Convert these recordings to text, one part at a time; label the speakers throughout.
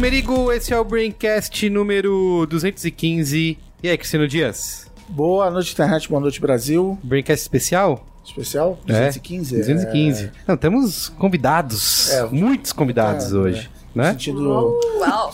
Speaker 1: Merigo, esse é o Braincast número 215. E aí, Cristiano Dias?
Speaker 2: Boa noite, internet. Boa noite, Brasil.
Speaker 1: Braincast especial?
Speaker 2: Especial?
Speaker 1: É,
Speaker 2: 215?
Speaker 1: 215. Não, temos convidados,
Speaker 2: É.
Speaker 1: muitos convidados
Speaker 2: É,
Speaker 1: hoje,
Speaker 2: Me
Speaker 1: né?
Speaker 2: sentindo,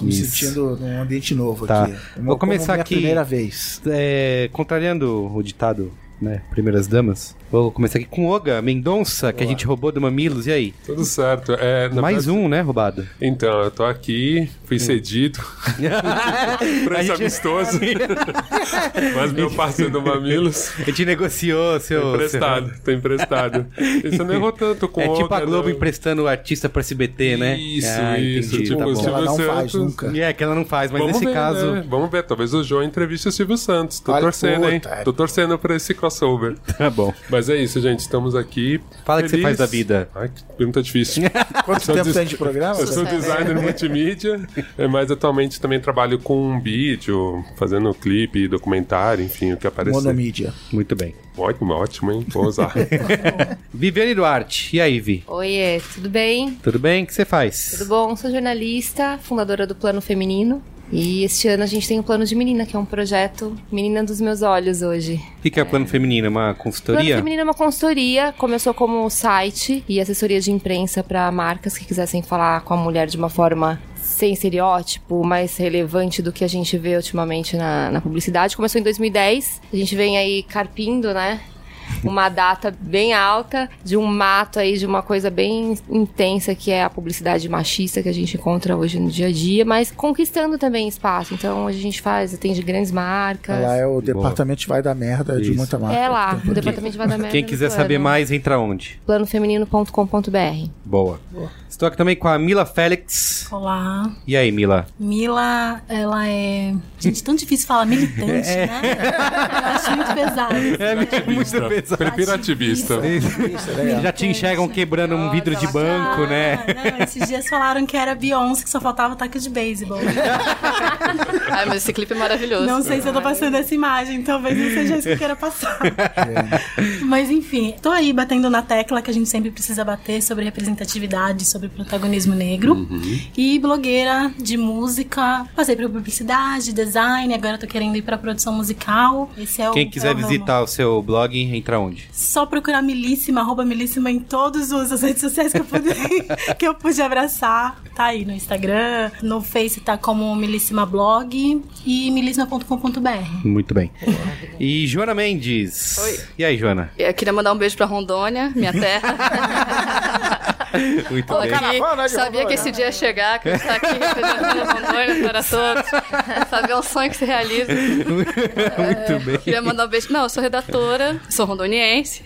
Speaker 2: me sentindo num ambiente novo
Speaker 1: Tá.
Speaker 2: aqui.
Speaker 1: Vou começar aqui.
Speaker 2: primeira vez.
Speaker 1: É, contrariando o ditado, né, primeiras damas, vou começar aqui com o Oga Mendonça, que a gente roubou do Mamilos, e aí?
Speaker 3: Tudo certo. É, na
Speaker 1: Mais
Speaker 3: verdade-
Speaker 1: um, né, roubado?
Speaker 3: Então, eu tô aqui, fui cedido pra
Speaker 1: A
Speaker 3: esse
Speaker 1: gente-
Speaker 3: amistoso. Mas meu parceiro do Mamilos,
Speaker 1: A gente negociou seu...
Speaker 3: tô emprestado, tô emprestado. Isso não errou tanto com
Speaker 1: É
Speaker 3: o
Speaker 1: tipo a Globo
Speaker 3: não.
Speaker 1: empresando o artista pra SBT, né?
Speaker 3: Isso,
Speaker 1: Ah,
Speaker 3: isso,
Speaker 1: entendi,
Speaker 3: tipo,
Speaker 1: tá
Speaker 3: o
Speaker 1: bom.
Speaker 3: Silvio
Speaker 2: Ela não
Speaker 3: Santos.
Speaker 2: faz nunca.
Speaker 1: É, que ela não faz, mas
Speaker 3: Vamos
Speaker 1: nesse
Speaker 3: ver,
Speaker 1: caso...
Speaker 3: né? Vamos ver, talvez o João entreviste o Silvio Santos. Tô
Speaker 2: Olha,
Speaker 3: torcendo, hein?
Speaker 2: puta, é.
Speaker 3: Tô torcendo pra esse crossover.
Speaker 1: Tá bom.
Speaker 3: Mas é isso, gente. Estamos aqui.
Speaker 1: Fala o que você faz da vida.
Speaker 3: Ai, que pergunta difícil.
Speaker 2: Quanto
Speaker 3: Sou
Speaker 2: tempo
Speaker 3: des-
Speaker 2: tem de programa?
Speaker 3: Eu sou designer multimídia, é, mas atualmente também trabalho com vídeo, fazendo clipe, documentário, enfim, o que aparecer.
Speaker 2: Monomídia.
Speaker 1: Muito bem.
Speaker 3: Ótimo, ótimo, hein? Vou usar.
Speaker 1: Viviane Duarte, e aí, Vi?
Speaker 4: Oiê, tudo bem?
Speaker 1: Tudo bem? O que você faz?
Speaker 4: Tudo bom? Sou jornalista, fundadora do Plano Feminino. E este ano a gente tem o Plano de Menina, que é um projeto Menina dos Meus Olhos hoje.
Speaker 1: O que que é o Plano Feminino? Uma
Speaker 4: Plano
Speaker 1: consultoria?
Speaker 4: Feminino é uma consultoria, começou como site e assessoria de imprensa para marcas que quisessem falar com a mulher de uma forma sem estereótipo, mais relevante do que a gente vê ultimamente na, na publicidade. Começou em 2010, a gente vem aí carpindo, né? Uma data bem alta de um mato aí, de uma coisa bem intensa que é a publicidade machista que a gente encontra hoje no dia a dia, mas conquistando também espaço. Então a gente faz, atende grandes marcas.
Speaker 2: Lá é o departamento vai dar merda de
Speaker 1: Isso.
Speaker 2: muita marca.
Speaker 4: É lá, o departamento vai dar merda.
Speaker 1: Quem quiser saber mais, entra onde?
Speaker 4: planofeminino.com.br.
Speaker 1: Boa. Estou aqui também com a Mila Félix.
Speaker 5: Olá,
Speaker 1: E aí, Mila?
Speaker 5: Mila, ela é. Gente, tão difícil falar militante, né? Eu acho muito pesado.
Speaker 1: É muito pesado.
Speaker 3: Prefiro ativista.
Speaker 1: Já te enxergam quebrando um vidro de banco,
Speaker 5: Ah,
Speaker 1: né?
Speaker 5: Não, esses dias falaram que era Beyoncé, que só faltava taco de beisebol.
Speaker 6: Ai, mas esse clipe é maravilhoso.
Speaker 5: Não sei se eu tô passando essa imagem, talvez não seja isso que eu queira passar. Mas enfim, tô aí batendo na tecla que a gente sempre precisa bater sobre representatividade, sobre protagonismo negro. E blogueira de música. Passei por publicidade, design, agora tô querendo ir pra produção musical. Esse é o
Speaker 1: Quem
Speaker 5: é
Speaker 1: quiser
Speaker 5: o ramo.
Speaker 1: visitar o seu blog, entra onde?
Speaker 5: Só procurar Milíssima, arroba Milíssima em todas as redes sociais que eu pude, que eu pude abraçar. Tá aí no Instagram, no Face tá como Milíssima Blog e milíssima.com.br.
Speaker 1: Muito bem. E Joana Mendes.
Speaker 6: Oi.
Speaker 1: E aí, Joana?
Speaker 6: Eu queria mandar um beijo pra Rondônia, minha terra.
Speaker 1: Muito
Speaker 6: Tô
Speaker 1: bem.
Speaker 2: né,
Speaker 6: sabia que esse dia ia chegar, que eu ia estar aqui representando Rondônia para todos. Sabe, é um sonho que se realiza.
Speaker 1: Muito bem.
Speaker 6: Queria mandar um beijo. Não, eu sou redatora, sou rondoniense.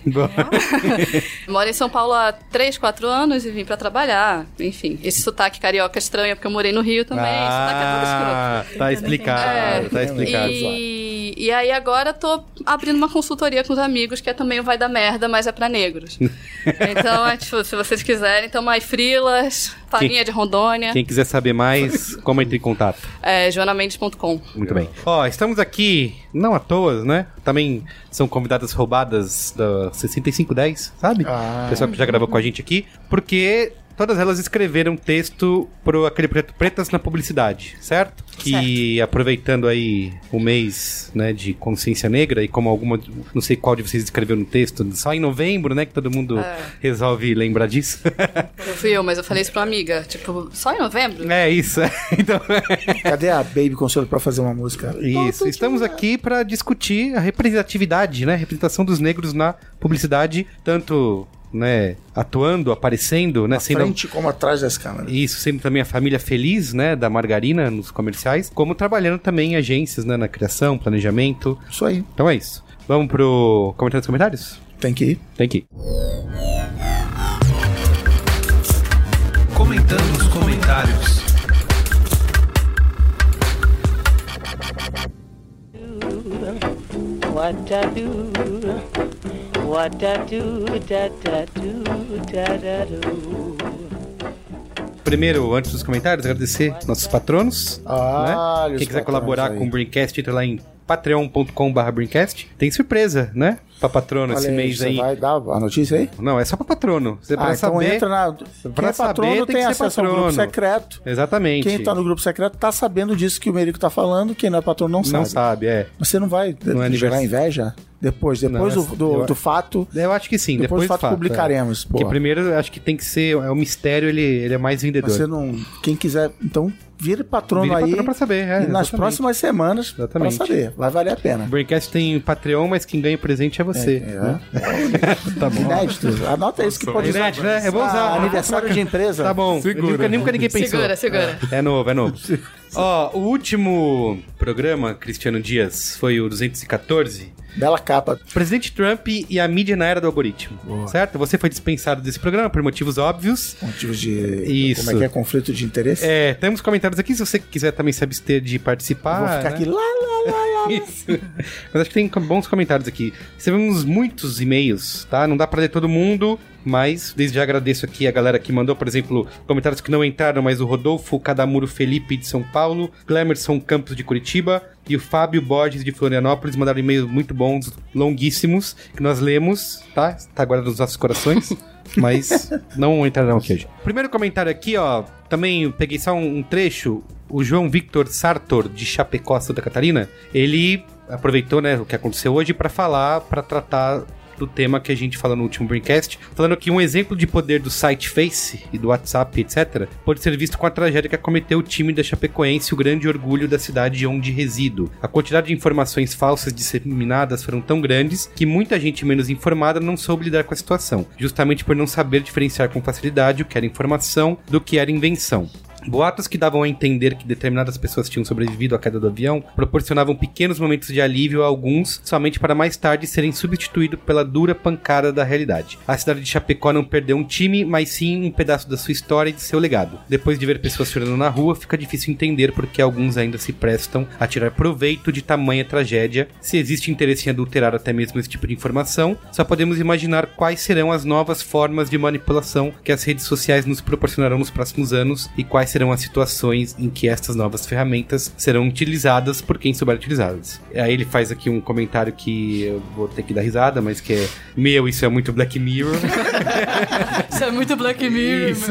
Speaker 6: Moro em São Paulo há 3, 4 anos e vim pra trabalhar. Enfim, esse sotaque carioca é estranho, porque eu morei no Rio também. esse sotaque é todo escroto.
Speaker 1: Ah, tá explicado,
Speaker 6: É,
Speaker 1: tá explicado.
Speaker 6: E, e aí agora tô abrindo uma consultoria com os amigos, que é também o Vai da Merda, mas é pra negros. então, é, tipo, se vocês quiserem, então mais frilas, farinha de Rondônia,
Speaker 1: Quem quiser saber mais, como entre em contato?
Speaker 6: é joanamendes.com.
Speaker 1: Muito bem. Ó, estamos aqui, não à toa, né? Também são convidadas roubadas da 6510, sabe?
Speaker 2: Ah.
Speaker 1: Pessoal que já gravou com a gente aqui. Porque todas elas escreveram texto pro aquele projeto Pretas na Publicidade, certo? Que aproveitando aí o mês, né, de consciência negra e como alguma, não sei qual de vocês escreveu no texto, só em novembro, né, que todo mundo
Speaker 6: É.
Speaker 1: resolve lembrar disso.
Speaker 6: Eu fui eu, mas eu falei isso pra uma amiga. Tipo, só em novembro?
Speaker 1: é isso. então,
Speaker 2: Cadê a Baby Consuelo pra fazer uma música?
Speaker 1: Isso, estamos aqui para discutir a representatividade, né? A representação dos negros na publicidade, tanto, né, atuando, aparecendo, né,
Speaker 2: à
Speaker 1: sendo
Speaker 2: frente como atrás das câmeras.
Speaker 1: Isso, sendo também a família feliz, né, da margarina nos comerciais, como trabalhando também em agências, né, na criação, planejamento.
Speaker 2: Isso aí.
Speaker 1: Então é isso. Vamos pro comentário dos comentários?
Speaker 2: Tem que ir.
Speaker 1: Tem que ir.
Speaker 7: Comentando os comentários.
Speaker 8: What I do what I do, da da do, da da do.
Speaker 1: Primeiro, antes dos comentários, agradecer nossos patronos.
Speaker 2: Ah,
Speaker 1: né? Quem quiser colaborar
Speaker 2: aí.
Speaker 1: com o Braincast, entra lá em patreon.com.br. Tem surpresa, né? Pra patrono esse mês
Speaker 2: você
Speaker 1: aí.
Speaker 2: vai dar a notícia aí?
Speaker 1: Não, é só pra patrono. Você
Speaker 2: Ah,
Speaker 1: pra
Speaker 2: então
Speaker 1: saber.
Speaker 2: entra na. Quem
Speaker 1: pra
Speaker 2: é patrono
Speaker 1: saber, tem
Speaker 2: tem acesso ao grupo
Speaker 1: patrono.
Speaker 2: secreto.
Speaker 1: Exatamente.
Speaker 2: Quem tá no grupo secreto tá sabendo disso que o Merico tá falando, quem não é patrono não,
Speaker 1: Não
Speaker 2: sabe.
Speaker 1: sabe, é.
Speaker 2: Você não vai
Speaker 1: Não é
Speaker 2: gerar inveja? Depois, depois
Speaker 1: Não,
Speaker 2: do, do,
Speaker 1: eu-
Speaker 2: do fato.
Speaker 1: Eu acho que sim.
Speaker 2: Depois
Speaker 1: Depois,
Speaker 2: do fato
Speaker 1: fato,
Speaker 2: publicaremos,
Speaker 1: É. Porque primeiro, eu acho que tem que ser. É o mistério, ele, ele é mais vendedor.
Speaker 2: Você não. Quem quiser, então, vire patrono
Speaker 1: Vire
Speaker 2: aí.
Speaker 1: patrono pra saber, é,
Speaker 2: e nas próximas semanas,
Speaker 1: Exatamente.
Speaker 2: pra saber. Vai valer a
Speaker 1: O
Speaker 2: pena.
Speaker 1: Braincast tem Patreon, mas quem ganha o presente é você.
Speaker 2: É,
Speaker 1: né? tá bom.
Speaker 2: Inédito. Anota isso que pode
Speaker 1: É
Speaker 2: usar.
Speaker 1: inédito, né? Eu vou usar.
Speaker 2: Ah, aniversário de empresa.
Speaker 1: Tá bom.
Speaker 3: Segura.
Speaker 1: Nunca, nunca ninguém pensou.
Speaker 6: Segura, segura.
Speaker 1: É novo, é novo. Ó, o último programa, Cristiano Dias, foi o 214.
Speaker 2: Bela capa.
Speaker 1: Presidente Trump e a mídia na era do algoritmo. Certo? Você foi dispensado desse programa por motivos óbvios.
Speaker 2: Motivos de.
Speaker 1: Isso.
Speaker 2: Como é que é? Conflito de interesse?
Speaker 1: É, temos comentários aqui, se você quiser também se abster de participar.
Speaker 2: Vou ficar
Speaker 1: né?
Speaker 2: aqui lá, lá, lá, lá.
Speaker 1: Isso. Mas acho que tem bons comentários aqui. Recebemos muitos e-mails, tá? Não dá pra ler todo mundo, mas desde já agradeço aqui a galera que mandou, por exemplo, comentários que não entraram, mas o Rodolfo Cadamuro Felipe de São Paulo, Glemerson Campos de Curitiba e o Fábio Borges de Florianópolis mandaram e-mails muito bons, longuíssimos, que nós lemos, tá? Tá guardado nos nossos corações. Mas não entrarão aqui hoje. Primeiro comentário aqui, ó. Também peguei só um, um trecho. O João Victor Sartor, de Chapecó, Santa Catarina, ele aproveitou né, o que aconteceu hoje para falar, para tratar do tema que a gente falou no último Braincast, falando que um exemplo de poder do site Face e do WhatsApp, etc., pode ser visto com a tragédia que acometeu o time da Chapecoense, o grande orgulho da cidade onde resido. A quantidade de informações falsas disseminadas foram tão grandes que muita gente menos informada não soube lidar com a situação, justamente por não saber diferenciar com facilidade o que era informação do que era invenção. Boatos que davam a entender que determinadas pessoas tinham sobrevivido à queda do avião proporcionavam pequenos momentos de alívio a alguns, somente para mais tarde serem substituídos pela dura pancada da realidade. A cidade de Chapecó não perdeu um time, mas sim um pedaço da sua história e de seu legado. Depois de ver pessoas chorando na rua, fica difícil entender por que alguns ainda se prestam a tirar proveito de tamanha tragédia. Se existe interesse em adulterar até mesmo esse tipo de informação, só podemos imaginar quais serão as novas formas de manipulação que as redes sociais nos proporcionarão nos próximos anos e quais serão as situações em que estas novas ferramentas serão utilizadas por quem souber utilizá-las. Aí ele faz aqui um comentário que eu vou ter que dar risada, mas que é meu, isso é muito Black Mirror.
Speaker 6: Isso é muito Black Mirror.
Speaker 1: Isso.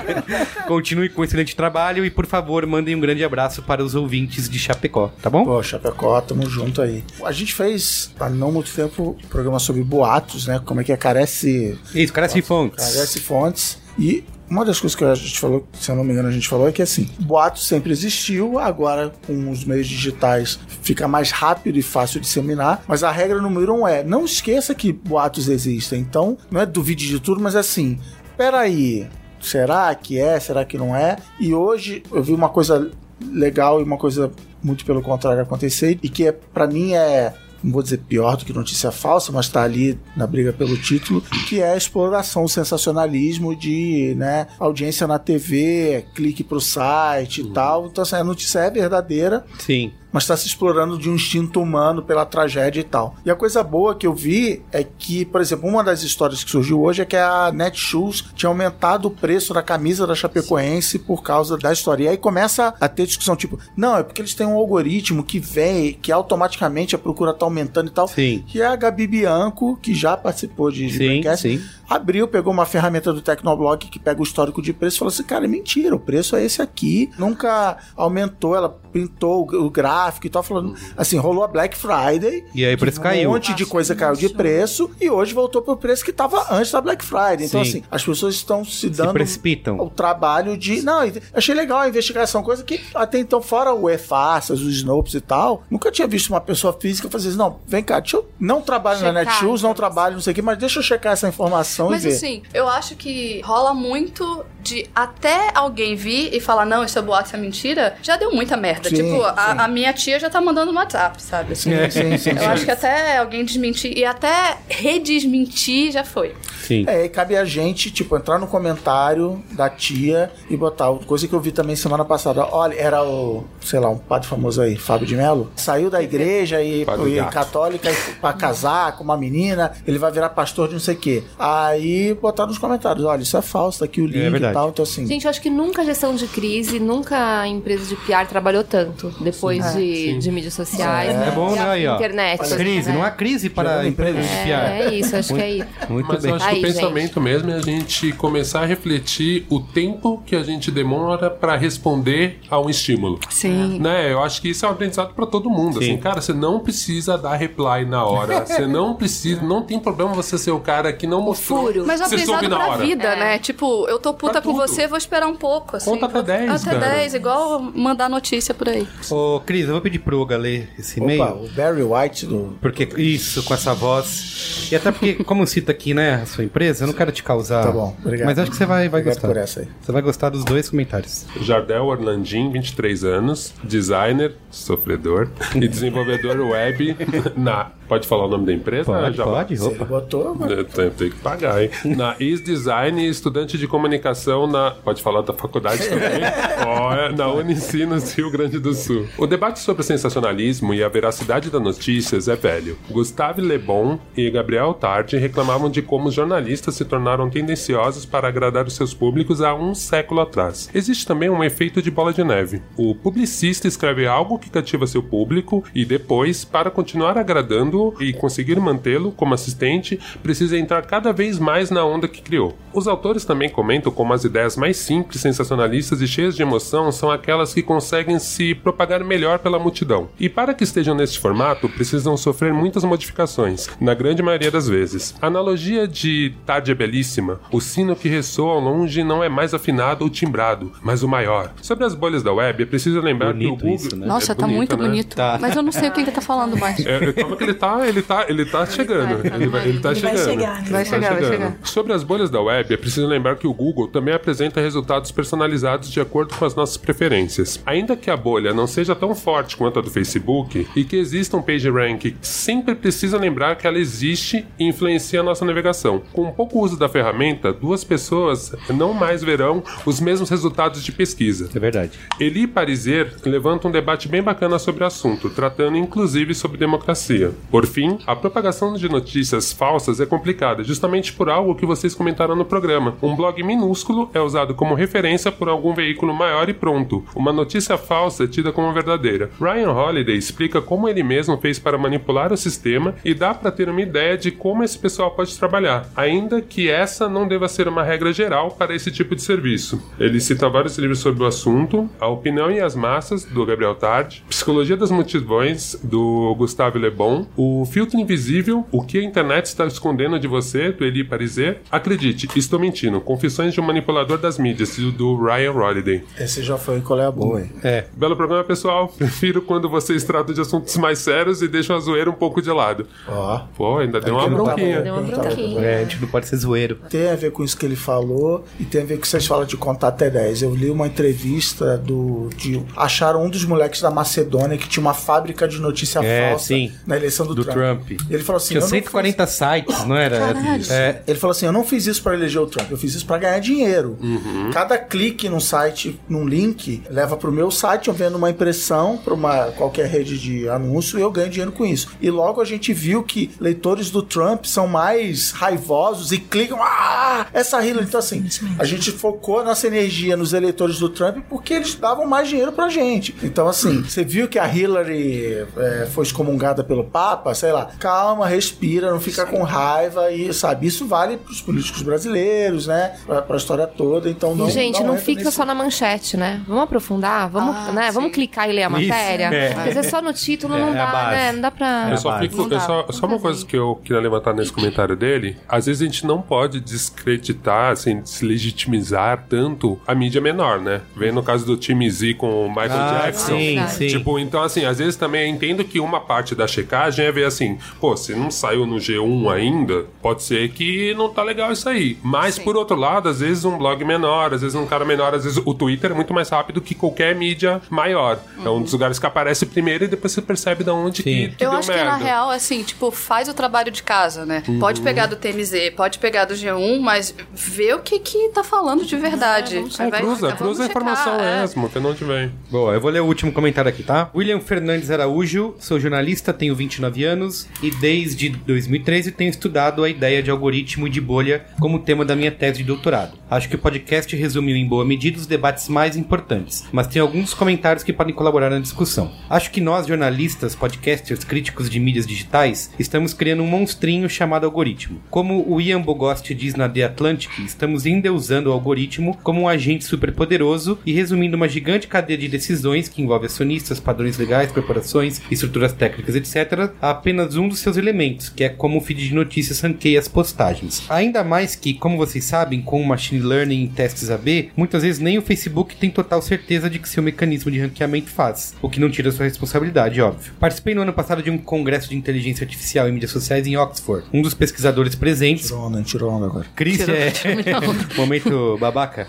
Speaker 1: Continue com um excelente trabalho e, por favor, mandem um grande abraço para os ouvintes de Chapecó, tá bom?
Speaker 2: Pô, Chapecó, tamo junto aí. A gente fez, há não muito tempo, um programa sobre boatos, né? Como é que é, carece,
Speaker 1: Isso, carece fontes.
Speaker 2: carece fontes. E uma das coisas que a gente falou, se eu não me engano, a gente falou é que assim, boato sempre existiu, agora com os meios digitais fica mais rápido e fácil disseminar, mas a regra número um é, não esqueça que boatos existem. Então, não é duvide de tudo, mas assim, peraí, será que é, será que não é? E hoje eu vi uma coisa legal e uma coisa muito pelo contrário acontecer e que é para mim é não vou dizer pior do que notícia falsa, mas tá ali na briga pelo título, que é a exploração, o sensacionalismo de né, audiência na TV, clique pro site e tal. Então, assim, a notícia é verdadeira,
Speaker 1: Sim.
Speaker 2: Mas está se explorando de um instinto humano pela tragédia e tal. E a coisa boa que eu vi é que, por exemplo, uma das histórias que surgiu hoje é que a Netshoes tinha aumentado o preço da camisa da Chapecoense por causa da história. E aí começa a ter discussão tipo, não, é porque eles têm um algoritmo que vem, que automaticamente a procura tá aumentando e tal.
Speaker 1: Sim.
Speaker 2: E a Gabi Bianco, que já participou de, de
Speaker 1: Sim,
Speaker 2: Braincast,
Speaker 1: sim.
Speaker 2: Abriu, pegou uma ferramenta do Tecnoblog que pega o histórico de preço e falou assim: cara, é mentira, o preço é esse aqui. Nunca aumentou, ela printou o, gráfico e tal, falando assim: rolou a Black Friday.
Speaker 1: E aí o preço
Speaker 2: um
Speaker 1: caiu.
Speaker 2: monte de coisa caiu de preço e hoje voltou pro preço que tava antes da Black Friday. Então,
Speaker 1: Sim.
Speaker 2: assim, as pessoas estão se
Speaker 1: Se
Speaker 2: dando
Speaker 1: precipitam.
Speaker 2: o trabalho de. Não, achei legal a investigação, coisa que até então, fora o EFASAS, os Snopes e tal, nunca tinha visto uma pessoa física fazer isso. Não, vem cá, deixa eu. Não trabalho na
Speaker 4: Checar
Speaker 2: Netshoes, não
Speaker 4: a
Speaker 2: trabalho, não sei o quê, mas deixa eu checar essa informação
Speaker 6: Mas
Speaker 2: e ver.
Speaker 6: assim, eu acho que rola muito de até alguém vir e falar, não, isso é boato, isso é mentira, já deu muita merda.
Speaker 2: Sim,
Speaker 6: tipo,
Speaker 2: sim.
Speaker 6: a, a minha tia já tá mandando no WhatsApp, sabe? Assim,
Speaker 2: Sim, sim, sim,
Speaker 6: Eu
Speaker 2: sim.
Speaker 6: acho que até alguém desmentir e até redesmentir já foi.
Speaker 1: Sim.
Speaker 2: É, e cabe a gente, tipo, entrar no comentário da tia e botar. Coisa que eu vi também semana passada. Olha, era o, sei lá, um padre famoso aí, Fábio de Mello. Saiu da igreja e, e católica e pra casar com uma menina, ele vai virar pastor de não sei o quê. Aí botar nos comentários: olha, isso é falso, tá aqui o link e
Speaker 1: verdade.
Speaker 2: tal. Então, assim.
Speaker 4: Gente, eu acho que nunca a gestão de crise, nunca a empresa de PR trabalhou tanto depois de, de mídias sociais.
Speaker 1: É bom,
Speaker 4: e
Speaker 1: né?
Speaker 4: a
Speaker 1: Aí, ó.
Speaker 4: Internet.
Speaker 1: Crise,
Speaker 4: né?
Speaker 1: não há crise para empresas de
Speaker 4: É,
Speaker 1: PR.
Speaker 4: é isso, acho que é isso.
Speaker 1: Muito
Speaker 3: Mas
Speaker 1: bem.
Speaker 3: eu acho que
Speaker 4: Aí,
Speaker 3: o pensamento mesmo é a gente começar a refletir o tempo que a gente demora pra responder a um estímulo.
Speaker 6: Sim.
Speaker 3: Né? Eu acho que isso é um aprendizado pra todo mundo.
Speaker 1: Sim.
Speaker 3: Assim, cara, você não precisa dar reply na hora. Você não precisa, não tem problema você ser o cara que não mostrou.
Speaker 6: Mas é um aprendizado pra vida,
Speaker 4: É.
Speaker 6: né? Tipo, eu tô puta
Speaker 3: Pra
Speaker 6: com
Speaker 3: tudo.
Speaker 6: você, vou esperar um pouco. Assim,
Speaker 3: Conta até 10,
Speaker 6: Até
Speaker 3: cara.
Speaker 6: 10, igual mandar notícia por aí.
Speaker 1: Ô, Cris, eu vou pedir pro Olga ler esse e-mail.
Speaker 2: Opa, o Barry White do.
Speaker 1: Porque isso, com essa voz. E até porque, como cita aqui, né, a sua empresa, eu não quero te causar.
Speaker 2: Tá bom, obrigado.
Speaker 1: Mas acho que você vai, vai
Speaker 2: Obrigado
Speaker 1: gostar.
Speaker 2: por essa aí.
Speaker 1: Você vai gostar dos dois comentários.
Speaker 3: Jardel Orlandim, 23 anos, designer, sofredor e desenvolvedor web na. Pode falar o nome da empresa?
Speaker 1: Pode,
Speaker 3: Já-
Speaker 1: pode,
Speaker 2: Você
Speaker 1: opa.
Speaker 2: botou, mas...
Speaker 3: Eu tenho, tenho que pagar, hein? Na Is Design, estudante de comunicação na. Pode falar da faculdade também? Ó, é, na Unicinos, Rio Grande do Sul. O debate sobre sensacionalismo e a veracidade das notícias é velho. Gustave Le Bon e Gabriel Tardi reclamavam de como os jornalistas se tornaram tendenciosos para agradar os seus públicos há um século atrás. Existe também um efeito de bola de neve. O publicista escreve algo que cativa seu público e depois, para continuar agradando e conseguir mantê-lo como assistente, precisa entrar cada vez mais na onda que criou. Os autores também comentam como as ideias mais simples, sensacionalistas e cheias de emoção são aquelas que conseguem se propagar melhor pela multidão. E para que estejam neste formato, precisam sofrer muitas modificações, na grande maioria das vezes. A analogia de tarde é belíssima. O sino que ressoa ao longe não é mais afinado ou timbrado, mas o maior. Sobre as bolhas da web, é preciso lembrar que o
Speaker 1: Bonito
Speaker 3: Google...
Speaker 1: isso, né?
Speaker 6: Nossa,
Speaker 3: É
Speaker 6: tá muito
Speaker 3: né?
Speaker 6: bonito.
Speaker 1: Tá.
Speaker 6: Mas eu não sei o que ele tá falando mais.
Speaker 3: É, calma que ele tá, ele tá, ele tá chegando. Ele vai, ele tá
Speaker 5: Ele vai
Speaker 3: chegando.
Speaker 5: chegar, né?
Speaker 3: Ele
Speaker 6: Vai
Speaker 3: tá
Speaker 6: chegar, vai
Speaker 3: chegando.
Speaker 6: chegar.
Speaker 3: Sobre as bolhas da web, é preciso lembrar que o Google também apresenta resultados personalizados de acordo com as nossas preferências. Ainda que a bolha não seja tão forte quanto a do Facebook e que exista um PageRank, sempre precisa lembrar que ela existe e influencia a nossa navegação. Com pouco uso da ferramenta, duas pessoas não mais verão os mesmos resultados de pesquisa.
Speaker 1: É verdade.
Speaker 3: Eli Pariser levanta um debate bem bacana sobre o assunto, tratando inclusive sobre democracia. Por fim, a propagação de notícias falsas é complicada, justamente por algo que vocês comentaram no programa. Um blog minúsculo é usado como referência por algum veículo maior e pronto. Uma notícia falsa é tida como verdadeira. Ryan Holiday explica como ele mesmo fez para manipular o sistema e dá para ter uma ideia de como esse pessoal pode trabalhar, ainda que essa não deva ser uma regra geral para esse tipo de serviço. Ele cita vários livros sobre o assunto, A Opinião e as Massas, do Gabriel Tardi, Psicologia das Multidões, do Gustavo Le Bon, O Filtro Invisível, O que a Internet está escondendo de você, do Eli Pariser. Acredite, estou mentindo, Confissões de um Manipulador das Mídias, do- do Ryan Holiday.
Speaker 2: Esse já foi qual é a boa, hein?
Speaker 1: É.
Speaker 3: Belo programa, pessoal. Prefiro quando vocês tratam de assuntos mais sérios e deixam a zoeira um pouco de lado.
Speaker 2: Ó.
Speaker 3: Pô, ainda deu uma
Speaker 2: não tá
Speaker 3: bronquinha.
Speaker 4: Deu uma bronquinha.
Speaker 1: É, a gente não pode ser zoeiro.
Speaker 2: Tem a ver com isso que ele falou e tem a ver com o que vocês falam de contar até 10. Eu li uma entrevista do. De, acharam um dos moleques da Macedônia que tinha uma fábrica de notícia
Speaker 1: É,
Speaker 2: falsa
Speaker 1: sim.
Speaker 2: na eleição do,
Speaker 1: Do
Speaker 2: Trump.
Speaker 1: Trump.
Speaker 2: Ele falou assim:
Speaker 1: Tinha
Speaker 2: eu não
Speaker 1: 140 sites, não era? É,
Speaker 2: Ele falou assim: eu não fiz isso pra eleger o Trump, eu fiz isso pra ganhar dinheiro.
Speaker 1: Uhum.
Speaker 2: Cada clique num site, num link, leva pro meu site, eu vendo uma impressão pra uma qualquer rede de anúncio e eu ganho dinheiro com isso. E logo a gente viu que leitores do Trump são mais raivosos e clicam, ah, essa Hillary. Então, assim, a gente focou nossa energia nos eleitores do Trump porque eles davam mais dinheiro pra gente. Então, assim, você viu que a Hillary é, foi excomungada pelo Papa, sei lá, calma, respira, não fica com raiva e, sabe, isso vale pros políticos brasileiros, né? Pra, pra história toda. Então, não.
Speaker 4: E, gente, não,
Speaker 2: entra
Speaker 4: fica
Speaker 2: nesse-
Speaker 4: só na manchete, né? Vamos aprofundar, vamos,
Speaker 6: Ah,
Speaker 4: né?
Speaker 6: sim.
Speaker 4: vamos clicar e ler a
Speaker 1: Isso,
Speaker 4: matéria.
Speaker 1: é.
Speaker 4: Porque às vezes só no título
Speaker 1: É,
Speaker 4: não
Speaker 1: é
Speaker 4: dá, né? Não dá pra.
Speaker 3: Eu só, fico,
Speaker 4: Não
Speaker 3: eu só, só uma coisa que eu queria levantar nesse comentário dele: às vezes a gente não pode descreditar, assim, deslegitimizar tanto a mídia menor, né? Vem no caso do time Z com o Michael
Speaker 1: Ah,
Speaker 3: Jackson.
Speaker 1: sim, sim.
Speaker 3: Tipo, então assim, às vezes também entendo que uma parte da checagem a ver assim, pô, se não saiu no G1 ainda, pode ser que não tá legal isso aí. Mas, por outro lado, às vezes um blog menor, às vezes um cara menor, às vezes o Twitter é muito mais rápido que qualquer mídia maior. É um dos lugares que aparece primeiro e depois você percebe de onde que, que
Speaker 6: Eu
Speaker 3: deu
Speaker 6: acho
Speaker 3: merda.
Speaker 6: que na real, assim, tipo, faz o trabalho de casa, né?
Speaker 3: Uhum.
Speaker 6: Pode pegar do TMZ, pode pegar do G1, mas vê o que que tá falando de verdade.
Speaker 5: É,
Speaker 3: É,
Speaker 6: invés de
Speaker 3: cruza, cruza a informação
Speaker 6: checar, é.
Speaker 3: mesmo, que não te vem.
Speaker 1: Boa, eu vou ler o último comentário aqui, tá? William Fernandes Araújo, sou jornalista, tenho 29 anos e desde 2013 tenho estudado a ideia de algoritmo e de bolha como tema da minha tese de doutorado. Acho que o podcast resumiu em boa medida os debates mais importantes, mas tem alguns comentários que podem colaborar na discussão. Acho que nós, jornalistas, podcasters, críticos de mídias digitais, estamos criando um monstrinho chamado algoritmo. Como o Ian Bogost diz na The Atlantic, estamos endeusando o algoritmo como um agente superpoderoso e resumindo uma gigante cadeia de decisões que envolve acionistas, padrões legais, corporações, estruturas técnicas, etc., apenas um dos seus elementos, que é como o feed de notícias ranqueia as postagens. Ainda mais que, como vocês sabem, com o machine learning e testes AB, muitas vezes nem o Facebook tem total certeza de que seu mecanismo de ranqueamento faz, o que não tira sua responsabilidade, óbvio. Participei no ano passado de um congresso de inteligência artificial e mídias sociais em Oxford. Um dos pesquisadores presentes
Speaker 2: Tirou onda, tirou onda agora.
Speaker 1: Chris é. Momento babaca.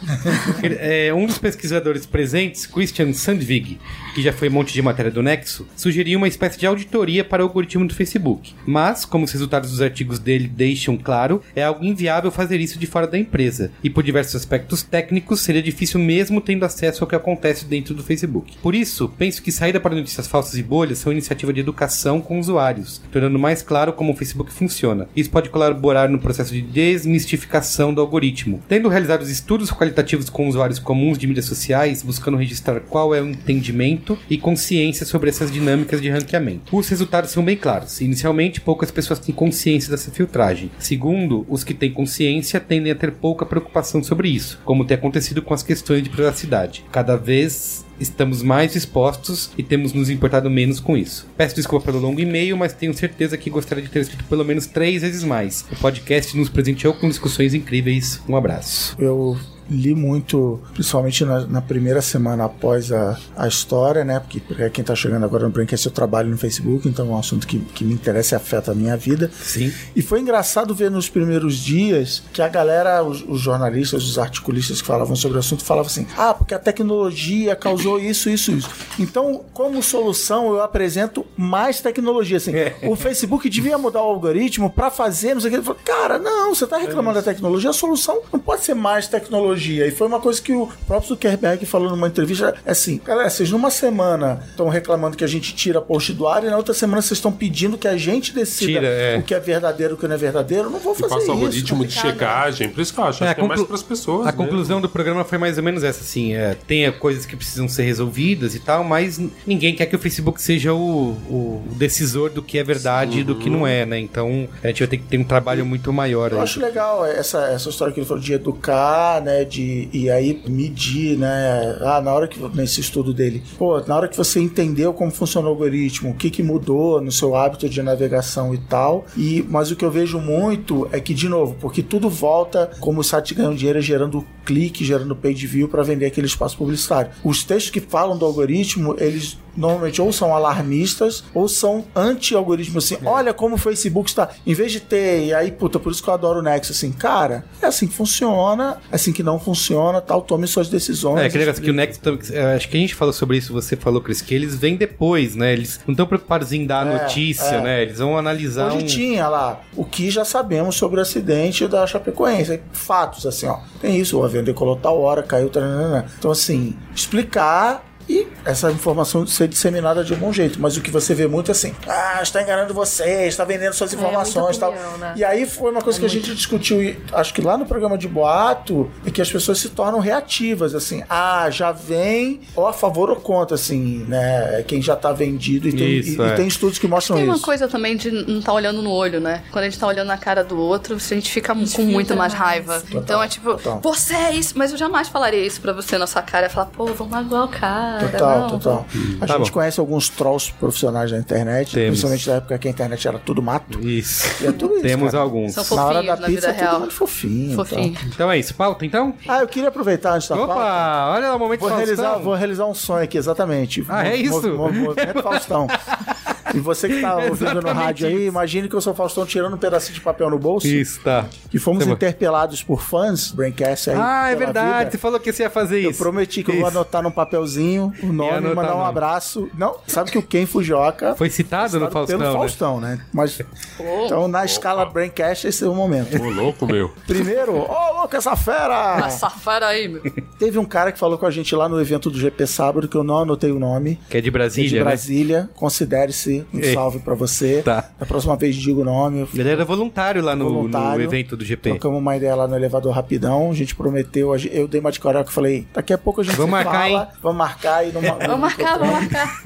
Speaker 1: É, um dos pesquisadores presentes, Christian Sandvig, que já foi monte de matéria do Nexo, sugeriu uma espécie de auditoria para o algoritmo do Facebook. Mas, como os resultados dos artigos dele deixam claro, é algo inviável fazer isso de fora da empresa. E por diversos aspectos técnicos, seria difícil mesmo tendo acesso ao que acontece dentro do Facebook. Por isso, penso que saída para notícias falsas e bolhas são iniciativa de educação com usuários, tornando mais claro como o Facebook funciona. Isso pode colaborar no processo de desmistificação do algoritmo. Tendo realizado estudos qualitativos com usuários comuns de mídias sociais, buscando registrar qual é o entendimento e consciência sobre essas dinâmicas de ranqueamento. Os resultados são bem claros. Inicialmente, poucas pessoas têm consciência dessa filtragem. Segundo, os que têm consciência tendem a ter pouca preocupação sobre isso, como tem acontecido com as questões de privacidade. Cada vez estamos mais expostos e temos nos importado menos com isso. Peço desculpa pelo longo e-mail, mas tenho certeza que gostaria de ter escrito pelo menos três vezes mais. O podcast nos presenteou com discussões incríveis. Um abraço.
Speaker 2: Eu li muito, principalmente na, na primeira semana após a, a história, né? Porque pra quem tá chegando agora no Braincast, eu trabalho no Facebook, então é um assunto que, que me interessa e afeta a minha vida.
Speaker 1: Sim.
Speaker 2: E foi engraçado ver nos primeiros dias que a galera, os, os jornalistas, os articulistas que falavam sobre o assunto, falavam assim: ah, porque a tecnologia causou isso, isso, isso. Então, como solução, eu apresento mais tecnologia. Assim, o Facebook devia mudar o algoritmo para fazer, não sei o que. Ele falou, cara, não, você tá reclamando da tecnologia, a solução não pode ser mais tecnologia. E foi uma coisa que o próprio Zuckerberg falou numa entrevista: é assim, galera, vocês numa semana estão reclamando que a gente tira post do ar e na outra semana vocês estão pedindo que a gente decida
Speaker 1: Tira, é.
Speaker 2: o que é verdadeiro e o que não é verdadeiro. Eu não vou
Speaker 3: E
Speaker 2: fazer
Speaker 3: passa
Speaker 2: isso.
Speaker 3: algoritmo de checagem, por isso que eu acho,
Speaker 1: É,
Speaker 3: acho
Speaker 1: a
Speaker 3: que é mais
Speaker 1: conclu-
Speaker 3: pras pessoas.
Speaker 1: A
Speaker 3: mesmo.
Speaker 1: conclusão do programa foi mais ou menos essa, assim, é, tem coisas que precisam ser resolvidas e tal, mas ninguém quer que o Facebook seja o, o decisor do que é verdade e do que não é, né? Então a gente vai ter que ter um trabalho muito maior
Speaker 2: Eu
Speaker 1: aí.
Speaker 2: acho legal essa, essa história que ele falou de educar, né? De, e aí medir, né? Ah, na hora que. Nesse estudo dele, pô, na hora que você entendeu como funciona o algoritmo, o que, que mudou no seu hábito de navegação e tal. E, mas o que eu vejo muito é que, de novo, porque tudo volta como o site ganham dinheiro gerando clique, gerando page view para vender aquele espaço publicitário. Os textos que falam do algoritmo, eles normalmente ou são alarmistas ou são anti-algoritmo, assim, olha como o Facebook está, em vez de ter, e aí, puta, por isso que eu adoro o Nexo, assim, cara, é assim que funciona, é assim que não funciona, tal, tome suas decisões.
Speaker 1: É, aquele negócio que o Next, é, acho que a gente falou sobre isso, você falou, Chris, que eles vêm depois, né? Eles não estão preocupados em dar
Speaker 2: É,
Speaker 1: notícia,
Speaker 2: é.
Speaker 1: né? Eles vão analisar
Speaker 2: Hoje
Speaker 1: um...
Speaker 2: tinha lá o que já sabemos sobre o acidente da Chapecoense. Fatos, assim, ó. Tem isso, o avião decolou tal hora, caiu. Taranana. Então, assim, explicar e essa informação ser disseminada de algum jeito. Mas o que você vê muito é assim: ah, está enganando você, está vendendo suas informações e tal.
Speaker 4: opinião, né?
Speaker 2: E aí foi uma coisa que a gente discutiu, e acho que lá no programa de boato, é que as pessoas se tornam reativas, assim, ah, já vem ou a favor ou contra, assim, né? Quem já está vendido e tem,
Speaker 1: Isso,
Speaker 2: e- e
Speaker 1: é.
Speaker 2: tem estudos que mostram
Speaker 6: Tem uma
Speaker 2: isso.
Speaker 6: coisa também de não estar olhando no olho, né? Quando a gente tá olhando na cara do outro, a gente fica com muito mais raiva. então é tipo,
Speaker 2: total.
Speaker 6: você é isso, mas eu jamais falaria isso pra você na sua cara. Falar, pô, vamos magoar o cara.
Speaker 2: Total,
Speaker 6: não,
Speaker 2: total. A
Speaker 1: Tá
Speaker 2: gente
Speaker 1: bom.
Speaker 2: conhece alguns trolls profissionais da internet,
Speaker 1: Temos.
Speaker 2: principalmente na época que a internet era tudo mato.
Speaker 1: Isso.
Speaker 2: E é tudo isso,
Speaker 1: Temos
Speaker 2: cara.
Speaker 1: alguns.
Speaker 6: São
Speaker 2: Na hora da
Speaker 6: na
Speaker 2: pizza
Speaker 6: vida
Speaker 2: é
Speaker 6: real.
Speaker 2: fofinho.
Speaker 6: Fofinho.
Speaker 2: então.
Speaker 1: Então é isso, pauta então?
Speaker 2: Ah, eu queria aproveitar antes da pauta.
Speaker 1: Opa, olha lá o momento
Speaker 2: Vou
Speaker 1: Faustão.
Speaker 2: realizar, vou realizar um sonho aqui, exatamente.
Speaker 1: Ah, é isso?
Speaker 2: Mo- mo- movimento Faustão. E você que tá ouvindo no rádio aí,
Speaker 1: isso.
Speaker 2: imagine que eu sou o Faustão tirando um pedacinho de papel no bolso.
Speaker 1: Isso, tá.
Speaker 2: E fomos
Speaker 1: Tá
Speaker 2: interpelados por fãs, Braincast aí.
Speaker 1: Ah, é verdade.
Speaker 2: vida.
Speaker 1: Você falou que você ia fazer
Speaker 2: Eu
Speaker 1: isso.
Speaker 2: prometi que eu vou
Speaker 1: Isso.
Speaker 2: anotar num papelzinho o nome,
Speaker 1: anotar
Speaker 2: mandar um
Speaker 1: nome.
Speaker 2: abraço. Não, sabe que o Ken Fujioka
Speaker 1: Foi citado no
Speaker 2: citado
Speaker 1: Faustão,
Speaker 2: pelo
Speaker 1: né?
Speaker 2: Faustão, né? Mas, então, na escala Braincast, esse é o momento.
Speaker 3: Ô, louco, meu.
Speaker 2: Primeiro, ô louco, essa fera!
Speaker 6: Essa fera aí, meu.
Speaker 2: Teve um cara que falou com a gente lá no evento do GP sábado, que eu não anotei o nome.
Speaker 1: Que é de
Speaker 2: que é
Speaker 1: Brasília,
Speaker 2: de
Speaker 1: né?
Speaker 2: Brasília. Um
Speaker 1: Ei.
Speaker 2: salve pra você.
Speaker 1: Tá.
Speaker 2: Da próxima vez diga o nome.
Speaker 1: Ele era voluntário lá no, no
Speaker 2: Voluntário.
Speaker 1: evento do GP.
Speaker 2: Trocamos uma ideia lá no elevador rapidão. A gente prometeu. Eu dei uma de carioca e falei: daqui a pouco a gente
Speaker 1: Vamos
Speaker 2: se
Speaker 1: marcar,
Speaker 2: fala.
Speaker 1: hein?
Speaker 2: Vamos marcar e não
Speaker 6: Vamos marcar, vamos marcar.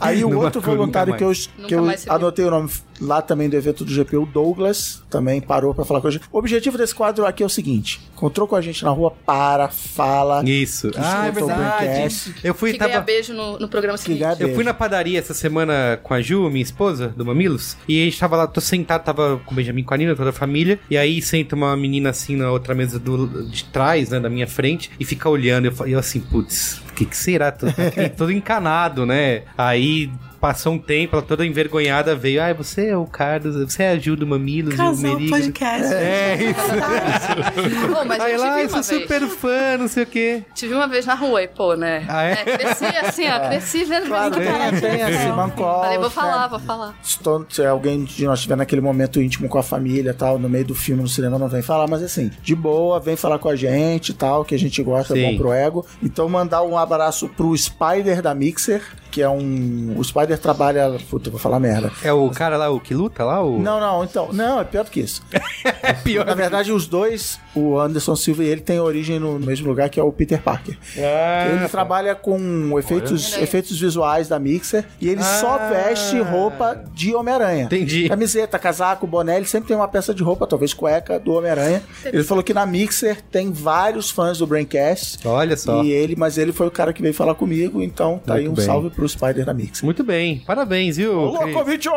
Speaker 2: Aí o
Speaker 1: Não
Speaker 2: outro voluntário que eu, que eu anotei o nome lá também do evento do GP, o Douglas, também parou pra falar com a gente. O objetivo desse quadro aqui é o seguinte: encontrou com a gente na rua, para, fala.
Speaker 1: Isso. Ah, é verdade. Eu fui,
Speaker 6: Que ganha
Speaker 1: tava...
Speaker 6: beijo no, no programa seguinte.
Speaker 2: ganha
Speaker 1: Eu fui na padaria essa semana com a Ju, minha esposa, do Mamilos, e a gente tava lá, tô sentado, tava com o Benjamin com a Nina, toda a família, e aí senta uma menina assim na outra mesa do, de trás, né, da minha frente, e fica olhando, eu, eu assim, putz, que que será? Tô, tá todo encanado, né? Aí... Passou um tempo, ela toda envergonhada veio. Ah, você é o Carlos, você é a Ju do Mamilos e o
Speaker 5: Casal
Speaker 1: Merigo.
Speaker 5: podcast.
Speaker 1: É, isso.
Speaker 6: Pô, mas
Speaker 1: Aí lá, eu sou
Speaker 6: vez.
Speaker 1: super fã, não sei o quê.
Speaker 6: Te vi uma vez na rua e, pô, né?
Speaker 1: Ah, é?
Speaker 6: cresci assim, ó, cresci vendo
Speaker 2: Claro,
Speaker 6: vendo
Speaker 2: tem, tem a Simon Call.
Speaker 6: Falei, vou falar, vou falar.
Speaker 2: Se, alguém de nós estiver naquele momento íntimo com a família e tal, no meio do filme, no cinema, não vem falar, mas assim, de boa, vem falar com a gente e tal, que a gente gosta, é
Speaker 1: Sim.
Speaker 2: bom pro ego. Então, mandar um abraço pro Spider da Mixer, que é um. O Spider trabalha. Puta, vou falar merda.
Speaker 1: É o cara lá, o que luta lá? O...
Speaker 2: Não, não, então. Não, é pior do que isso.
Speaker 1: é pior.
Speaker 2: Na verdade, os dois, o Anderson Silva e ele, têm origem no mesmo lugar que é o Peter Parker.
Speaker 1: Ah,
Speaker 2: Ele trabalha com efeitos,
Speaker 6: Olha.
Speaker 2: efeitos visuais da Mixer e ele só
Speaker 1: Ah.
Speaker 2: veste roupa de Homem-Aranha.
Speaker 1: Entendi.
Speaker 2: Camiseta, casaco, boné, ele sempre tem uma peça de roupa, talvez cueca, do Homem-Aranha. Ele falou que na Mixer tem vários fãs do Braincast.
Speaker 1: Olha só.
Speaker 2: E ele, mas ele foi o cara que veio falar comigo, então tá aí
Speaker 1: Muito
Speaker 2: um
Speaker 1: bem.
Speaker 2: salve pro Spider da Mixer.
Speaker 1: Muito bem, parabéns, viu?
Speaker 2: Louco, bicho!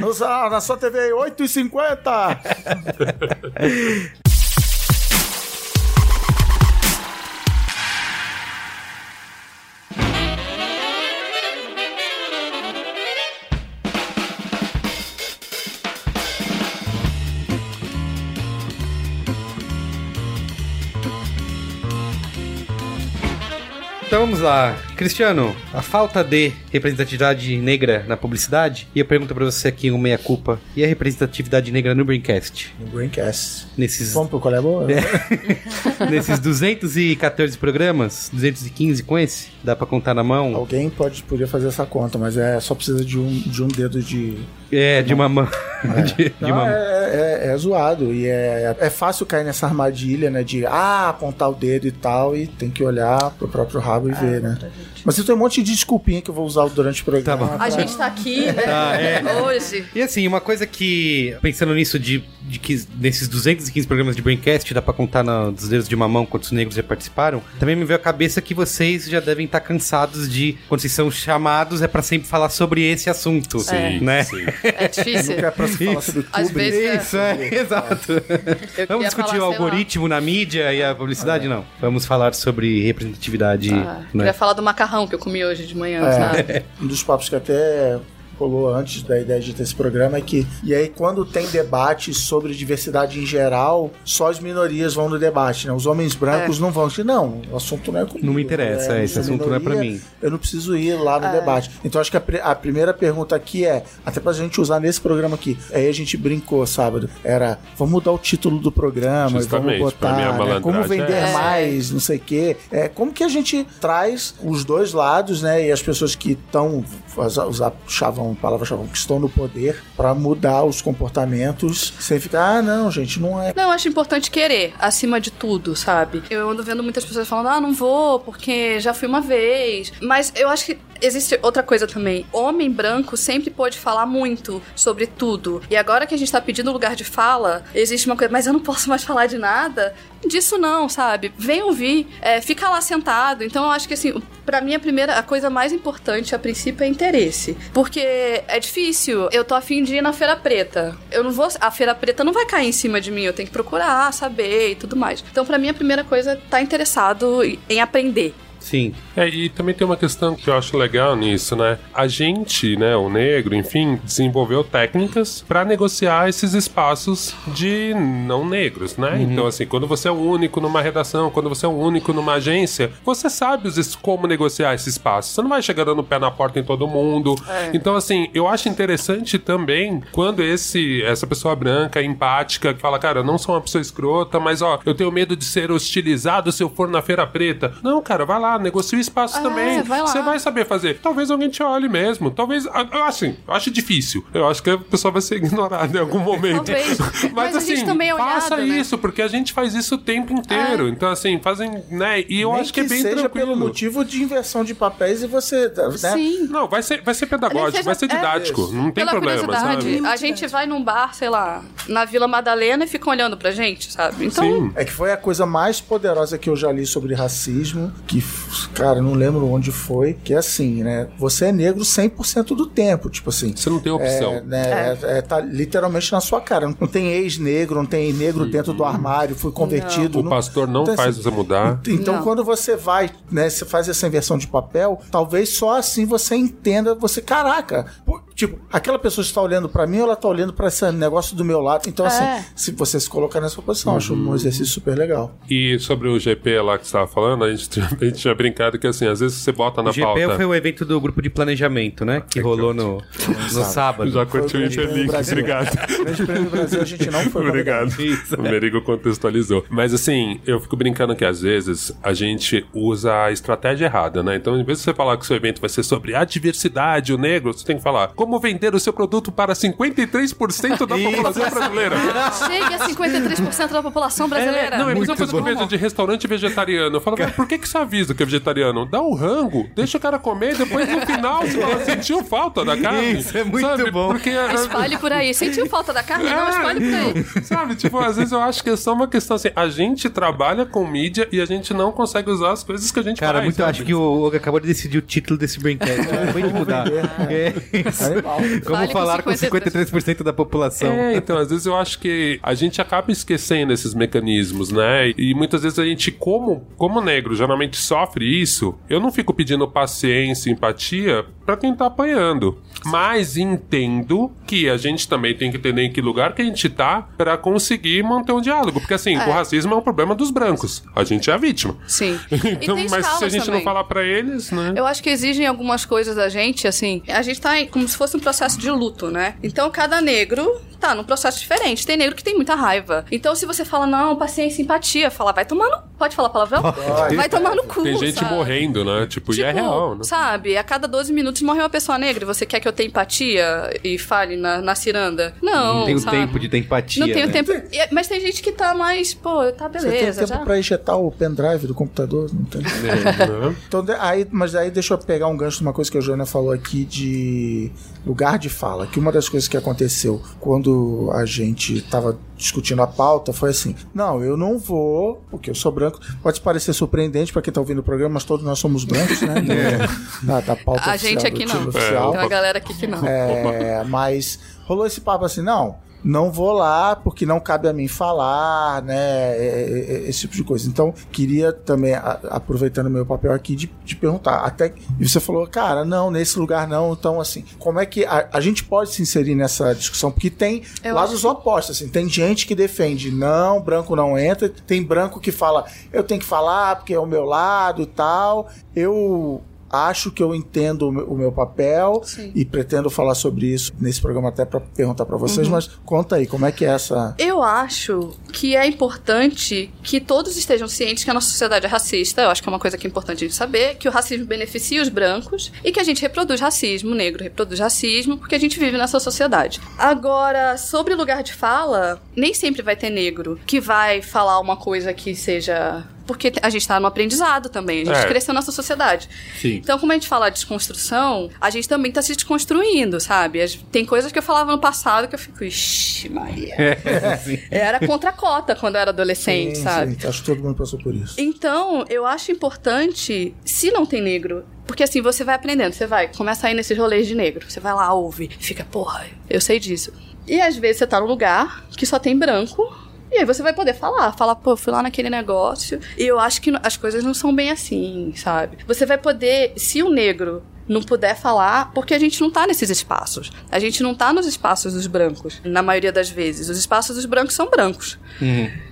Speaker 2: Nos- Na sua TV 8h50!
Speaker 1: Então vamos lá. Cristiano, a falta de representatividade negra na publicidade, e eu pergunto pra você aqui um meia-culpa, e a representatividade negra no Braincast?
Speaker 2: No Braincast.
Speaker 1: Nesses,
Speaker 2: Vamos pro qual é boa?
Speaker 1: nesses 214 programas, 215 com esse, dá pra contar na mão?
Speaker 2: Alguém pode, podia fazer essa conta, mas é só precisa de um, de um dedo de.
Speaker 1: É, de uma mão. De, de
Speaker 2: Não,
Speaker 1: uma
Speaker 2: é, é- é zoado. E é, é fácil cair nessa armadilha, né? De ah, apontar o dedo e tal, e tem que olhar pro próprio rabo e ver, né? Mas eu tenho um monte de desculpinha que eu vou usar durante o programa.
Speaker 1: Tá bom.
Speaker 6: A gente tá aqui, né?
Speaker 1: Tá, é.
Speaker 6: Hoje.
Speaker 1: E assim, uma coisa que, pensando nisso, de, de que nesses 215 programas de Braincast, dá pra contar na, dos dedos de uma mão quantos negros já participaram, também me veio à cabeça que vocês já devem estar cansados de, quando vocês são chamados, é pra sempre falar sobre esse assunto,
Speaker 6: Sim,
Speaker 1: né?
Speaker 3: sim.
Speaker 6: É difícil.
Speaker 2: Nunca é pra se falar sobre
Speaker 6: Às vezes-
Speaker 1: Isso, é, exato.
Speaker 6: Eu
Speaker 1: Vamos discutir
Speaker 6: falar,
Speaker 1: o
Speaker 6: lá,
Speaker 1: algoritmo na mídia e a publicidade? Não. Vamos falar sobre representatividade.
Speaker 6: Ah,
Speaker 1: né?
Speaker 6: Queria falar do macarrão que eu comi hoje de manhã,
Speaker 2: É,
Speaker 6: sabe?
Speaker 2: um dos papos que até rolou antes da ideia de ter esse programa é que e aí quando tem debate sobre diversidade em geral só as minorias vão no debate né os homens brancos não vão dizer não o assunto não é comigo
Speaker 1: Não me interessa,
Speaker 2: né?
Speaker 1: esse assunto não é pra
Speaker 2: minoria,
Speaker 1: mim.
Speaker 2: eu não preciso ir lá no debate então acho que a, a primeira pergunta aqui é até pra gente usar nesse programa aqui aí a gente brincou sábado era vamos mudar o título do programa
Speaker 3: Justamente,
Speaker 2: vamos botar né, como vender
Speaker 3: é essa.
Speaker 2: mais não sei o quê é como que a gente traz os dois lados né e as pessoas que estão usar chavão palavra chavão que no poder pra mudar os comportamentos sem ficar ah não gente não é
Speaker 6: Não, eu acho importante querer, acima de tudo, sabe? Eu ando vendo muitas pessoas falando, ah, não vou, porque já fui uma vez. Mas eu acho que existe outra coisa também. Homem branco sempre pode falar muito sobre tudo. E agora que a gente tá pedindo lugar de fala, existe uma coisa, mas eu não posso mais falar de nada. Disso não, sabe? Vem ouvir, é, fica lá sentado. Então eu acho que assim, pra mim a primeira, a coisa mais importante a princípio é interesse. Porque é difícil. Eu tô afim de ir na Feira Preta. Eu não vou. A Feira Preta não vai cair em cima de mim. Eu tenho que procurar, saber e tudo mais. Então, pra mim, a primeira coisa é estar interessado em aprender.
Speaker 1: Sim.
Speaker 3: É, e também tem uma questão que eu acho legal nisso, né? A gente, né, o negro, enfim, desenvolveu técnicas para negociar esses espaços de não negros, né? Então, assim, quando você é o único numa redação, quando você é o único numa agência, você sabe os- como negociar esse espaço. Você não vai chegar dando pé na porta em todo mundo. Então, assim, eu acho interessante também quando esse essa pessoa branca, empática, que fala, cara, eu não sou uma pessoa escrota, mas ó, eu tenho medo de ser hostilizado se eu for na feira preta. Não, cara, vai lá, negocia o espaço
Speaker 6: É,
Speaker 3: também.
Speaker 6: vai.
Speaker 3: Você vai saber fazer. Talvez alguém te olhe mesmo. Talvez, eu assim, eu acho difícil. Eu acho que a pessoa vai ser ignorada em algum momento.
Speaker 6: Talvez.
Speaker 3: Mas,
Speaker 6: Mas a
Speaker 3: assim,
Speaker 6: gente também é
Speaker 3: faça
Speaker 6: olhado, né?
Speaker 3: isso, porque a gente faz isso o tempo inteiro. Então, assim, fazem, né? E eu
Speaker 2: Nem
Speaker 3: acho que, é bem
Speaker 2: seja
Speaker 3: tranquilo.
Speaker 2: pelo motivo de inversão de papéis e você. Né?
Speaker 6: Sim.
Speaker 3: Não, vai ser, vai ser pedagógico,
Speaker 6: seja-
Speaker 3: vai ser
Speaker 6: é.
Speaker 3: didático. não tem
Speaker 6: Pela
Speaker 3: problema, sabe?
Speaker 6: a gente vai num bar, sei lá, na Vila Madalena e fica olhando pra gente, sabe? Então,
Speaker 3: Sim.
Speaker 2: É que foi a coisa mais poderosa que eu já li sobre racismo, que, cara, não lembro onde foi, que é assim, né? Você é negro 100% do tempo, tipo assim.
Speaker 3: Você não tem opção.
Speaker 2: É, né, é- é, tá literalmente na sua cara. Não tem ex-negro, não tem negro dentro do armário, foi convertido.
Speaker 3: O pastor não
Speaker 2: tem
Speaker 3: faz
Speaker 2: assim.
Speaker 3: você mudar.
Speaker 2: Então,
Speaker 6: Não.
Speaker 2: quando você vai, né, você faz essa inversão de papel, talvez só assim você entenda, você, caraca, tipo, aquela pessoa está olhando pra mim ou ela tá olhando pra esse negócio do meu lado. Então,
Speaker 6: É.
Speaker 2: assim, se você se colocar nessa posição, acho
Speaker 3: Uhum.
Speaker 2: um exercício super legal.
Speaker 3: E sobre o GP lá que você tava falando, a gente, a gente tinha brincado que assim, às vezes você bota na
Speaker 1: O GP
Speaker 3: pauta.
Speaker 1: foi o evento do grupo de planejamento, né? Que rolou no, no sábado.
Speaker 3: Já curtiu o
Speaker 2: o
Speaker 3: Interlink, obrigado.
Speaker 2: Grande Prêmio do Brasil, a gente não foi
Speaker 3: Obrigado.
Speaker 1: Isso.
Speaker 3: O Merigo contextualizou. Mas assim, eu fico brincando que às vezes a gente usa a estratégia errada, né? Então, em vez de você falar que o seu evento vai ser sobre a diversidade, o negro, você tem que falar como vender o seu produto para 53% da população brasileira.
Speaker 6: chegue a 53% da população brasileira.
Speaker 3: Não, é a mesma coisa que eu vejo de restaurante vegetariano. Eu falo, "Mas por que, que você avisa que é vegetariano? Dá o rango, deixa o cara comer, depois no final você fala, sentiu falta da carne.
Speaker 1: Isso, é muito
Speaker 3: Sabe?
Speaker 1: bom.
Speaker 3: Porque a-
Speaker 6: Espalhe por aí. Sentiu falta da carne? Não, espalhe por aí.
Speaker 3: Sabe, tipo, às vezes eu acho que é só uma questão assim, a gente trabalha com mídia e a gente não consegue usar as coisas que a gente
Speaker 1: Cara,
Speaker 3: faz.
Speaker 1: muito,
Speaker 3: sabe?
Speaker 1: acho que o Oga acabou de decidir o título desse Braincast. Acabou de mudar. É.
Speaker 2: Animal.
Speaker 1: Como
Speaker 6: Vale
Speaker 1: falar com
Speaker 6: 53%.
Speaker 1: 53% da população.
Speaker 3: É, então, às vezes eu acho que a gente acaba esquecendo esses mecanismos, né? E muitas vezes a gente, como, como negro, geralmente sofre isso, eu não fico pedindo paciência, empatia pra quem tá apanhando. Mas entendo que a gente também tem que entender em que lugar que a gente tá pra conseguir manter um diálogo. Porque assim, o racismo é um problema dos brancos. A gente é a vítima.
Speaker 6: Sim.
Speaker 3: Então, mas se a gente
Speaker 6: também.
Speaker 3: não falar pra eles, né?
Speaker 6: Eu acho que exigem algumas coisas da gente, assim. A gente tá em- como se fosse um processo de luto, né? Então cada negro tá num processo diferente. Tem negro que tem muita raiva. Então se você fala, não, paciência, empatia, fala, vai tomar no. Pode falar palavrão? Vai tomar no cu.
Speaker 3: Tem gente
Speaker 6: sabe?
Speaker 3: morrendo, né? Tipo, e é
Speaker 6: Tipo,
Speaker 3: real, né?
Speaker 6: Sabe, a cada 12 minutos morre uma pessoa negra e você quer que eu tenha empatia e fale na, na ciranda? Não.
Speaker 1: Não tem o
Speaker 6: sabe?
Speaker 1: tempo de ter empatia.
Speaker 6: Não tenho
Speaker 1: né?
Speaker 6: tempo. E- Mas tem gente que tá mais, pô, tá
Speaker 2: Você tem
Speaker 6: beleza.
Speaker 2: tempo
Speaker 6: já.
Speaker 2: pra injetar o pendrive do computador? Não tem.
Speaker 3: Né?
Speaker 2: Então, aí, mas aí deixa eu pegar um gancho de uma coisa que a Joana falou aqui de lugar de fala. Que uma das coisas que aconteceu quando a gente tava discutindo a pauta foi assim: não, eu não vou, porque eu sou branco. Pode parecer surpreendente pra quem tá ouvindo o programa, mas todos nós somos brancos, né? Da, da pauta
Speaker 6: A
Speaker 2: oficial
Speaker 6: gente aqui não.
Speaker 2: oficial.
Speaker 6: Tem uma galera aqui que não.
Speaker 2: É, mas rolou esse papo assim, não, não vou lá porque não cabe a mim falar, né? é, é, é, esse tipo de coisa. Então, queria também, aproveitando o meu papel aqui, de, de perguntar. Até e você falou, cara, não, nesse lugar não. Então, assim, como é que a, a gente pode se inserir nessa discussão? Porque tem
Speaker 6: Eu
Speaker 2: lados opostos, assim, tem gente que defende, não, branco não entra, tem branco que fala, eu tenho que falar porque é o meu lado e tal. Eu acho que eu entendo o meu, papel
Speaker 6: Sim.
Speaker 2: e pretendo falar sobre isso nesse programa até para perguntar para vocês,
Speaker 6: Uhum.
Speaker 2: mas conta aí, como é que é essa
Speaker 6: Eu acho que é importante que todos estejam cientes que a nossa sociedade é racista. Eu acho que é uma coisa que é importante a gente saber, que o racismo beneficia os brancos e que a gente reproduz racismo, o negro reproduz racismo, porque a gente vive nessa sociedade. Agora, sobre lugar de fala, nem sempre vai ter negro que vai falar uma coisa que seja porque a gente tá no aprendizado também, a gente
Speaker 3: É.
Speaker 6: cresceu nessa sociedade.
Speaker 1: Sim.
Speaker 6: Então, como a gente fala de desconstrução, a gente também tá se desconstruindo, sabe? Tem coisas que eu falava no passado que eu fico, ixi, Maria.
Speaker 1: É.
Speaker 6: Era contra a cota quando eu era adolescente,
Speaker 2: Sim,
Speaker 6: sabe?
Speaker 2: sim, acho que todo mundo passou por isso.
Speaker 6: Então, eu acho importante, se não tem negro, porque assim, você vai aprendendo, você vai, começa a ir nesses rolês de negro, você vai lá, ouve, fica, porra, eu sei disso. E às vezes você tá num lugar que só tem branco, E aí você vai poder falar, falar, pô, eu fui lá naquele negócio e eu acho que as coisas não são bem assim, sabe? Você vai poder, se o negro não puder falar, porque a gente não tá nesses espaços. A gente não tá nos espaços dos brancos, na maioria das vezes. Os espaços dos brancos são brancos.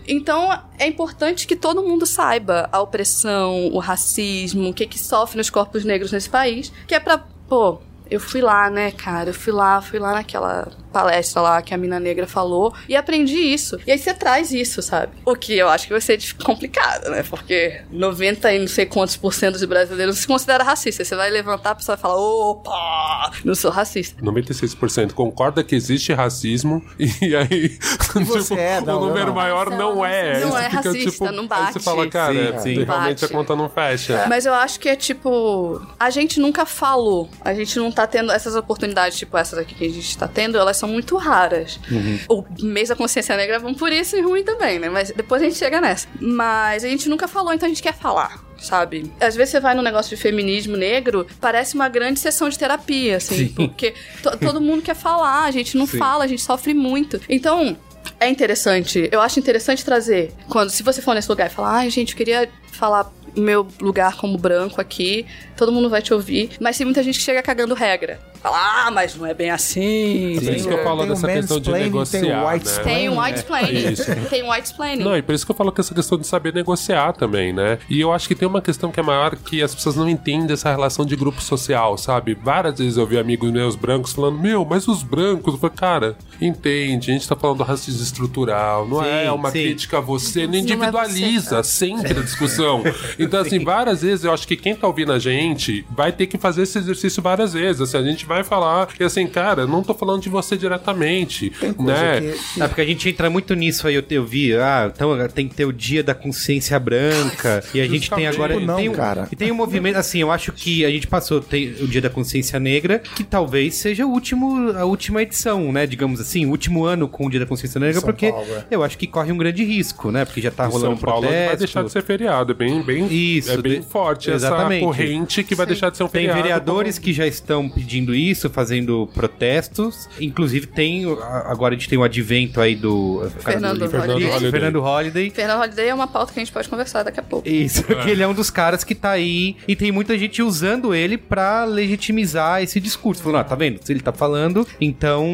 Speaker 6: Então, é importante que todo mundo saiba a opressão, o racismo, o que que sofre nos corpos negros nesse país, que é pra, pô, eu fui lá, né, cara? Eu fui lá, fui lá naquela palestra lá que a mina negra falou e aprendi isso. E aí você traz isso, sabe? O que eu acho que vai ser complicado, né? Porque 90 e não sei quantos por cento dos brasileiros se considera racista. Você vai levantar, a pessoa vai falar, opa, não sou racista.
Speaker 3: 96% concorda que existe racismo e aí
Speaker 2: você
Speaker 3: tipo,
Speaker 2: é, não,
Speaker 3: o número
Speaker 2: não.
Speaker 3: maior não é.
Speaker 6: Não
Speaker 3: Aí
Speaker 6: é
Speaker 3: você fica,
Speaker 6: racista,
Speaker 3: tipo,
Speaker 6: não
Speaker 3: Aí
Speaker 6: bate.
Speaker 3: você fala, cara,
Speaker 1: Sim,
Speaker 3: é,
Speaker 1: sim.
Speaker 3: realmente
Speaker 6: Bate.
Speaker 3: a conta não fecha.
Speaker 6: Mas eu acho que é tipo. A gente nunca falou. A gente não tá tendo essas oportunidades, tipo essas aqui que a gente tá tendo, elas são muito raras. O mês da consciência negra vão por isso e ruim também, né? Mas depois a gente chega nessa. Mas a gente nunca falou, então a gente quer falar. Sabe? Às vezes você vai num negócio de feminismo negro, parece uma grande sessão de terapia, assim, porque to- todo mundo quer falar, a gente não fala, a gente sofre muito. Então, é interessante. Eu acho interessante trazer. Quando, se você for nesse lugar e falar, ai, gente, eu queria falar meu lugar como branco aqui, todo mundo vai te ouvir. Mas tem muita gente que chega cagando regra. Fala, ah, mas não é bem assim.
Speaker 3: Por isso que eu falo
Speaker 2: Tem
Speaker 3: dessa questão de
Speaker 2: mansplaining, tem o
Speaker 3: negociar,
Speaker 2: white
Speaker 3: né?
Speaker 6: Tem um white explaining.
Speaker 3: Isso.
Speaker 6: Tem um white explaining.
Speaker 3: Não, e por isso que eu falo que essa questão de saber negociar também, né? E eu acho que tem uma questão que é maior que as pessoas não entendem essa relação de grupo social, sabe? Várias vezes eu vi amigos meus brancos falando, meu, mas os brancos, eu falei, cara, entende, a gente tá falando do racismo estrutural, não
Speaker 1: Sim,
Speaker 3: é uma
Speaker 1: sim.
Speaker 3: crítica a você, não
Speaker 6: Não é você,
Speaker 3: individualiza sempre a discussão. Então, assim, várias vezes eu acho que quem tá ouvindo a gente vai ter que fazer esse exercício várias vezes. Assim, a gente vai falar, e assim, cara, não tô falando de você diretamente,
Speaker 2: Tem coisa
Speaker 3: né?
Speaker 2: que.
Speaker 1: É porque a gente entra muito nisso aí, eu, eu vi, ah, então tem que ter o dia da consciência branca, e a gente tem agora...
Speaker 2: Não,
Speaker 1: tem um,
Speaker 2: cara.
Speaker 1: E tem um movimento, assim, eu acho que a gente passou tem o dia da consciência negra, que talvez seja o último, a última edição, né, digamos assim, o último ano com o dia da consciência negra,
Speaker 2: São
Speaker 1: porque
Speaker 2: Paulo, é.
Speaker 1: eu acho que corre um grande risco, né, porque já tá
Speaker 3: Em
Speaker 1: rolando
Speaker 3: São Paulo
Speaker 1: protesto.
Speaker 3: vai deixar de ser feriado. É bem, bem,
Speaker 1: Isso,
Speaker 3: é bem
Speaker 1: de-
Speaker 3: forte
Speaker 1: exatamente.
Speaker 3: essa corrente que vai deixar de ser um
Speaker 1: Tem
Speaker 3: feriado.
Speaker 1: vereadores que já estão pedindo isso, fazendo protestos. Inclusive tem agora a gente tem o advento aí do
Speaker 6: Fernando
Speaker 1: do-
Speaker 3: Fernando
Speaker 1: Isso,
Speaker 3: Holliday.
Speaker 1: Fernando Holliday.
Speaker 6: Fernando Holiday é uma pauta que a gente pode conversar daqui a pouco.
Speaker 1: Isso, que ele é um dos caras que tá aí e tem muita gente usando ele pra legitimizar esse discurso. Falando, ah, tá vendo? Se ele tá falando, então.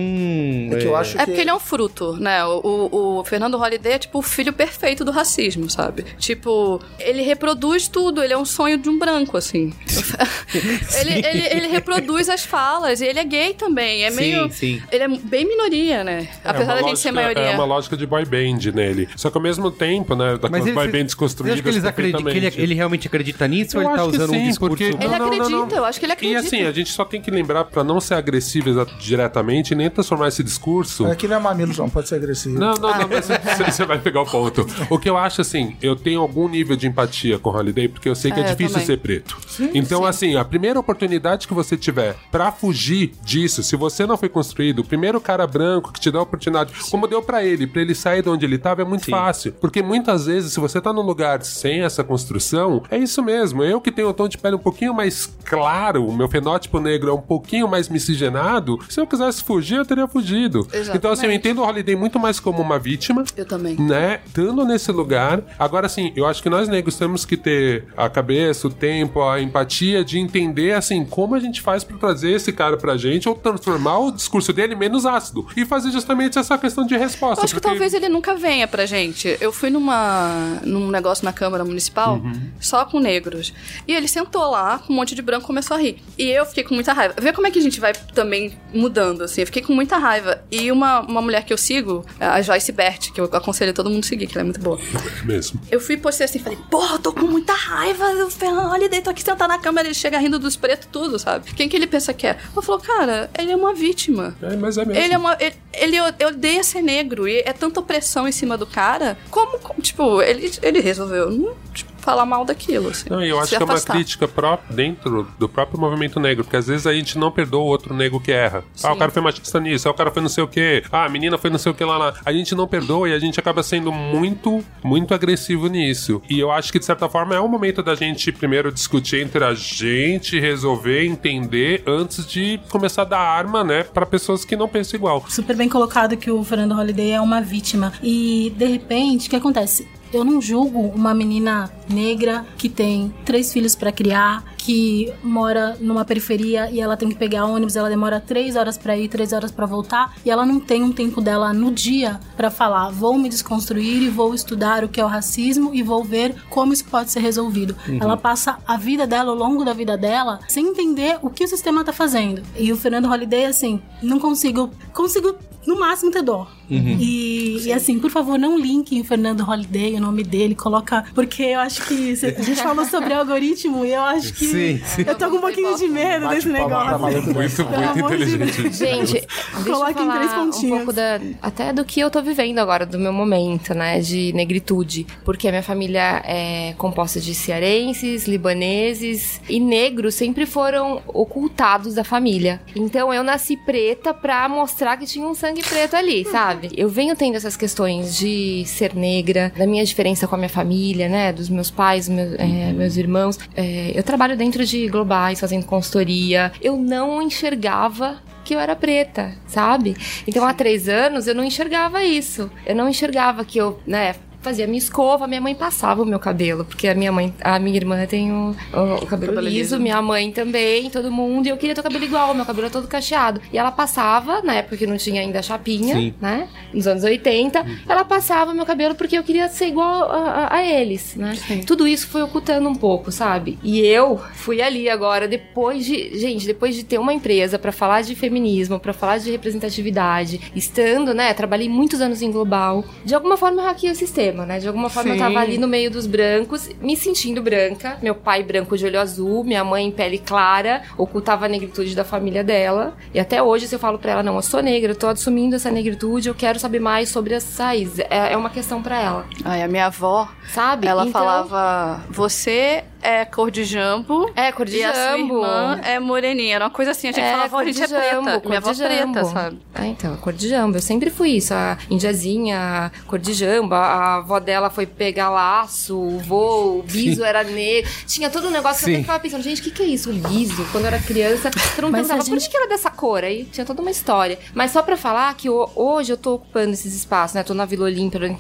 Speaker 2: É que eu acho
Speaker 6: É
Speaker 2: que.
Speaker 6: porque ele é um fruto, né? O, o, o Fernando Holliday é tipo o filho perfeito do racismo, sabe? Tipo, ele reproduz tudo, ele é um sonho de um branco, assim. ele, ele, ele reproduz as falas, e ele é gay também. É
Speaker 1: Sim,
Speaker 6: meio.
Speaker 1: sim.
Speaker 6: Ele é bem minoria, né?
Speaker 3: É
Speaker 6: Apesar
Speaker 3: uma
Speaker 6: da gente ser
Speaker 3: lógica-
Speaker 6: maioria.
Speaker 3: É uma lógica de boy band nele. Só que ao mesmo tempo, né, daquelas boy bands
Speaker 1: Você
Speaker 3: construídas
Speaker 1: acha que eles acreditam que ele,
Speaker 3: perfeitamente.
Speaker 1: ele realmente acredita nisso ou
Speaker 3: Eu
Speaker 1: ele tá
Speaker 3: que
Speaker 1: usando um
Speaker 3: sim,
Speaker 1: discurso.
Speaker 3: porque-
Speaker 6: Ele
Speaker 3: Não, não, não,
Speaker 6: acredita,
Speaker 3: não.
Speaker 6: eu acho que ele
Speaker 3: E
Speaker 6: acredita.
Speaker 3: assim, a gente só tem que lembrar pra não ser agressivo diretamente, nem transformar esse discurso
Speaker 2: Aqui não é mamilo, não pode ser agressivo.
Speaker 3: Não, não, não, mas você, você vai pegar o ponto. O que eu acho assim, eu tenho algum nível de empatia com o Holiday, porque eu sei que é,
Speaker 6: É,
Speaker 3: difícil
Speaker 6: também.
Speaker 3: ser preto. então, assim, a primeira oportunidade que você tiver pra fugir disso, se você não foi construído, o primeiro cara branco que te dá a oportunidade, como deu pra ele, pra ele sair de onde ele tava, é muito fácil. Porque muitas vezes, se você tá num lugar sem essa construção, é isso mesmo. Eu que tenho um tom de pele um pouquinho mais claro, o meu fenótipo negro é um pouquinho mais miscigenado, se eu quisesse fugir, eu teria fugido. Então, assim, eu
Speaker 6: Exatamente.
Speaker 3: entendo o Holiday muito mais como uma vítima
Speaker 6: Eu também.
Speaker 3: né, estando nesse lugar. Agora, assim, eu acho que nós negros temos que ter a cabeça, o tempo, a empatia de entender, assim, como a gente faz pra trazer esse cara pra gente ou transformar o discurso dele menos ácido e fazer justamente essa questão de resposta.
Speaker 6: Eu acho que
Speaker 3: porque-
Speaker 6: talvez ele nunca venha pra gente. Eu fui numa, num negócio na Câmara Municipal
Speaker 3: Uhum.
Speaker 6: só com negros. E ele sentou lá com um monte de branco e começou a rir. E eu fiquei com muita raiva. Vê como é que a gente vai também mudando, assim. Eu fiquei com muita raiva. E uma, uma mulher que eu sigo, a Joyce Bert, que eu aconselho todo mundo a seguir, que ela é muito boa.
Speaker 3: Mesmo.
Speaker 6: Eu fui postei assim, falei, porra, tô com muita raiva do Fernando Holiday, tô aqui sentado na câmera, ele chega rindo dos pretos, tudo, sabe? Quem que ele pensa que é? Ela falou, cara, ele é uma vítima.
Speaker 3: É, mas é mesmo.
Speaker 6: Ele é uma. Ele, ele odeia ser negro e é tanta opressão em cima do cara. Como, tipo, ele, ele resolveu. Não, tipo, falar mal daquilo. Assim,
Speaker 3: Não, e eu acho que é uma
Speaker 6: afastar.
Speaker 3: crítica própria dentro do próprio movimento negro, porque às vezes a gente não perdoa o outro negro que erra. Ah, o cara foi machista nisso, ah, o cara foi não sei o quê, ah, a menina foi não sei o que lá lá. A gente não perdoa e a gente acaba sendo muito, muito agressivo nisso. E eu acho que, de certa forma, é o momento da gente primeiro discutir entre a gente, resolver, entender, antes de começar a dar arma, né, pra pessoas que não pensam igual.
Speaker 5: Super bem colocado que o Fernando Holiday é uma vítima. E, de repente, o que acontece? Eu não julgo uma menina negra que tem três filhos pra criar, que mora numa periferia e ela tem que pegar ônibus, ela demora três horas pra ir, três horas pra voltar, e ela não tem um tempo dela no dia pra falar, vou me desconstruir e vou estudar o que é o racismo e vou ver como isso pode ser resolvido. Ela passa a vida dela, ao longo da vida dela, sem entender o que o sistema tá fazendo. E o Fernando Holiday, assim, não consigo, consigo no máximo ter dó. E, e, assim, por favor, não linkem o Fernando Holiday, o nome dele, coloca. Porque eu acho que. A gente falou sobre algoritmo e eu acho que.
Speaker 1: Sim, sim.
Speaker 5: Eu tô com um pouquinho de medo desse negócio.
Speaker 3: Muito, muito
Speaker 5: de
Speaker 3: inteligente.
Speaker 4: Gente,
Speaker 5: Coloca em três
Speaker 4: um
Speaker 5: pontinhos.
Speaker 4: pouco da, até do que eu tô vivendo agora, do meu momento, né, de negritude. Porque a minha família é composta de cearenses, libaneses e negros sempre foram ocultados da família. Então eu nasci preta pra mostrar que tinha um sangue preto ali, sabe? Eu venho tendo essas questões de ser negra, da minha diferença com a minha família, né, dos meus pais, meus, é, meus irmãos. É, eu trabalho dentro de globais, fazendo consultoria. Eu não enxergava que eu era preta, sabe? Então há três anos eu não enxergava isso. Eu não enxergava que eu, né? Fazia minha escova, minha mãe passava o meu cabelo, porque a minha mãe, a minha irmã tem o, o- o cabelo
Speaker 6: Cabelo
Speaker 4: liso, minha mãe também, todo mundo, e eu queria ter o cabelo igual, meu cabelo é todo cacheado. E ela passava, na época que não tinha ainda chapinha,
Speaker 1: Sim.
Speaker 4: né? Nos anos 80, ela passava meu cabelo porque eu queria ser igual a, a- a eles, né? Tudo isso foi ocultando um pouco, sabe? E eu fui ali agora, depois de. Gente, depois de ter uma empresa pra falar de feminismo, pra falar de representatividade, estando, né? Trabalhei muitos anos em global. De alguma forma eu hackeei o sistema, né? De alguma forma eu
Speaker 6: Sim.
Speaker 4: tava ali no meio dos brancos, me sentindo branca. Meu pai branco de olho azul, minha mãe pele clara, ocultava a negritude da família dela. E até hoje, se eu falo pra ela, não, eu sou negra, eu tô assumindo essa negritude, eu quero saber mais sobre as raízes. É, é uma questão pra ela,
Speaker 6: Ai, a minha avó,
Speaker 4: sabe?
Speaker 6: ela
Speaker 4: Então-
Speaker 6: falava: Você é cor de jambo.
Speaker 4: É, cor de
Speaker 6: e a sua
Speaker 4: jambo.
Speaker 6: irmã é moreninha. Era uma coisa assim. A gente falava, a
Speaker 4: cor
Speaker 6: gente
Speaker 4: de
Speaker 6: é preta.
Speaker 4: jambo, cor
Speaker 6: Minha avó é preta,
Speaker 4: jambo.
Speaker 6: sabe?
Speaker 4: Ah, então, cor de jambo. Eu sempre fui isso. A indiazinha, cor de jambo. A avó dela foi pegar laço, o vô, o biso era negro. Tinha todo um negócio que eu
Speaker 1: Sim.
Speaker 4: ficava pensando, gente, o que, que é isso? O biso? Quando eu era criança, todo mundo
Speaker 5: Mas
Speaker 4: perguntava,
Speaker 5: a
Speaker 4: por
Speaker 5: gente-
Speaker 4: que, era dessa cor? Aí tinha toda uma história. Mas só pra falar que ho- hoje eu tô ocupando esses espaços, né? Tô na Vila Olímpia,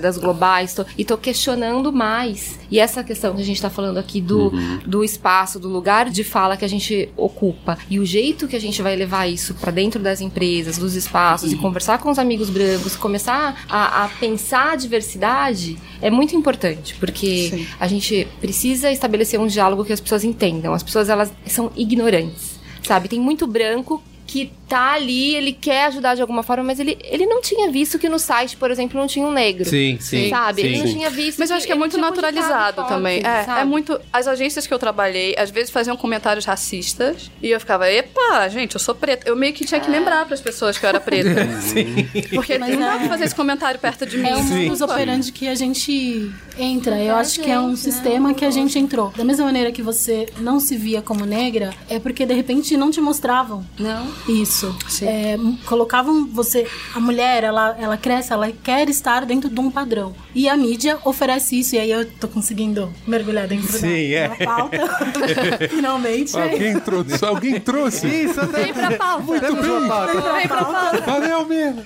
Speaker 4: das globais, tô- e tô questionando mais. E essa questão que a gente tá falando aqui do, do espaço, do lugar de fala que a gente ocupa e o jeito que a gente vai levar isso pra dentro das empresas, dos espaços e conversar com os amigos brancos, começar a, a pensar a diversidade é muito importante, porque
Speaker 6: Sim.
Speaker 4: a gente precisa estabelecer um diálogo que as pessoas entendam. As pessoas elas são ignorantes, sabe? Tem muito branco que tá ali, ele quer ajudar de alguma forma, mas ele, ele não tinha visto que no site, por exemplo, não tinha um negro.
Speaker 1: Sim, sim.
Speaker 4: Sabe? Ele não
Speaker 1: sim.
Speaker 4: tinha visto.
Speaker 6: Mas eu acho que é muito naturalizado também. É,
Speaker 4: sabe?
Speaker 6: é muito. As agências que eu trabalhei, às vezes faziam comentários racistas e eu ficava, epa, gente, eu sou preta. Eu meio que tinha que lembrar pras pessoas que eu era preta. Porque
Speaker 5: Mas
Speaker 6: não dá
Speaker 5: é-
Speaker 6: pra fazer esse comentário perto de mim.
Speaker 5: É um
Speaker 1: Sim.
Speaker 5: modus operandi que a gente entra. Eu acho que é um sistema que a gente entrou. Da mesma maneira que você não se via como negra, é porque de repente não te mostravam
Speaker 4: Não.
Speaker 5: Isso.
Speaker 6: Sim.
Speaker 5: É, colocavam você. A mulher, ela, ela cresce, ela quer estar dentro de um padrão. E a mídia oferece isso, e aí eu tô conseguindo mergulhar dentro da,
Speaker 1: Sim, é.
Speaker 5: da pauta. Finalmente.
Speaker 3: Alguém trouxe. Alguém trouxe.
Speaker 1: Isso.
Speaker 6: Vem pra pauta.
Speaker 1: Muito bem.
Speaker 6: Vem pra pauta.
Speaker 3: Valeu mesmo.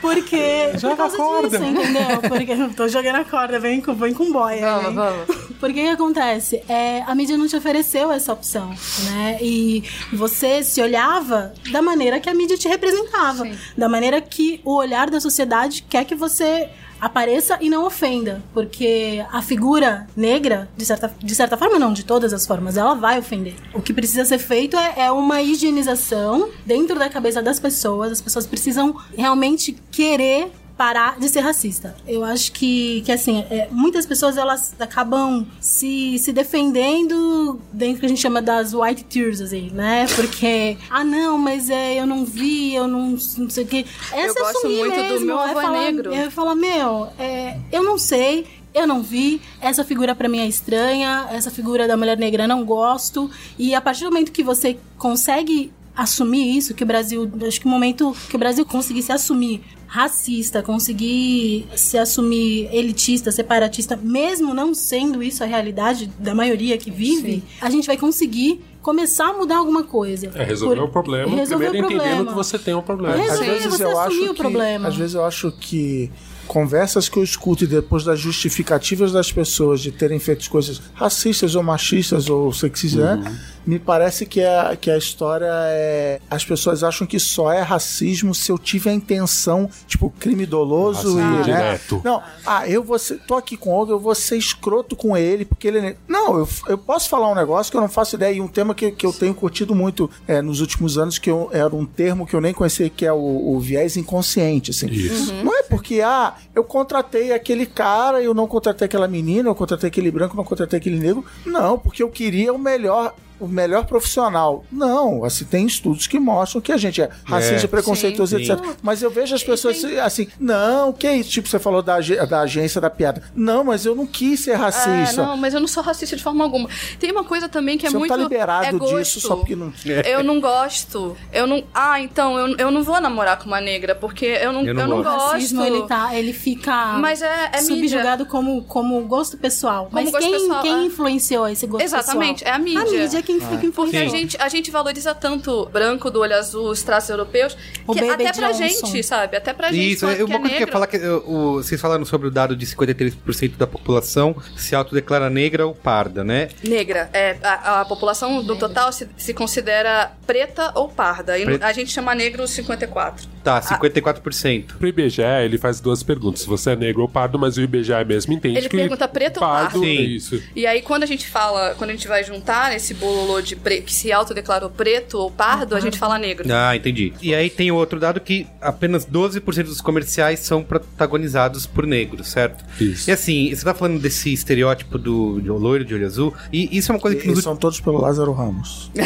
Speaker 5: Porque.
Speaker 3: Joga
Speaker 5: por causa
Speaker 3: a corda.
Speaker 5: disso, entendeu? Porque eu tô jogando a corda, vem com, vem com boia.
Speaker 6: Vamos,
Speaker 5: hein?
Speaker 6: vamos.
Speaker 5: Porque o que acontece? É, a mídia não te ofereceu essa opção, né? E você se olhava da maneira que a mídia te representava. Da maneira que o olhar da sociedade quer que você apareça e não ofenda. Porque a figura negra, de certa, de certa forma não, de todas as formas, ela vai ofender. O que precisa ser feito é, é uma higienização dentro da cabeça das pessoas. As pessoas precisam realmente querer parar de ser racista. Eu acho que, que assim, é, muitas pessoas elas acabam se, se defendendo dentro do que a gente chama das white tears, assim, né? Porque, ah, não, mas é, eu não vi, eu não, não sei o quê. Essa é
Speaker 6: gosto muito do
Speaker 5: mesmo,
Speaker 6: meu
Speaker 5: é
Speaker 6: avô
Speaker 5: falar,
Speaker 6: negro.
Speaker 5: É falar, meu, é, eu não sei, eu não vi, essa figura pra mim é estranha, essa figura da mulher negra eu não gosto. E a partir do momento que você consegue assumir isso, que o Brasil, acho que o momento que o Brasil conseguir se assumir racista, conseguir se assumir elitista, separatista, mesmo não sendo isso a realidade da maioria que vive, a gente vai conseguir começar a mudar alguma coisa.
Speaker 3: É resolver
Speaker 5: Por-
Speaker 3: o problema,
Speaker 5: resolver
Speaker 3: primeiro
Speaker 5: o
Speaker 3: entendendo
Speaker 5: problema.
Speaker 3: que você tem um problema.
Speaker 5: Resolver.
Speaker 2: Às
Speaker 5: Sim,
Speaker 2: vezes
Speaker 5: você
Speaker 2: eu acho
Speaker 5: o
Speaker 2: que,
Speaker 5: problema.
Speaker 2: Às vezes eu acho que conversas que eu escuto e depois das justificativas das pessoas de terem feito coisas racistas ou machistas ou sexistas, né? Me parece que a, que a história é. As pessoas acham que só é racismo se eu tive a intenção, tipo, crime doloso
Speaker 3: Racismo
Speaker 2: e. Né?
Speaker 3: direto.
Speaker 2: Não, ah, eu vou ser, tô aqui com o Olga, eu vou ser escroto com ele, porque ele. é. Não, eu, eu posso falar um negócio que eu não faço ideia, e um tema que, que eu tenho curtido muito é, nos últimos anos, que eu, era um termo que eu nem conhecia, que é o, o viés inconsciente, assim.
Speaker 3: Isso.
Speaker 5: Uhum.
Speaker 2: Não é porque, ah, eu contratei aquele cara, eu não contratei aquela menina, eu contratei aquele branco, não contratei aquele negro. Não, porque eu queria o melhor. O melhor profissional. Não, assim, tem estudos que mostram que a gente é racista,
Speaker 1: É,
Speaker 2: preconceituoso,
Speaker 1: sim.
Speaker 2: etc. Mas eu vejo as pessoas assim, não, que isso? Tipo, você falou da, da agência da piada. Não, mas eu não quis ser
Speaker 6: É,
Speaker 2: racista.
Speaker 6: não, mas eu não sou racista de forma alguma. Tem uma coisa também que é
Speaker 2: você
Speaker 6: muito.
Speaker 2: não tá liberado
Speaker 6: é gosto.
Speaker 2: disso só porque não.
Speaker 6: Eu não gosto. Eu não. Ah, então, eu, eu não vou namorar com uma negra, porque eu não,
Speaker 1: Eu não
Speaker 6: eu não
Speaker 5: O
Speaker 1: gosto.
Speaker 6: gosto.
Speaker 5: racismo, ele, tá, ele fica
Speaker 6: Mas é, é mídia.
Speaker 5: subjugado como, como gosto pessoal.
Speaker 6: Como
Speaker 5: Mas
Speaker 6: gosto
Speaker 5: quem,
Speaker 6: pessoal,
Speaker 5: quem
Speaker 6: é.
Speaker 5: influenciou esse gosto
Speaker 6: Exatamente,
Speaker 5: pessoal?
Speaker 6: é a mídia.
Speaker 5: A mídia é quem fica
Speaker 6: Porque a gente, a gente valoriza tanto branco, do olho azul, os traços europeus,
Speaker 5: O
Speaker 6: que
Speaker 5: Baby
Speaker 6: até pra
Speaker 5: Johnson.
Speaker 6: gente, sabe? Até pra gente
Speaker 1: Isso,
Speaker 6: que
Speaker 1: é
Speaker 6: é
Speaker 1: uma coisa que eu ia falar que o- vocês falaram sobre o dado de 53% da população se autodeclara negra ou parda, né?
Speaker 6: Negra. É, a, a população do total se, se considera preta ou parda. E
Speaker 1: Preta.
Speaker 6: a gente chama negro 54.
Speaker 1: Tá, 54%.
Speaker 3: Pro IBGE, ele faz duas perguntas. Se você é negro ou pardo, mas o IBGE mesmo entende
Speaker 6: Ele
Speaker 3: que
Speaker 6: pergunta preto ou pardo?
Speaker 1: Sim.
Speaker 3: é isso.
Speaker 6: E aí, quando a gente fala, quando a gente vai juntar esse bololô de pre- que se autodeclarou preto ou pardo, a gente fala negro.
Speaker 1: Ah, entendi. E aí tem outro dado que apenas 12% dos comerciais são protagonizados por negros, certo?
Speaker 3: Isso.
Speaker 1: E assim, você tá falando desse estereótipo do de loiro de olho azul, e isso é uma coisa que
Speaker 2: Eles
Speaker 1: nos
Speaker 2: são todos pelo Lázaro Ramos.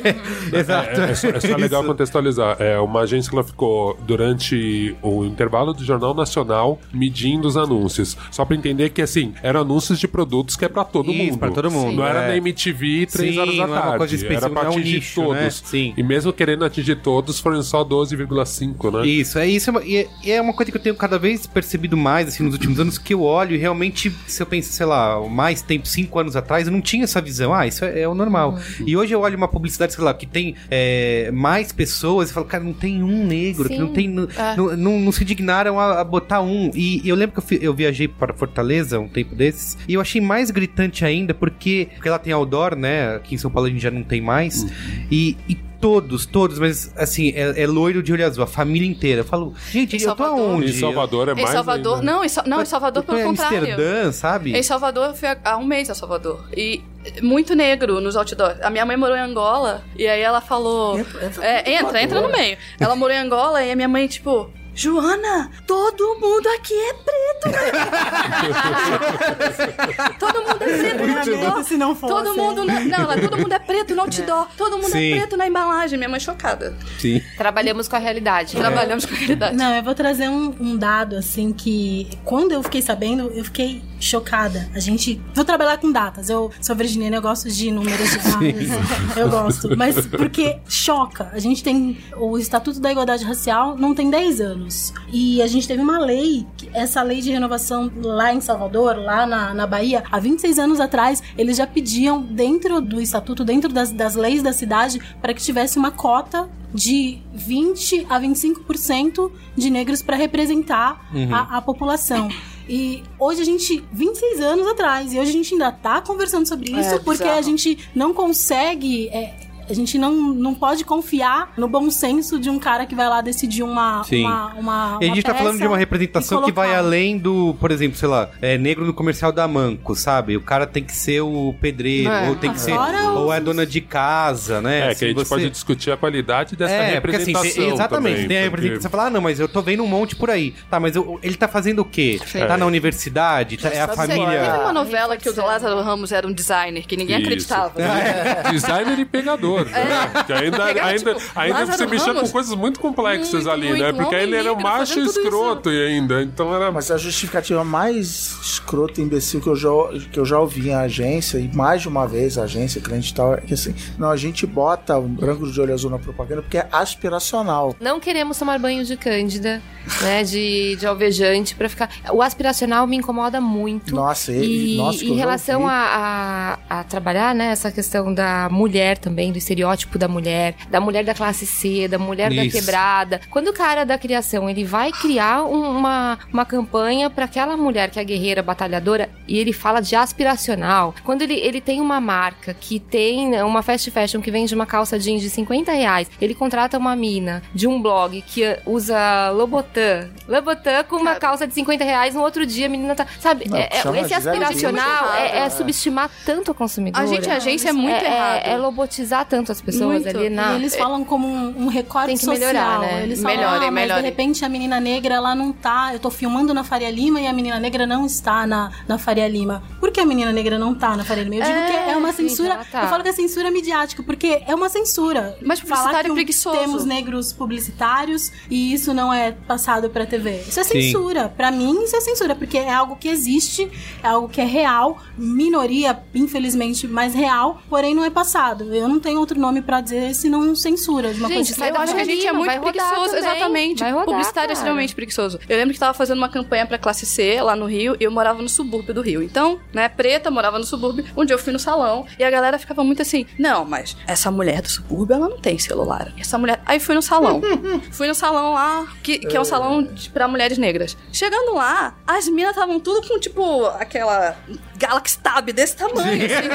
Speaker 1: Exato.
Speaker 3: É, é só, é só legal
Speaker 1: Isso.
Speaker 3: contextualizar. É uma agência que ela ficou durante o intervalo do Jornal Nacional medindo os anúncios. Só pra entender que, assim, eram anúncios de produtos que é pra todo
Speaker 1: Isso,
Speaker 3: mundo.
Speaker 1: pra todo mundo,
Speaker 3: Não era
Speaker 1: é.
Speaker 3: na MTV três
Speaker 1: Sim,
Speaker 3: horas da
Speaker 1: não é uma
Speaker 3: tarde.
Speaker 1: coisa específica,
Speaker 3: era pra
Speaker 1: não é um
Speaker 3: atingir
Speaker 1: nicho,
Speaker 3: todos.
Speaker 1: né? Sim.
Speaker 3: E mesmo querendo atingir todos, foram só 12,5, né?
Speaker 1: Isso, é isso. é E é, e é uma coisa que eu tenho cada vez percebido mais, assim, nos últimos anos, que eu olho e realmente, se eu penso, sei lá, mais tempo, cinco anos atrás, eu não tinha essa visão. Ah, isso é, é o normal. E hoje eu olho uma publicidade, sei lá, que tem é, mais pessoas e falo, cara, não tem um negro, que não tem. Não, não, não- não se dignaram a, a botar um. E, eu lembro que eu, fi- eu viajei para Fortaleza um tempo desses, e eu achei mais gritante ainda, porque, porque lá tem outdoor, né? Aqui em São Paulo a gente já não tem mais. E. e Todos, todos, mas assim, é, é loiro de olho azul, a família inteira. Eu falo, gente,
Speaker 6: Em
Speaker 1: eu tô
Speaker 6: Salvador.
Speaker 1: aonde?
Speaker 3: Em Salvador é
Speaker 6: Em
Speaker 3: mais
Speaker 6: Salvador.
Speaker 3: ainda.
Speaker 6: Não, em, Sa- não, em Salvador,
Speaker 1: tô
Speaker 6: pelo
Speaker 1: em
Speaker 6: contrário.
Speaker 1: Amsterdã, sabe?
Speaker 6: Em Salvador, eu fui há- um mês a Salvador. E muito negro nos outdoors. A minha mãe morou em Angola, e aí ela falou.
Speaker 2: Entra, entra
Speaker 6: É,
Speaker 2: no
Speaker 6: entra, entra no meio. Ela morou em Angola e a minha mãe, tipo. Joana, todo mundo aqui é preto. todo mundo é preto no outdoor.
Speaker 5: Se não fosse.
Speaker 6: Todo mundo, não, todo mundo é preto no outdoor. Todo mundo
Speaker 1: Sim.
Speaker 6: é preto na embalagem. Minha mãe chocada.
Speaker 1: Sim.
Speaker 4: Trabalhamos com a realidade. né?
Speaker 6: Trabalhamos com a realidade.
Speaker 5: Não, eu vou trazer um, um dado, assim, que quando eu fiquei sabendo, eu fiquei chocada. A gente. Vou trabalhar com datas. Eu sou virginiana, eu gosto de números de datas. eu gosto. Mas porque choca. A gente tem. O Estatuto da Igualdade Racial não tem 10 anos. E a gente teve uma lei, essa lei de renovação lá em Salvador, lá na, na Bahia, há 26 anos atrás, eles já pediam, dentro do estatuto, dentro das, das leis da cidade, para que tivesse uma cota de 20 a 25% de negros para representar a, a população. E hoje a gente, 26 anos atrás, e hoje a gente ainda tá conversando sobre isso
Speaker 6: É,
Speaker 5: porque
Speaker 6: bizarro.
Speaker 5: a gente não consegue. é, a gente não, não pode confiar no bom senso de um cara que vai lá decidir uma.
Speaker 1: Sim.
Speaker 5: uma, uma
Speaker 1: E a gente
Speaker 5: uma
Speaker 1: tá falando de uma representação que vai além do, por exemplo, sei lá, é negro no comercial da Manco, sabe? O cara tem que ser o pedreiro,
Speaker 4: É.
Speaker 1: ou tem que ser.
Speaker 5: Fora
Speaker 1: Ou
Speaker 5: os-
Speaker 1: é dona de casa, né?
Speaker 3: É, que
Speaker 1: Assim,
Speaker 3: a gente
Speaker 1: você-
Speaker 3: pode discutir a qualidade dessa
Speaker 1: É, porque assim,
Speaker 3: representação
Speaker 1: exatamente,
Speaker 3: também,
Speaker 1: tem a
Speaker 3: porque-
Speaker 1: representação. Você fala, ah, não, mas eu tô vendo um monte por aí. Tá, mas eu- ele tá fazendo o quê? Tá na universidade? Tá- é a família.
Speaker 6: Teve uma novela que o Lázaro Ramos era um designer, que ninguém
Speaker 3: Isso.
Speaker 6: acreditava.
Speaker 3: Designer e pegador. Escritor. né? Que ainda,
Speaker 6: Pegava,
Speaker 3: ainda,
Speaker 6: tipo,
Speaker 3: ainda
Speaker 6: Lázaro
Speaker 3: você mexia com
Speaker 6: Ramos.
Speaker 3: coisas muito complexas
Speaker 6: Muito,
Speaker 3: ali,
Speaker 6: muito.
Speaker 3: né? Porque
Speaker 6: Homem
Speaker 3: ele era um
Speaker 6: negro
Speaker 3: macho
Speaker 6: fazendo tudo
Speaker 3: escroto e ainda. Então era.
Speaker 2: Mas a justificativa mais escrota e imbecil que eu, já, que eu já ouvi em agência, e mais de uma vez a agência, cliente e tal, é que assim, não, a gente bota o branco de olho azul na propaganda porque é aspiracional.
Speaker 4: Não queremos tomar banho de cândida, né? De, de alvejante pra ficar. O aspiracional me incomoda muito.
Speaker 2: Nossa, e,
Speaker 4: E
Speaker 2: nossa, que eu
Speaker 4: em
Speaker 2: já
Speaker 4: relação
Speaker 2: ouvi.
Speaker 4: a, a, a trabalhar, né, essa questão da mulher também, do estereótipo da mulher, da mulher da classe C, da mulher da
Speaker 1: Isso.
Speaker 4: quebrada. Quando o cara da criação, ele vai criar um- uma, uma campanha para aquela mulher que é guerreira, batalhadora, e ele fala de aspiracional. Quando ele, ele tem uma marca que tem né, uma fast fashion que vende uma calça jeans de 50 reais, ele contrata uma mina de um blog que usa Lobotan. Lobotan com uma calça de 50 reais, no outro dia a menina tá. Sabe,
Speaker 2: Não,
Speaker 4: é- é- esse aspiracional é, é subestimar tanto a consumidora.
Speaker 6: A gente, a agência é muito
Speaker 4: é,
Speaker 6: errado.
Speaker 4: é, é lobotizar tanto as pessoas,
Speaker 5: Muito.
Speaker 4: alienar.
Speaker 5: E eles falam como um, um recorte
Speaker 4: Tem que
Speaker 5: social.
Speaker 4: melhorar, né?
Speaker 5: Eles falam,
Speaker 6: Melhorem,
Speaker 5: ah,
Speaker 6: melhorem.
Speaker 5: de repente a menina negra, ela não tá... Eu tô filmando na Faria Lima e a menina negra não está na, na Faria Lima. Por que a menina negra não tá na Faria Lima? Eu digo
Speaker 4: É,
Speaker 5: que é uma
Speaker 4: gente,
Speaker 5: censura...
Speaker 4: tá.
Speaker 5: Eu falo que é censura midiática, porque é uma censura.
Speaker 6: Mas
Speaker 5: Falar
Speaker 6: publicitário
Speaker 5: que
Speaker 6: é
Speaker 5: um-
Speaker 6: preguiçoso.
Speaker 5: Temos negros publicitários e isso não é passado pra TV. Isso é
Speaker 1: Sim.
Speaker 5: censura. Pra mim, isso é censura, porque é algo que existe, é algo que é real, minoria, infelizmente, mas real, porém não é passado. Eu não tenho outro nome pra dizer senão censura de uma
Speaker 4: Gente,
Speaker 5: coisa
Speaker 6: Eu acho que a gente é muito preguiçoso, exatamente.
Speaker 4: Vai rodar,
Speaker 6: Publicitário é
Speaker 4: cara.
Speaker 6: extremamente preguiçoso. Eu lembro que tava fazendo uma campanha pra classe C lá no Rio e eu morava no subúrbio do Rio. Então, né, preta, morava no subúrbio. Um dia eu fui no salão e a galera ficava muito assim: não, mas essa mulher do subúrbio, ela não tem celular. Essa mulher. Aí fui no salão. fui no salão lá, que, que é um salão pra mulheres negras. Chegando lá, as minas estavam tudo com, tipo, aquela Galaxy Tab desse tamanho, assim.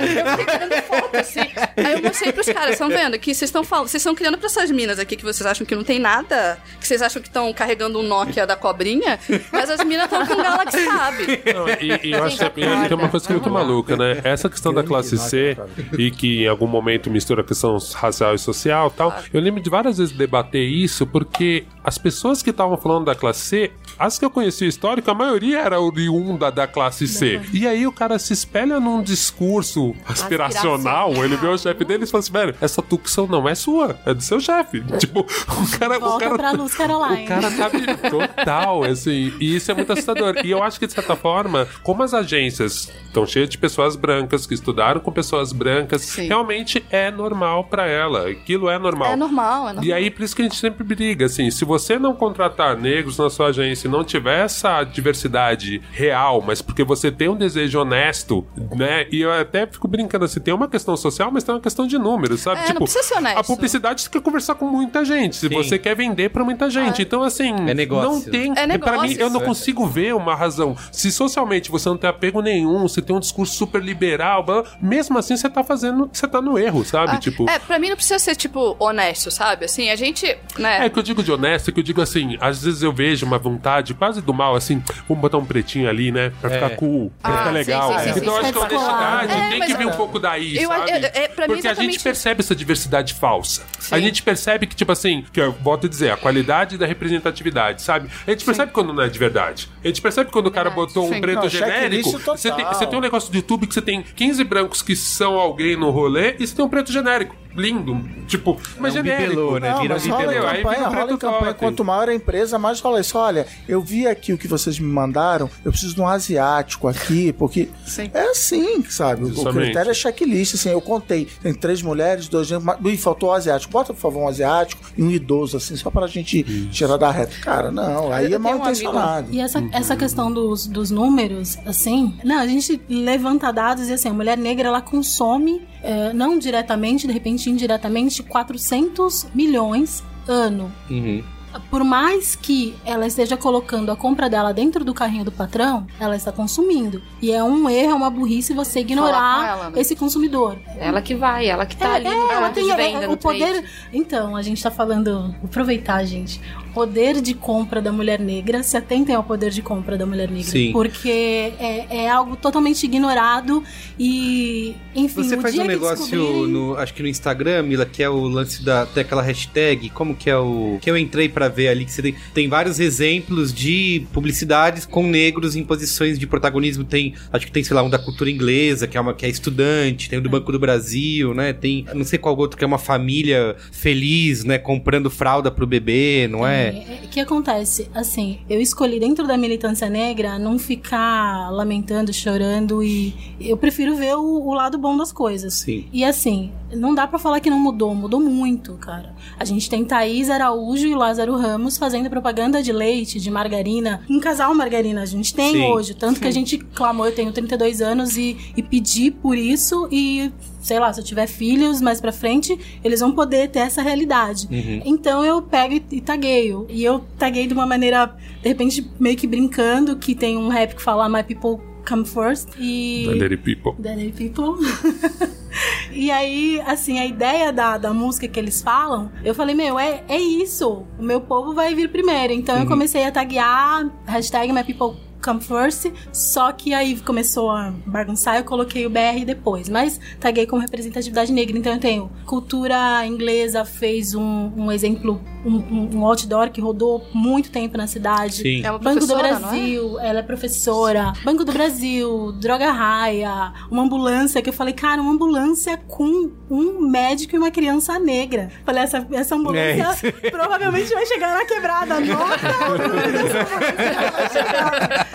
Speaker 6: Eu fiquei tirando foto, assim. Aí eu mostrei pros caras, estão vendo? Que vocês estão falando, vocês estão criando pra essas minas aqui que vocês acham que não tem nada, que vocês acham que estão carregando um Nokia da cobrinha, mas as minas estão com Galaxy Tab.
Speaker 3: Não, e, e eu acho que tem uma coisa que é muito maluca, né? Essa questão da classe C e que em algum momento mistura a questão racial e social e tal. Eu lembro de várias vezes debater isso porque as pessoas que estavam falando da classe C, as que eu conhecia histórico, a maioria era oriunda da classe C. E aí o cara se espelha num discurso aspiracional, ele vê o chefe dele e fala assim, velho, essa tucção não é sua, é do seu chefe. Tipo, o cara... o
Speaker 5: Volta
Speaker 3: cara
Speaker 5: pra Luz Caroline.
Speaker 3: o cara sabe total, assim, e isso é muito assustador. E eu acho que, de certa forma, como as agências estão cheias de pessoas brancas que estudaram com pessoas brancas,
Speaker 6: Sim.
Speaker 3: realmente é normal pra ela. Aquilo é normal.
Speaker 6: É normal, é normal.
Speaker 3: E aí, por isso que a gente sempre briga, assim, se você não contratar negros na sua agência e não tiver essa diversidade real, mas porque você tem um desejo honesto, né? E eu até fico brincando assim, tem uma questão social, mas tem uma questão de números, sabe?
Speaker 6: É, não precisa ser honesto.
Speaker 3: a publicidade você quer conversar com muita gente, se
Speaker 1: Sim.
Speaker 3: você quer vender pra muita gente. Então, assim,
Speaker 1: É negócio.
Speaker 3: não tem.
Speaker 6: É
Speaker 3: pra mim, eu não consigo ver uma razão. Se socialmente você não tem apego nenhum, você tem um discurso super liberal, mesmo assim você tá fazendo, você tá no erro, sabe?
Speaker 6: Ah,
Speaker 3: tipo.
Speaker 6: É, pra mim não precisa ser, tipo, honesto, sabe? Assim, a gente, né...
Speaker 3: É que eu digo de honesto, é que eu digo assim, às vezes eu vejo uma vontade quase do mal, assim, vamos botar um pretinho ali, né? Pra
Speaker 1: É.
Speaker 3: ficar cool, pra
Speaker 6: Ah,
Speaker 3: ficar legal.
Speaker 6: sim, sim,
Speaker 3: então
Speaker 6: sim,
Speaker 3: acho que a honestidade
Speaker 6: É,
Speaker 3: tem que vir um pouco daí,
Speaker 6: eu-
Speaker 3: sabe?
Speaker 6: eu-
Speaker 3: a gente percebe essa diversidade falsa. A
Speaker 6: Sim.
Speaker 3: gente percebe que, tipo assim, que eu volto a dizer, a qualidade da representatividade, sabe? A gente percebe quando não é de verdade. A gente percebe quando o cara botou um
Speaker 6: Sim.
Speaker 3: preto
Speaker 2: Não,
Speaker 3: genérico. Você tem, você tem um negócio do YouTube que você tem 15 brancos que são alguém no rolê e você tem um preto genérico. Lindo. Tipo, mas
Speaker 1: É um
Speaker 3: genérico.
Speaker 1: bibelô, né?
Speaker 2: Não,
Speaker 1: Vira
Speaker 2: mas
Speaker 1: um
Speaker 2: rola
Speaker 1: bibelô.
Speaker 3: Aí
Speaker 2: campanha,
Speaker 3: um
Speaker 2: rola campanha. Quanto maior a empresa, mais rola isso. Olha, eu vi aqui o que vocês me mandaram, eu preciso de um asiático aqui, porque
Speaker 6: Sim.
Speaker 2: é assim, sabe? O
Speaker 3: Justamente.
Speaker 2: critério é checklist, assim, eu contei. Tem três mulheres, dois negros, Ih, faltou um asiático. Bota, por favor, um asiático e um idoso, assim, só pra gente tirar da reta. Cara, não, aí
Speaker 6: Eu
Speaker 2: é mal
Speaker 6: tenho um
Speaker 2: intencionado.
Speaker 5: E essa, essa questão dos, dos números, assim, não, a gente levanta dados e assim, a mulher negra ela consome, eh, não diretamente, de repente indiretamente, 400 milhões ano.
Speaker 1: Uhum.
Speaker 5: Por mais que ela esteja colocando a compra dela dentro do carrinho do patrão, ela está consumindo. E é um erro, é uma burrice você ignorar
Speaker 6: ela, né?
Speaker 5: esse consumidor.
Speaker 4: Ela que vai, ela que tá ali no
Speaker 5: É, ela
Speaker 4: ponto
Speaker 5: tem
Speaker 4: de
Speaker 5: é,
Speaker 4: venda,
Speaker 5: é,
Speaker 4: no
Speaker 5: o poder.
Speaker 4: trade.
Speaker 5: Então, a gente tá falando. Vou aproveitar, gente. Poder de compra da mulher negra. Se atentem ao poder de compra da mulher negra.
Speaker 1: Sim.
Speaker 5: Porque é, é algo totalmente ignorado e. Enfim,
Speaker 1: Você faz um negócio
Speaker 5: descobrirem-
Speaker 1: no, acho que no Instagram, Mila, que é o lance da tem aquela hashtag, como que é o que eu entrei pra pra ver ali que você tem, tem vários exemplos de publicidades com negros em posições de protagonismo. Tem, acho que tem, sei lá, um da cultura inglesa, que é uma que é estudante, tem o do Banco do Brasil, né? Tem, não sei qual outro que é uma família feliz, né, comprando fralda pro bebê, não é?
Speaker 5: O que acontece? Assim, eu escolhi dentro da militância negra não ficar lamentando, chorando e eu prefiro ver o, o lado bom das coisas.
Speaker 1: Sim.
Speaker 5: E assim, não dá pra falar que não mudou, mudou muito, cara. A gente tem Thaís Araújo e Lázaro Ramos fazendo propaganda de leite, de margarina, um casal margarina a gente tem
Speaker 1: Sim.
Speaker 5: hoje, tanto que a gente clamou, eu tenho 32 anos e, e pedi por isso e sei lá, se eu tiver filhos mais pra frente, eles vão poder ter essa realidade. Então eu pego e, e tagueio. E eu taguei de uma maneira, de repente, meio que brincando, que tem um rap que fala My People Come First. E.
Speaker 3: Danderi People.
Speaker 5: Daddy People. e aí, assim, a ideia da, da música que eles falam, eu falei, meu, é, é isso. O meu povo vai vir primeiro. Então eu comecei a taguear hashtag My People Come First, só que aí começou a bagunçar, eu coloquei o BR depois, mas taguei como representatividade negra, então eu tenho cultura inglesa fez um, um exemplo, um, um- outdoor que rodou muito tempo na cidade.
Speaker 1: Sim.
Speaker 6: É uma
Speaker 5: Banco do
Speaker 6: é?
Speaker 5: Brasil, ela é professora. Banco do Brasil, Droga Raia, uma ambulância que eu falei, cara, uma ambulância com um médico e uma criança negra. Falei, essa, essa ambulância
Speaker 1: É
Speaker 5: provavelmente vai chegar na quebrada. Nota!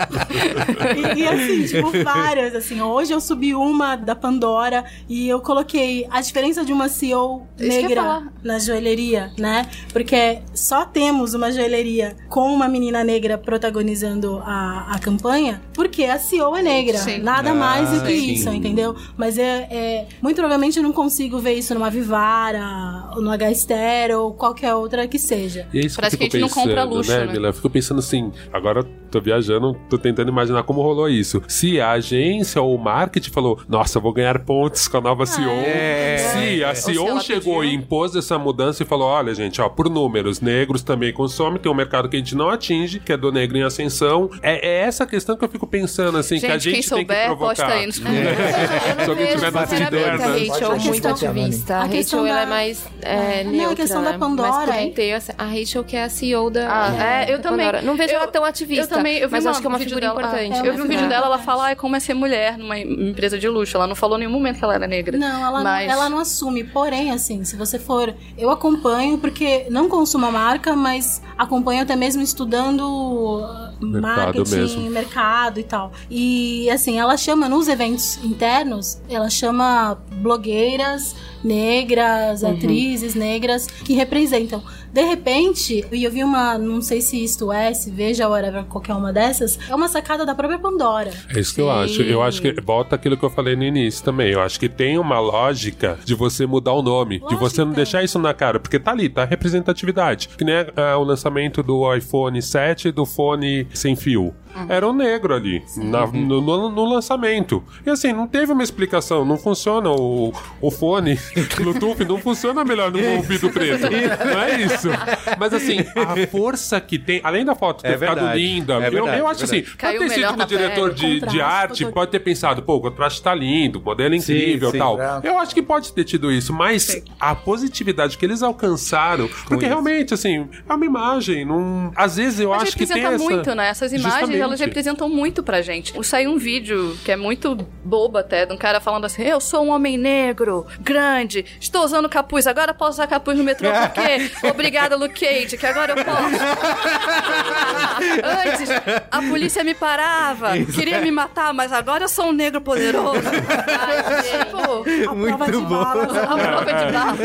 Speaker 5: e, e assim, tipo, várias. Assim, hoje eu subi uma da Pandora e eu coloquei a diferença de uma CEO negra na joalheria, né? Porque só temos uma joalheria com uma menina negra protagonizando a, a campanha porque a CEO é negra.
Speaker 6: Sim.
Speaker 5: Nada
Speaker 1: Ah,
Speaker 5: mais do que
Speaker 1: sim.
Speaker 5: isso, entendeu? Mas é, é- muito provavelmente eu não consigo ver isso numa Vivara, ou no H-Ster ou qualquer outra que seja.
Speaker 3: E é isso
Speaker 6: Parece
Speaker 3: que,
Speaker 6: que a gente não compra
Speaker 3: pensando,
Speaker 6: luxo,
Speaker 3: né,
Speaker 6: né?
Speaker 3: Mila? Eu fico pensando assim, agora tô viajando, tô tentando imaginar como rolou isso. Se a agência ou o marketing falou, nossa, vou ganhar pontos com a nova CEO.
Speaker 1: é.
Speaker 3: Se a
Speaker 6: se
Speaker 3: CEO
Speaker 6: ela
Speaker 3: chegou
Speaker 6: pediu.
Speaker 3: e impôs essa mudança e falou, olha, gente, ó, por números, negros também consomem, tem um mercado que a gente não atinge, que é do negro em ascensão. É, é essa questão que eu fico pensando, assim, que a
Speaker 6: Gente, quem
Speaker 3: gente tem que
Speaker 6: souber,
Speaker 3: provocar.
Speaker 6: posta aí nos comentários.
Speaker 3: Se alguém tiver ciderna.
Speaker 4: a
Speaker 2: Pode
Speaker 4: Rachel
Speaker 2: achar
Speaker 4: muito ativista. A,
Speaker 5: A questão
Speaker 4: Rachel ela
Speaker 5: da-
Speaker 4: é mais é,
Speaker 5: Não, a
Speaker 4: neutra,
Speaker 5: questão da
Speaker 4: né?
Speaker 5: Pandora
Speaker 4: Mas
Speaker 5: é-
Speaker 4: a Rachel que é a CEO da
Speaker 6: Ah, é, eu
Speaker 4: da
Speaker 6: também.
Speaker 4: Pandora. Não vejo
Speaker 6: Eu-
Speaker 4: ela tão ativista,
Speaker 6: Eu também, eu vi
Speaker 4: mas
Speaker 6: uma-
Speaker 4: acho que é uma
Speaker 6: um vídeo
Speaker 4: figura
Speaker 6: dela,
Speaker 4: importante.
Speaker 6: ah, Eu vi um
Speaker 5: É,
Speaker 6: vídeo
Speaker 5: é.
Speaker 6: dela, ela fala ah, como é ser mulher numa em- empresa de luxo. Ela não falou em nenhum momento que ela era negra.
Speaker 5: Não, ela,
Speaker 6: Mas-
Speaker 5: não, ela não assume. Porém, assim, se você for. Eu acompanho, porque não consumo a marca, mas acompanho até mesmo estudando
Speaker 3: Mercado
Speaker 5: marketing,
Speaker 3: mesmo.
Speaker 5: mercado e tal. E, assim, ela chama nos eventos internos, ela chama blogueiras negras, atrizes negras que representam. De repente, e eu vi uma, não sei se isto é, se veja, whatever, qualquer uma dessas, é uma sacada da própria Pandora.
Speaker 3: É isso que eu acho. Eu acho que volta aquilo que eu falei no início também. Eu acho que tem uma lógica de você mudar o nome, de você não
Speaker 5: Lógica.
Speaker 3: deixar isso na cara, porque tá ali, tá a representatividade. Que nem ah, o lançamento do iPhone 7 e do fone sem fio. Era um negro ali, na- no, no- no lançamento. E assim, não teve uma explicação, não funciona o, o fone Bluetooth, não funciona melhor no ouvido preto. Não é isso. Mas assim, a força que tem, além da foto ter
Speaker 1: É
Speaker 3: ficado
Speaker 1: verdade.
Speaker 3: linda,
Speaker 1: É
Speaker 3: eu,
Speaker 1: verdade,
Speaker 3: eu acho
Speaker 1: é
Speaker 3: assim,
Speaker 1: verdade.
Speaker 6: Caiu
Speaker 3: pode ter sido o diretor
Speaker 6: pele,
Speaker 3: de, de arte, pode ter pensado, pô, o contraste tá lindo, o modelo é
Speaker 1: Sim,
Speaker 3: incrível e
Speaker 1: sim.
Speaker 3: tal.
Speaker 2: Branco.
Speaker 3: Eu acho que pode ter tido isso, mas a positividade que eles alcançaram, porque realmente, assim, é uma imagem, não... às vezes eu
Speaker 6: Mas
Speaker 3: acho que tem essa...
Speaker 6: muito, né? Essas imagens,
Speaker 3: Justamente.
Speaker 6: Elas representam muito pra gente. Saiu um vídeo que é muito bobo até, de um cara falando assim, eu sou um homem negro, grande, estou usando capuz, agora posso usar capuz no metrô porque obrigada, Luke Cage, que agora eu posso. Antes, a polícia me parava, queria me matar, mas agora eu sou um negro poderoso. Ai, pô,
Speaker 5: A
Speaker 1: Muito
Speaker 5: prova de
Speaker 1: bom.
Speaker 5: balas.
Speaker 6: a prova de bala.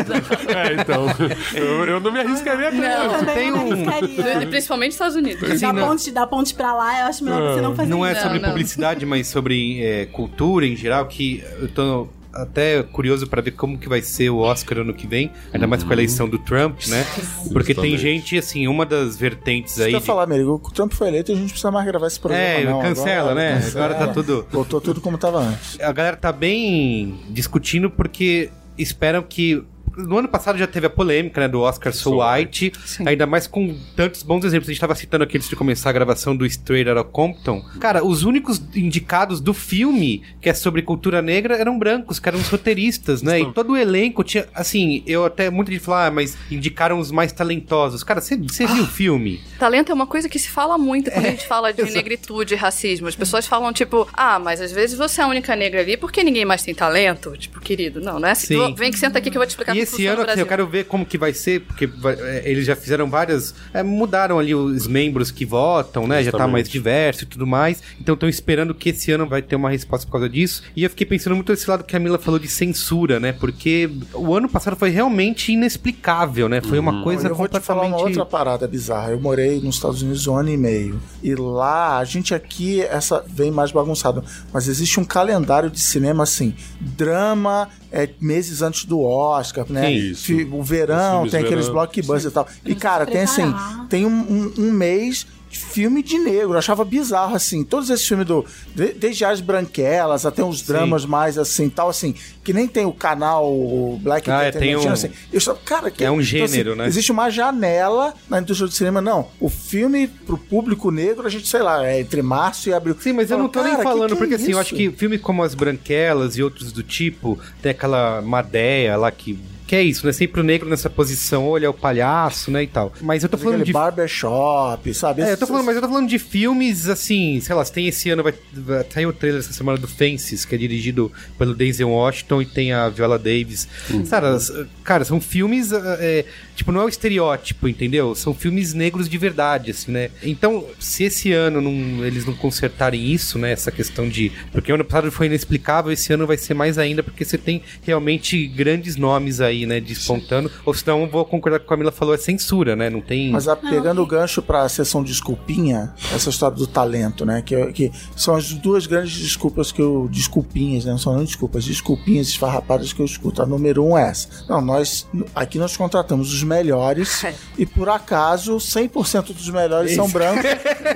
Speaker 3: É, então, eu, eu não me arriscaria
Speaker 6: Não.
Speaker 5: Eu
Speaker 3: tanto.
Speaker 5: também
Speaker 1: tem
Speaker 5: não
Speaker 1: um-
Speaker 5: arriscaria.
Speaker 6: Principalmente nos Estados Unidos.
Speaker 1: Assim,
Speaker 5: da,
Speaker 1: não-
Speaker 5: ponte, da ponte pra lá, eu acho melhor você não fazer
Speaker 1: Não é sobre
Speaker 6: não.
Speaker 1: publicidade, mas sobre é, cultura em geral, que eu tô até curioso pra ver como que vai ser o Oscar ano que vem, ainda mais com a eleição do Trump, né? Porque tem
Speaker 3: Justamente.
Speaker 1: gente, assim, uma das vertentes aí...
Speaker 2: que eu
Speaker 1: de-
Speaker 2: falar, amigo. O Trump foi eleito e a gente precisa mais gravar esse programa.
Speaker 1: É,
Speaker 2: não.
Speaker 1: cancela, né?
Speaker 2: cancela.
Speaker 1: Agora tá tudo-
Speaker 2: Voltou tudo como tava antes.
Speaker 1: A galera tá bem discutindo porque esperam que... no ano passado já teve a polêmica, né, do Oscar So White, ainda mais com tantos bons exemplos. A gente tava citando aqui antes de começar a gravação do Straight Outta Compton. Cara, os únicos indicados do filme, que é sobre cultura negra, eram brancos, que eram os roteiristas, né? E todo o elenco tinha, assim, eu até, muita gente fala, ah, mas indicaram os mais talentosos. Cara, você viu o filme?
Speaker 6: Talento é uma coisa que se fala muito quando a gente fala de
Speaker 1: exato.
Speaker 6: negritude e racismo. As pessoas falam, tipo, ah, mas às vezes você é a única negra ali porque ninguém mais tem talento. Tipo, querido, não, é.
Speaker 1: Sim.
Speaker 6: Vou- Vem que senta aqui que eu vou te explicar
Speaker 1: E esse ano, assim, eu quero ver como que vai ser, porque vai- é, eles já fizeram várias. é, mudaram ali os membros que votam, né? Já tá
Speaker 3: Justamente.
Speaker 1: mais diverso e tudo mais. Então estão esperando que esse ano vai ter uma resposta por causa disso. E eu fiquei pensando muito nesse lado que a Mila falou de censura, né? Porque o ano passado foi realmente inexplicável, né? Foi uma coisa
Speaker 2: eu vou te falar
Speaker 1: completamente.
Speaker 2: uma outra parada bizarra. Eu morei nos Estados Unidos um ano e meio. E lá, a gente aqui, essa vem mais bagunçado. Mas existe um calendário de cinema assim: drama, é, meses antes do Oscar, né?
Speaker 3: Isso.
Speaker 2: Fi- O verão, tem aqueles
Speaker 3: verão.
Speaker 2: blockbusters e tal. E, cara, tem assim: tem um, um- um mês. Filme de negro, eu achava bizarro assim. Todos esses filmes do. de- desde as branquelas até uns dramas mais assim, tal, assim, que nem tem o canal Black
Speaker 1: Ah, é, tem um-
Speaker 2: assim. Eu achava, cara, que,
Speaker 1: É um
Speaker 2: então, assim,
Speaker 1: gênero, né?
Speaker 2: Existe uma janela na indústria do cinema. Não, o filme pro público negro, a gente, sei lá, é entre março e abril.
Speaker 1: Sim, mas eu não tô nem
Speaker 2: que
Speaker 1: falando,
Speaker 2: que é
Speaker 1: porque assim, eu acho
Speaker 2: isso?
Speaker 1: que filme como As Branquelas e outros do tipo, tem aquela Madeia lá que. Que é isso, né? Sempre o negro nessa posição, olha, é o palhaço, né? E tal. Mas eu tô falando de
Speaker 2: barbershop, sabe?
Speaker 1: É, eu tô falando, mas eu tô falando de filmes, assim, sei lá, tem esse ano, vai, vai sair o trailer essa semana do Fences, que é dirigido pelo Denzel Washington e tem a Viola Davis. Cara, s- cara, são filmes, é, tipo, não é o estereótipo, entendeu? São filmes negros de verdade, assim, né? Então, se esse ano não- eles não consertarem isso, né, essa questão de... Porque o ano passado foi inexplicável, esse ano vai ser mais ainda, porque você tem realmente grandes nomes aí, né, despontando. Ou senão, vou concordar com o que a Camila falou, é censura, né? Não tem...
Speaker 2: Mas a- pegando o gancho pra sessão de desculpinha, essa história do talento, né? Que, que são as duas grandes desculpas que eu. Desculpinhas, né? Não são nem desculpas, desculpinhas esfarrapadas que eu escuto. A número um é essa. Não, nós. Aqui nós contratamos os melhores e por acaso 100% dos melhores são brancos.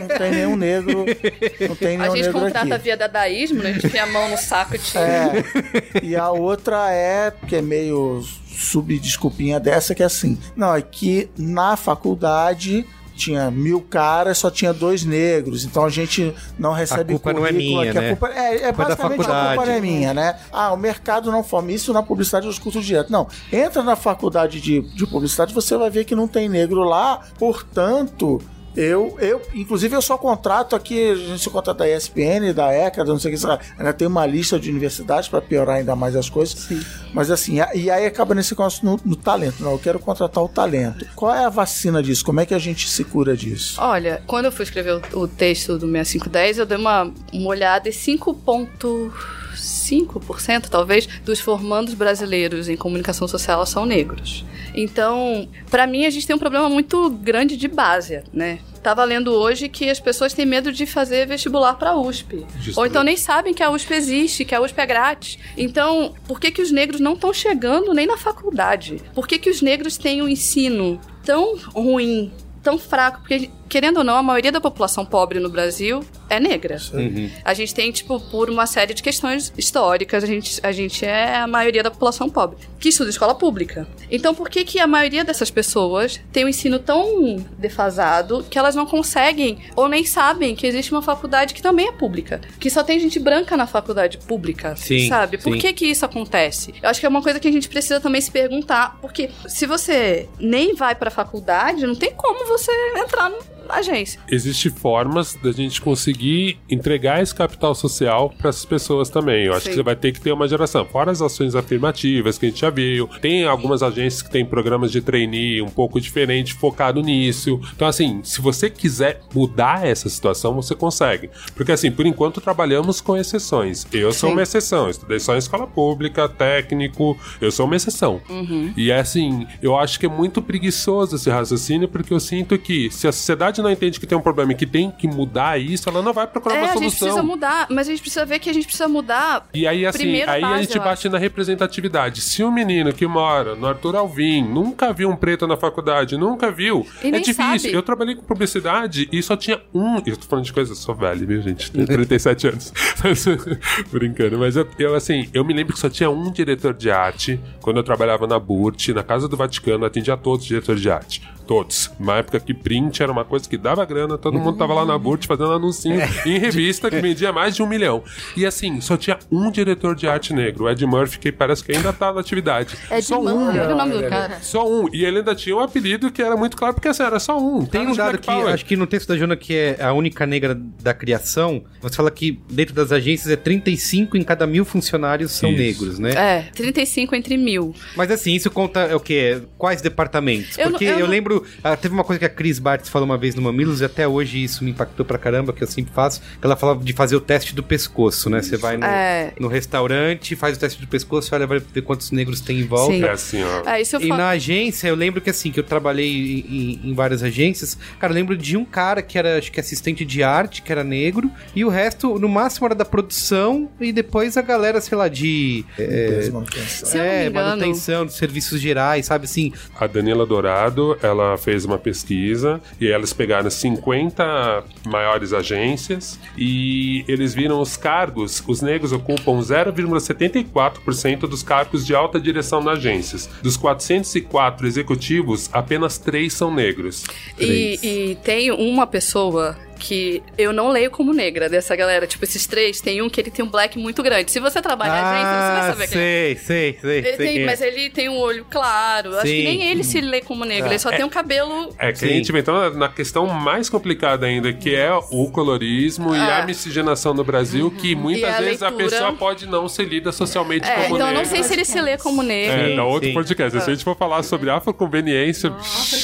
Speaker 2: Não tem nenhum negro. Não tem
Speaker 6: A
Speaker 2: nenhum
Speaker 6: gente
Speaker 2: negro
Speaker 6: contrata
Speaker 2: aqui.
Speaker 6: via dadaísmo, né? A gente tem a mão no saco e tira.
Speaker 2: É. E a outra é, que é meio sub-desculpinha dessa, que é assim. Não, é que na faculdade tinha mil caras, só tinha dois negros. Então a gente não recebe
Speaker 1: culpa não é
Speaker 2: currículo
Speaker 1: minha, né?
Speaker 2: A culpa, é, é
Speaker 1: é
Speaker 2: basicamente a culpa não é minha, né? Ah, o mercado não forma. Isso na publicidade eu escuto direto. Não, entra na faculdade de, de publicidade, você vai ver que não tem negro lá, portanto... Eu, eu, inclusive, eu só contrato aqui, a gente se contrata da ESPN, da ECA, não sei o que, ainda tem uma lista de universidades para piorar ainda mais as coisas. Mas assim, e aí acaba nesse negócio no, no talento. Não, eu quero contratar o talento. Qual é a vacina disso? Como é que a gente se cura disso?
Speaker 6: Olha, quando eu fui escrever o, o texto do 6510, eu dei uma, uma olhada e 5,5% talvez dos formandos brasileiros em comunicação social são negros. Então, pra mim, a gente tem um problema muito grande de base, né? Tava lendo hoje que as pessoas têm medo de fazer vestibular pra USP. Ou
Speaker 3: Justamente.
Speaker 6: então nem sabem que a USP existe, que a USP é grátis. Então, por que, que os negros não estão chegando nem na faculdade? Por que, que os negros têm um ensino tão ruim, tão fraco? Porque, querendo ou não, a maioria da população pobre no Brasil é negra. A gente tem, tipo, por uma série de questões históricas, a gente, a gente é a maioria da população pobre, que estuda escola pública. Então, por que, que a maioria dessas pessoas tem um ensino tão defasado que elas não conseguem ou nem sabem que existe uma faculdade que também é pública? Que só tem gente branca na faculdade pública,
Speaker 1: Sim,
Speaker 6: sabe? Por
Speaker 1: sim.
Speaker 6: que que isso acontece? Eu acho que é uma coisa que a gente precisa também se perguntar, porque se você nem vai pra faculdade, não tem como você entrar na agência.
Speaker 3: Existem formas da gente conseguir entregar esse capital social para essas pessoas também. Eu acho
Speaker 6: Sim.
Speaker 3: que você vai ter que ter uma geração. Fora as ações afirmativas que a gente já viu. Tem algumas agências que têm programas de trainee um pouco diferente, focado nisso. Então, assim, se você quiser mudar essa situação, você consegue. Porque, assim, por enquanto trabalhamos com exceções. Eu sou
Speaker 6: Sim.
Speaker 3: uma exceção. Estudei só em escola pública, técnico. Eu sou uma exceção. E é assim, eu acho que é muito preguiçoso esse raciocínio, porque eu sinto que se a sociedade sociedade não entende que tem um problema e que tem que mudar isso, ela não vai procurar
Speaker 6: É,
Speaker 3: uma
Speaker 6: a gente
Speaker 3: solução.
Speaker 6: precisa mudar, mas a gente precisa ver que a gente precisa mudar.
Speaker 3: E aí, assim, aí a
Speaker 6: base,
Speaker 3: gente
Speaker 6: eu
Speaker 3: bate na representatividade. Se um menino que mora no Arthur Alvim nunca viu um preto na faculdade, nunca viu,
Speaker 6: E
Speaker 3: é difícil.
Speaker 6: sabe.
Speaker 3: Eu trabalhei com publicidade e só tinha um. Eu tô falando de coisa, eu sou velho, viu, gente? Tenho 37 anos. Brincando. Mas eu, eu, assim, eu me lembro que só tinha um diretor de arte quando eu trabalhava na Burt, na Casa do Vaticano, atendia todos os diretores de arte. Todos. Uma época que print era uma coisa que dava grana, todo mundo tava lá na Burt fazendo anuncinho em revista que vendia mais de um milhão. E assim, só tinha um diretor de arte negro, o Ed Murphy, que parece que ainda tá na atividade.
Speaker 4: É de
Speaker 3: só um.
Speaker 4: mão,
Speaker 6: Olha o nome do cara.
Speaker 3: Só um. E ele ainda tinha um apelido que era muito claro, porque assim, era só um.
Speaker 1: Tem um dado que, acho que no texto da Jona, que é a única negra da criação, você fala que dentro das agências é 35 em cada mil funcionários são
Speaker 3: Isso.
Speaker 1: negros, né?
Speaker 6: É, 35 entre mil.
Speaker 1: Mas assim, isso conta é o quê? Quais departamentos?
Speaker 6: Eu não-
Speaker 1: Porque
Speaker 6: eu
Speaker 1: eu,
Speaker 6: não-
Speaker 1: lembro, ah, teve uma coisa que a Cris Bartz falou uma vez no Mamilos e até hoje isso me impactou pra caramba, que eu sempre faço, que ela falava de fazer o teste do pescoço, né? Você vai no,
Speaker 6: É.
Speaker 1: no restaurante, faz o teste do pescoço, olha, vai ver quantos negros tem em volta.
Speaker 6: Sim.
Speaker 3: É assim, ó.
Speaker 6: É, isso eu
Speaker 1: E
Speaker 6: falo.
Speaker 1: na agência, eu lembro que assim, que eu trabalhei em, em- várias agências, cara, eu lembro de um cara que era, acho que assistente de arte, que era negro, e o resto, no máximo, era da produção, e depois a galera, sei lá, de.
Speaker 2: Limpeza, manutenção.
Speaker 1: É, manutenção, serviços gerais, sabe assim?
Speaker 3: A Daniela Dourado, ela fez uma pesquisa e elas pegaram 50 maiores agências e eles viram os cargos, os negros ocupam 0,74% dos cargos de alta direção nas agências. Dos 404 executivos, apenas 3 são negros.
Speaker 6: E, e tem uma pessoa que eu não leio como negra dessa galera. Tipo, esses três, tem um que ele tem um black muito grande. Se você trabalha na agência, você vai saber quem é.
Speaker 1: sei, sei, sei.
Speaker 6: Ele
Speaker 1: sei
Speaker 6: tem,
Speaker 1: quem é.
Speaker 6: mas ele tem um olho claro. Acho
Speaker 1: Sim.
Speaker 6: que nem ele se lê como negro. Ele só tem um cabelo.
Speaker 3: É que
Speaker 1: Sim.
Speaker 3: a gente então na questão mais complicada ainda, que é o colorismo e
Speaker 6: Ah.
Speaker 3: a miscigenação no Brasil, que muitas
Speaker 6: E a
Speaker 3: vezes a
Speaker 6: leitura.
Speaker 3: pessoa pode não ser lida socialmente
Speaker 6: É,
Speaker 3: como
Speaker 6: então eu não
Speaker 3: negra.
Speaker 6: sei se ele se lê como negro.
Speaker 3: É, dá outro
Speaker 1: sim.
Speaker 3: podcast. Se a gente for falar sobre afroconveniência.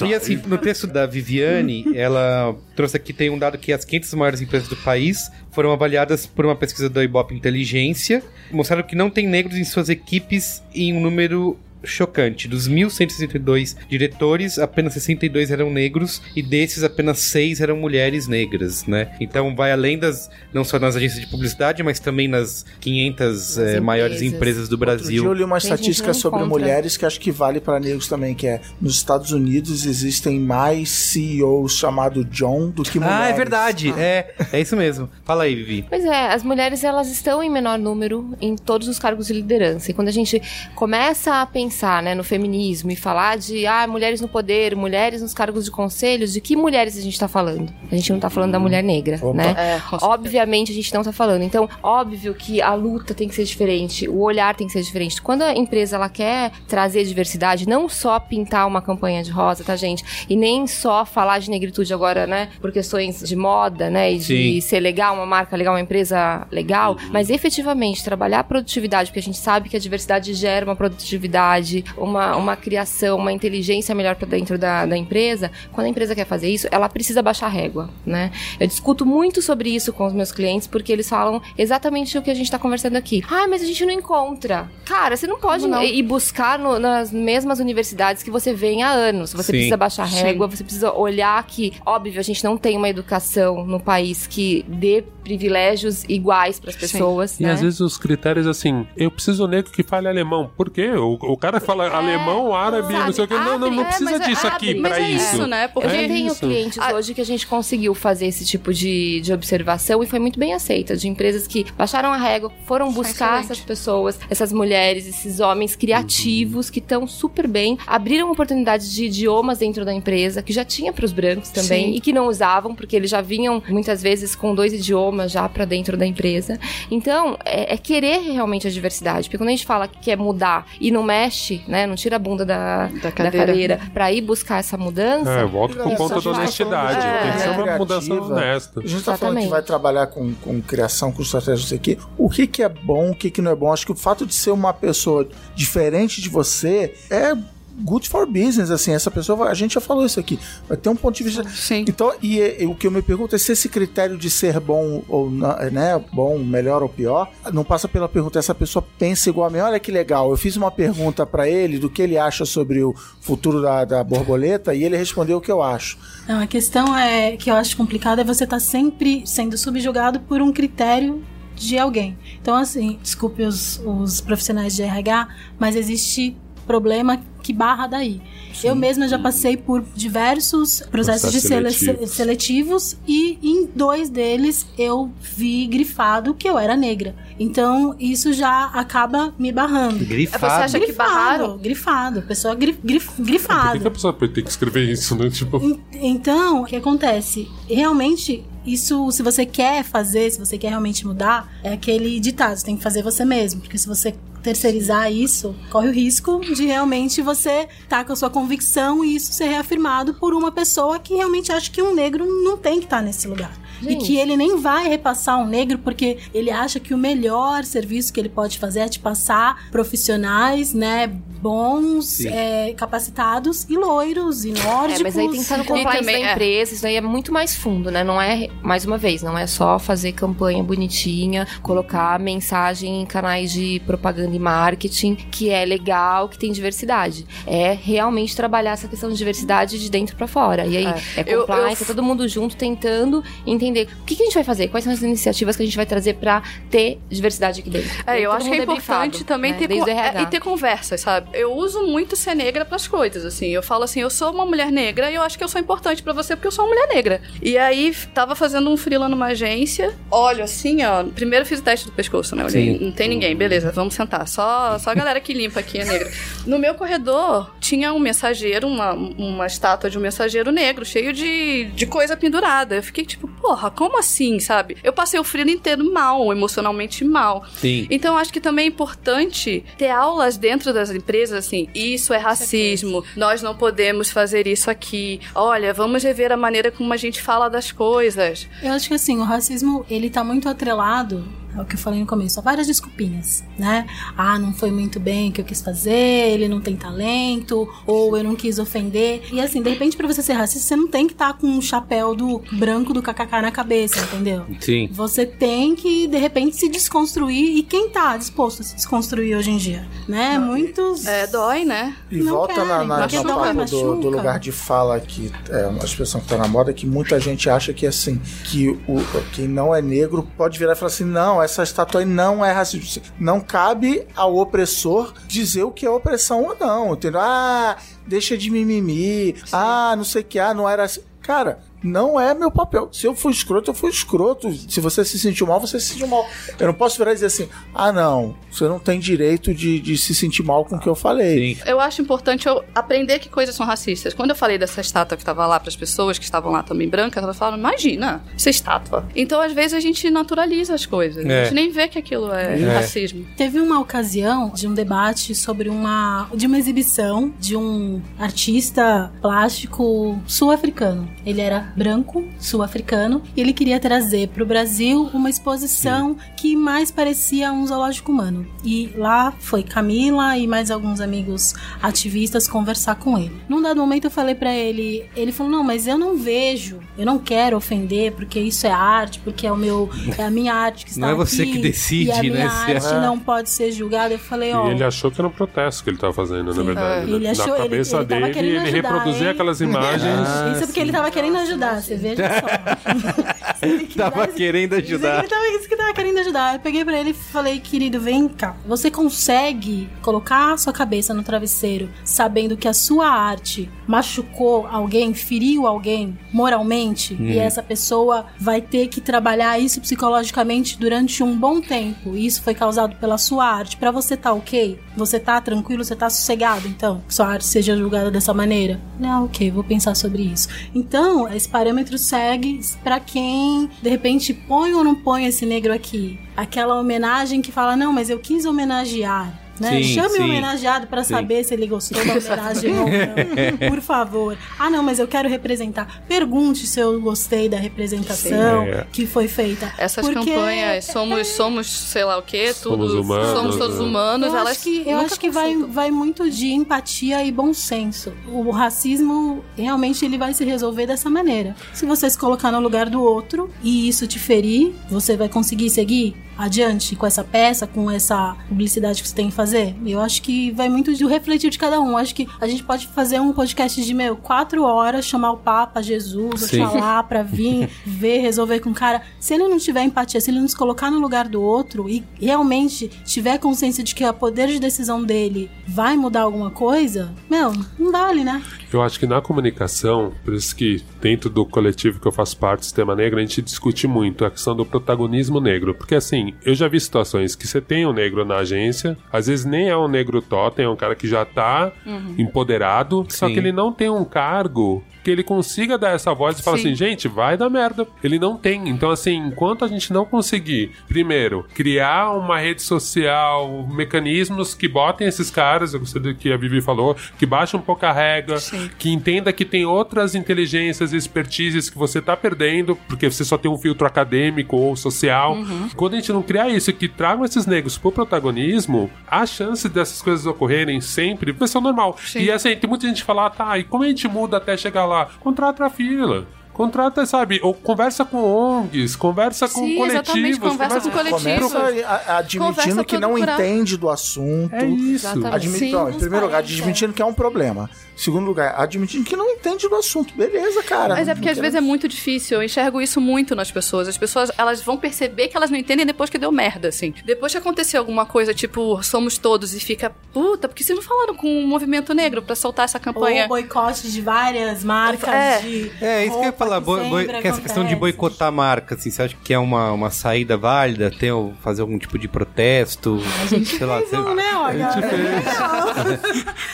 Speaker 1: E assim, no texto da Viviane, ela trouxe aqui, tem um dado que as 500 maiores empresas do país foram avaliadas por uma pesquisa da Ibope Inteligência, mostraram que não tem negros em suas equipes em um número chocante. Dos 1.162 diretores, apenas 62 eram negros e desses apenas 6 eram mulheres negras, né? Então vai além das, não só nas agências de publicidade, mas também nas 500 eh,
Speaker 4: empresas.
Speaker 1: maiores empresas do
Speaker 2: Outro dia eu
Speaker 1: Brasil.
Speaker 2: li uma
Speaker 4: que
Speaker 2: estatística sobre
Speaker 4: encontra.
Speaker 2: mulheres que acho que vale para negros também, que é nos Estados Unidos existem mais CEOs chamado John do que mulheres.
Speaker 1: Ah, é verdade. É, é isso mesmo. Fala aí, Vivi.
Speaker 4: Pois é, as mulheres elas estão em menor número em todos os cargos de liderança. E quando a gente começa a pensar né, no feminismo e falar de ah, mulheres no poder, mulheres nos cargos de conselhos, de que mulheres a gente está falando? A gente não está falando da mulher negra,
Speaker 2: Opa.
Speaker 4: né?
Speaker 6: É.
Speaker 4: Obviamente a gente não tá falando. Então, óbvio que a luta tem que ser diferente, o olhar tem que ser diferente. Quando a empresa ela quer trazer diversidade, não só pintar uma campanha de rosa, tá, gente? E nem só falar de negritude agora, né? Por questões de moda, né? E de
Speaker 1: Sim.
Speaker 4: ser legal, uma marca legal, uma empresa legal. Mas efetivamente trabalhar a produtividade, porque a gente sabe que a diversidade gera uma produtividade, uma, uma criação, uma inteligência melhor para dentro da, da empresa. Quando a empresa quer fazer isso, ela precisa baixar a régua, né? Eu discuto muito sobre isso com os meus clientes, porque eles falam exatamente o que a gente tá conversando aqui. Ah, mas a gente não encontra. Cara, você não pode
Speaker 6: não?
Speaker 4: ir buscar no- nas mesmas universidades que você vem há anos. Você
Speaker 1: Sim.
Speaker 4: precisa baixar a
Speaker 6: Sim.
Speaker 4: régua, você precisa olhar que, óbvio, a gente não tem uma educação no país que dê privilégios iguais para as pessoas,
Speaker 3: E
Speaker 4: né?
Speaker 3: às vezes os critérios assim, eu preciso negro que fale alemão. Por quê? O, o cara fala alemão, árabe,
Speaker 4: sabe,
Speaker 3: não sei o que. Não, não, não
Speaker 4: é,
Speaker 3: precisa
Speaker 4: mas
Speaker 3: disso aqui
Speaker 4: Mas
Speaker 3: pra
Speaker 6: é
Speaker 3: isso.
Speaker 6: isso, né? Porque-
Speaker 4: Eu já
Speaker 3: É
Speaker 4: tenho
Speaker 3: isso.
Speaker 4: clientes
Speaker 6: Ah.
Speaker 4: hoje que a gente conseguiu fazer esse tipo de, de observação e foi muito bem aceita. De empresas que baixaram a régua, foram buscar
Speaker 6: excelente.
Speaker 4: essas pessoas, essas mulheres, esses homens criativos que estão super bem, abriram oportunidades de idiomas dentro da empresa, que já tinha para os brancos também
Speaker 6: Sim.
Speaker 4: e que não usavam, porque eles já vinham muitas vezes com dois idiomas já para dentro da empresa. Então, é, é querer realmente a diversidade, porque quando a gente fala que quer mudar e não mexe, né, não tira a bunda da,
Speaker 6: Da cadeira.
Speaker 4: cadeira para ir buscar essa mudança,
Speaker 3: É, volta pro
Speaker 2: É,
Speaker 3: ponto da honestidade.
Speaker 2: de
Speaker 3: Tem que ser uma mudança honesta.
Speaker 2: A gente tá falando que
Speaker 4: Exatamente.
Speaker 2: vai trabalhar com, com criação, com estratégia, não sei o quê. O que que é bom, o que que não é bom? Acho que o fato de ser uma pessoa diferente de você é good for business, assim, essa pessoa, vai- a gente já falou isso aqui, vai ter um ponto de vista.
Speaker 6: Sim.
Speaker 2: Então, e, e o que eu me pergunto é se esse critério de ser bom ou não, né, bom, melhor ou pior, não passa pela pergunta, essa pessoa pensa igual a mim, olha que legal, eu fiz uma pergunta pra ele do que ele acha sobre o futuro da, da borboleta e ele respondeu o que eu acho.
Speaker 5: Não, a questão é que eu acho complicada é você estar sempre sendo subjugado por um critério de alguém. Então, assim, desculpe os, os profissionais de RH, mas existe problema que barra daí. Eu mesma já passei por diversos processos de sele-
Speaker 3: seletivos.
Speaker 5: seletivos e em dois deles eu vi grifado que eu era negra. Então, isso já acaba me barrando.
Speaker 1: Grifado.
Speaker 6: Você acha que barraram?
Speaker 5: Grifado, pessoa gri, grif,
Speaker 3: Por que,
Speaker 5: grifado.
Speaker 3: que a pessoa tem que escrever isso, né? Tipo,
Speaker 5: En- Então, o que acontece? Realmente, isso, se você quer fazer, se você quer realmente mudar, é aquele ditado, você tem que fazer você mesmo. Porque se você terceirizar isso, corre o risco de realmente você estar com a sua convicção e isso ser reafirmado por uma pessoa que realmente acha que um negro não tem que estar nesse lugar.
Speaker 4: Gente.
Speaker 5: E que ele nem vai repassar um negro porque ele acha que o melhor serviço que ele pode fazer é te passar profissionais, né, bons, é, capacitados e loiros e nórdicos.
Speaker 4: É, mas aí tem que estar no
Speaker 6: E
Speaker 4: compliance
Speaker 6: também,
Speaker 4: da
Speaker 6: é.
Speaker 4: empresa, isso daí é muito mais fundo, né? Não é, mais uma vez, não é só fazer campanha bonitinha, colocar mensagem em canais de propaganda e marketing, que é legal, que tem diversidade. É realmente trabalhar essa questão de diversidade de dentro pra fora. E aí, é,
Speaker 6: Eu-
Speaker 4: compliance,
Speaker 6: eu-
Speaker 4: é todo mundo junto tentando entender o que, que a gente vai fazer, quais são as iniciativas que a gente vai trazer pra ter diversidade aqui dentro.
Speaker 6: É, eu
Speaker 4: Todo
Speaker 6: acho que é
Speaker 4: mundo
Speaker 6: importante também
Speaker 4: né?
Speaker 6: ter,
Speaker 4: Desde
Speaker 6: é, e ter conversas, sabe? Eu uso muito ser negra pras coisas, assim. Eu falo assim, eu sou uma mulher negra e eu acho que eu sou importante pra você porque eu sou uma mulher negra. E aí, tava fazendo um freela numa agência, olho assim, ó. Primeiro fiz o teste do pescoço, né? Olhei, não tem ninguém, beleza, vamos sentar. Só, só a galera que limpa aqui é negra. No meu corredor tinha um mensageiro, uma, uma estátua de um mensageiro negro, cheio de, de coisa pendurada. Eu fiquei tipo, porra, como assim, sabe? Eu passei o freela inteiro mal, emocionalmente mal.
Speaker 1: Sim.
Speaker 6: Então, acho que também é importante ter aulas dentro das empresas, assim, isso é racismo, nós não podemos fazer isso aqui. Olha, vamos rever a maneira como a gente fala das coisas.
Speaker 5: Eu acho que assim, o racismo, ele tá muito atrelado é o que eu falei no começo, várias desculpinhas, né? Ah, não foi muito bem o que eu quis fazer, ele não tem talento, ou eu não quis ofender. E assim, de repente, pra você ser racista, você não tem que estar com um chapéu do branco do kkk na cabeça, entendeu?
Speaker 1: Sim.
Speaker 5: Você tem que, de repente, se desconstruir. E quem tá disposto a se desconstruir hoje em dia? Né? Muitos.
Speaker 6: É, dói, né?
Speaker 2: E
Speaker 5: Não
Speaker 2: volta na,
Speaker 5: querem,
Speaker 2: na, na
Speaker 5: dói,
Speaker 2: parte do, do lugar de fala que é uma expressão que tá na moda, que muita gente acha que assim, que o quem não é negro pode virar e falar assim, não, essa estátua aí não é racista. Não cabe ao opressor dizer o que é opressão ou não, entendeu? Ah, deixa de mimimi, ah, não sei o que, ah, não era assim. Cara, não é meu papel. Se eu for escroto, eu fui escroto. Se você se sentiu mal, você se sentiu mal. Eu não posso virar e dizer assim: ah, não, você não tem direito de, de se sentir mal com o que eu falei.
Speaker 1: Sim.
Speaker 6: Eu acho importante eu aprender que coisas são racistas. Quando eu falei dessa estátua que estava lá para as pessoas que estavam lá também brancas, elas falaram: imagina, essa estátua. Então, às vezes, a gente naturaliza as coisas. A
Speaker 1: É.
Speaker 6: gente nem vê que aquilo é,
Speaker 1: É.
Speaker 6: racismo.
Speaker 5: Teve uma ocasião de um debate sobre uma de uma exibição de um artista plástico sul-africano. Ele era branco, sul-africano, e ele queria trazer para o Brasil uma exposição que mais parecia um zoológico humano. E lá foi Camila e mais alguns amigos ativistas conversar com ele. Num dado momento eu falei para ele, ele falou: "Não, mas eu não vejo, eu não quero ofender porque isso é arte, porque é o meu é a minha arte que está
Speaker 1: Não é você
Speaker 5: aqui,
Speaker 1: que decide,
Speaker 5: e a minha
Speaker 1: né, se é-
Speaker 5: arte não pode ser julgada. Eu falei, ó.
Speaker 3: E ele achou que era um protesto que ele tava fazendo, na verdade.
Speaker 5: Ele
Speaker 3: né?
Speaker 5: achou-
Speaker 3: na
Speaker 5: ele-
Speaker 3: cabeça
Speaker 5: ele tava
Speaker 3: dele, ele
Speaker 5: ajudar,
Speaker 3: reproduzia
Speaker 5: hein?
Speaker 3: aquelas imagens.
Speaker 5: Isso é porque ele tava querendo ajudar, você veja só.
Speaker 1: Tava querendo ajudar.
Speaker 5: Ele tava, isso que tava querendo ajudar. Eu peguei pra ele e falei, querido, vem cá. Você consegue colocar a sua cabeça no travesseiro sabendo que a sua arte machucou alguém, feriu alguém moralmente? E essa pessoa vai ter que trabalhar isso psicologicamente durante um bom tempo. E isso foi causado pela sua arte. Pra você tá ok? Você tá tranquilo? Você tá sossegado, então? Que sua arte seja julgada dessa maneira? Não, ok, vou pensar sobre isso. Então, esse parâmetro segue pra quem, de repente, põe ou não põe esse negro aqui. Aquela homenagem que fala, não, mas eu quis homenagear. Né?
Speaker 1: Sim,
Speaker 5: Chame
Speaker 1: sim.
Speaker 5: o homenageado pra
Speaker 1: Sim.
Speaker 5: saber se ele gostou da homenagem ou não. Por favor. Ah, não, mas eu quero representar. Pergunte se eu gostei da representação
Speaker 3: Sim. É.
Speaker 5: que foi feita.
Speaker 6: Essas
Speaker 5: Porque
Speaker 6: campanhas, somos, somos, sei lá o quê, tudo.
Speaker 3: Somos humanos,
Speaker 6: somos todos
Speaker 3: né?
Speaker 6: humanos,
Speaker 5: eu
Speaker 6: elas
Speaker 5: acho que, eu acho que vai, vai muito de empatia e bom senso. O racismo, realmente, ele vai se resolver dessa maneira. Se você se colocar no lugar do outro e isso te ferir, você vai conseguir seguir adiante com essa peça, com essa publicidade que você tem que fazer? Eu acho que vai muito do refletir de cada um. Acho que a gente pode fazer um podcast de, meu, quatro horas, chamar o Papa, Jesus,
Speaker 1: Sim.
Speaker 5: Oxalá, pra vir, ver, resolver com o cara. Se ele não tiver empatia, se ele não se colocar no lugar do outro e realmente tiver consciência de que o poder de decisão dele vai mudar alguma coisa, meu, não vale, né?
Speaker 3: Eu acho que na comunicação, por isso que dentro do coletivo que eu faço parte, Sistema Negro, a gente discute muito a questão do protagonismo negro. Porque assim, eu já vi situações que você tem um negro na agência, às vezes nem é um negro totem, é um cara que já tá empoderado, só
Speaker 1: Sim.
Speaker 3: que ele não tem um cargo que ele consiga dar essa voz e falar
Speaker 6: Sim.
Speaker 3: assim, gente, vai dar merda. Ele não tem. Então, assim, enquanto a gente não conseguir, primeiro, criar uma rede social, mecanismos que botem esses caras, eu gostei do que a Vivi falou, que baixem um pouco a régua, que entenda que tem outras inteligências e expertises que você tá perdendo, porque você só tem um filtro acadêmico ou social. Quando a gente não criar isso, que tragam esses negros pro protagonismo, a chance dessas coisas ocorrerem sempre vai ser normal. E assim, tem muita gente que fala, ah, tá, e como a gente muda até chegar lá? Contrata a fila. Contrata, sabe? Ou conversa com ONGs, conversa com
Speaker 6: Sim,
Speaker 3: coletivos.
Speaker 6: conversa com coletivos.
Speaker 2: Começa admitindo
Speaker 6: Conversa
Speaker 2: que não entende do assunto.
Speaker 3: É isso.
Speaker 6: Sim,
Speaker 2: não, em primeiro lugar, admitindo que é um problema. Segundo lugar, admitindo que não entende do assunto. Beleza, cara.
Speaker 6: Mas é porque às vezes é muito difícil. Eu enxergo isso muito nas pessoas. As pessoas, elas vão perceber que elas não entendem depois que deu merda, assim. Depois que acontecer alguma coisa, tipo, somos todos e fica, puta, porque vocês não falaram com o movimento negro pra soltar essa campanha?
Speaker 5: Ou boicote de várias marcas
Speaker 6: É.
Speaker 5: de.
Speaker 1: É, isso que eu ia
Speaker 5: roupa
Speaker 1: falar, boi- boi-
Speaker 5: sempre
Speaker 1: que essa questão de boicotar a marca, assim, você acha que é uma, uma saída válida? Tem fazer algum tipo de protesto? sei lá,
Speaker 5: Fez um, né, Olga?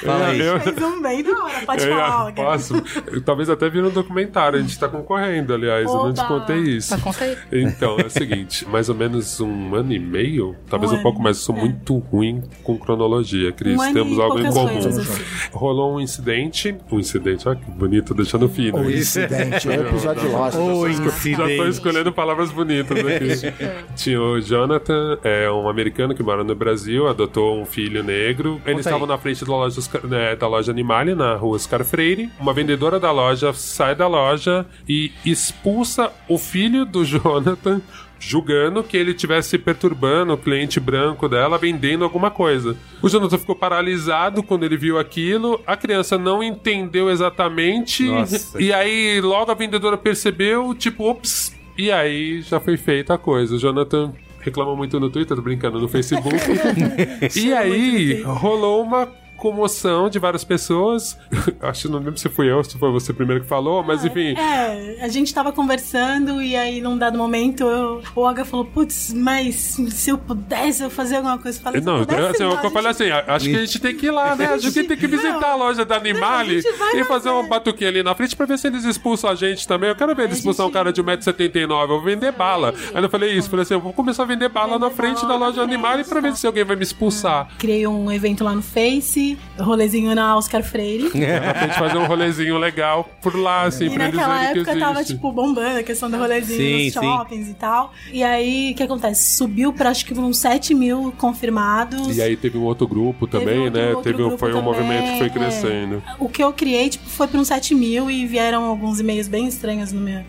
Speaker 1: fala aí.
Speaker 3: Eu-
Speaker 5: Fez um bem da hora. Pode
Speaker 3: eu
Speaker 5: falar, Olga.
Speaker 3: posso? Eu- Talvez até vire um documentário. A gente tá concorrendo, aliás. Eu não te contei isso.
Speaker 6: Tá, conta aí.
Speaker 3: Então, é o seguinte, mais ou menos um ano e meio, talvez
Speaker 5: Um
Speaker 3: um, pouco mais, eu sou
Speaker 5: é.
Speaker 3: muito ruim com cronologia, Cris.
Speaker 5: Um
Speaker 3: Temos algo em comum.
Speaker 5: coisas, assim.
Speaker 3: Rolou um incidente, um incidente, olha que bonito, deixando fino.
Speaker 2: O incidente, é o episódio de Lost.
Speaker 3: Já tô
Speaker 1: incidente.
Speaker 3: escolhendo palavras bonitas aqui. Tinha o Jonathan, é um americano que mora no Brasil, adotou um filho negro. Eles estavam na frente da loja, né, da loja Animale, na rua Oscar Freire. Uma vendedora da loja sai da loja e expulsa o filho do Jonathan. Julgando que ele estivesse perturbando o cliente branco dela vendendo alguma coisa. O Jonathan ficou paralisado quando ele viu aquilo. A criança não entendeu exatamente.
Speaker 1: Nossa.
Speaker 3: E aí, logo a vendedora percebeu, tipo, ops. E aí já foi feita a coisa. O Jonathan reclama muito no Twitter, tô brincando, no Facebook. e aí rolou uma comoção de várias pessoas. Acho que não lembro se fui eu, se foi você primeiro que falou, mas enfim.
Speaker 5: É, a gente tava conversando e aí num dado momento eu, o Olga falou, putz, mas se eu pudesse eu fazer alguma coisa. Eu falei,
Speaker 3: Não,
Speaker 5: eu pudesse,
Speaker 3: assim,
Speaker 5: não,
Speaker 3: eu, eu falei
Speaker 5: gente-
Speaker 3: assim, acho que a gente tem que ir lá, né? A gente tem que visitar a loja da Animale
Speaker 5: Não, gente
Speaker 3: e fazer um
Speaker 5: ver.
Speaker 3: batuquinho ali na frente pra ver se eles expulsam a gente também. Eu quero ver eles expulsar um
Speaker 5: gente-
Speaker 3: cara de 1,79m, eu vou vender bala. Aí eu falei isso, falei assim, eu vou começar a vender bala na frente da loja Animale pra ver se alguém vai me expulsar.
Speaker 5: Criei um evento lá no Face, rolezinho na Oscar Freire.
Speaker 3: De repente fazer um rolezinho legal por lá, assim,
Speaker 5: E
Speaker 3: pra eles
Speaker 5: naquela
Speaker 3: verem que
Speaker 5: época tava,
Speaker 3: existe.
Speaker 5: tipo, bombando a questão do rolezinho
Speaker 1: Sim,
Speaker 5: nos
Speaker 1: sim.
Speaker 5: shoppings e tal. E aí, o que acontece? Subiu pra acho que uns 7 mil confirmados.
Speaker 3: E aí teve um outro grupo
Speaker 5: Teve
Speaker 3: também,
Speaker 5: outro-
Speaker 3: né?
Speaker 5: outro
Speaker 3: Teve um,
Speaker 5: grupo
Speaker 3: foi um
Speaker 5: também,
Speaker 3: movimento que foi
Speaker 5: é.
Speaker 3: crescendo.
Speaker 5: O que eu criei, tipo, foi pra uns 7 mil e vieram alguns e-mails bem estranhos no meu,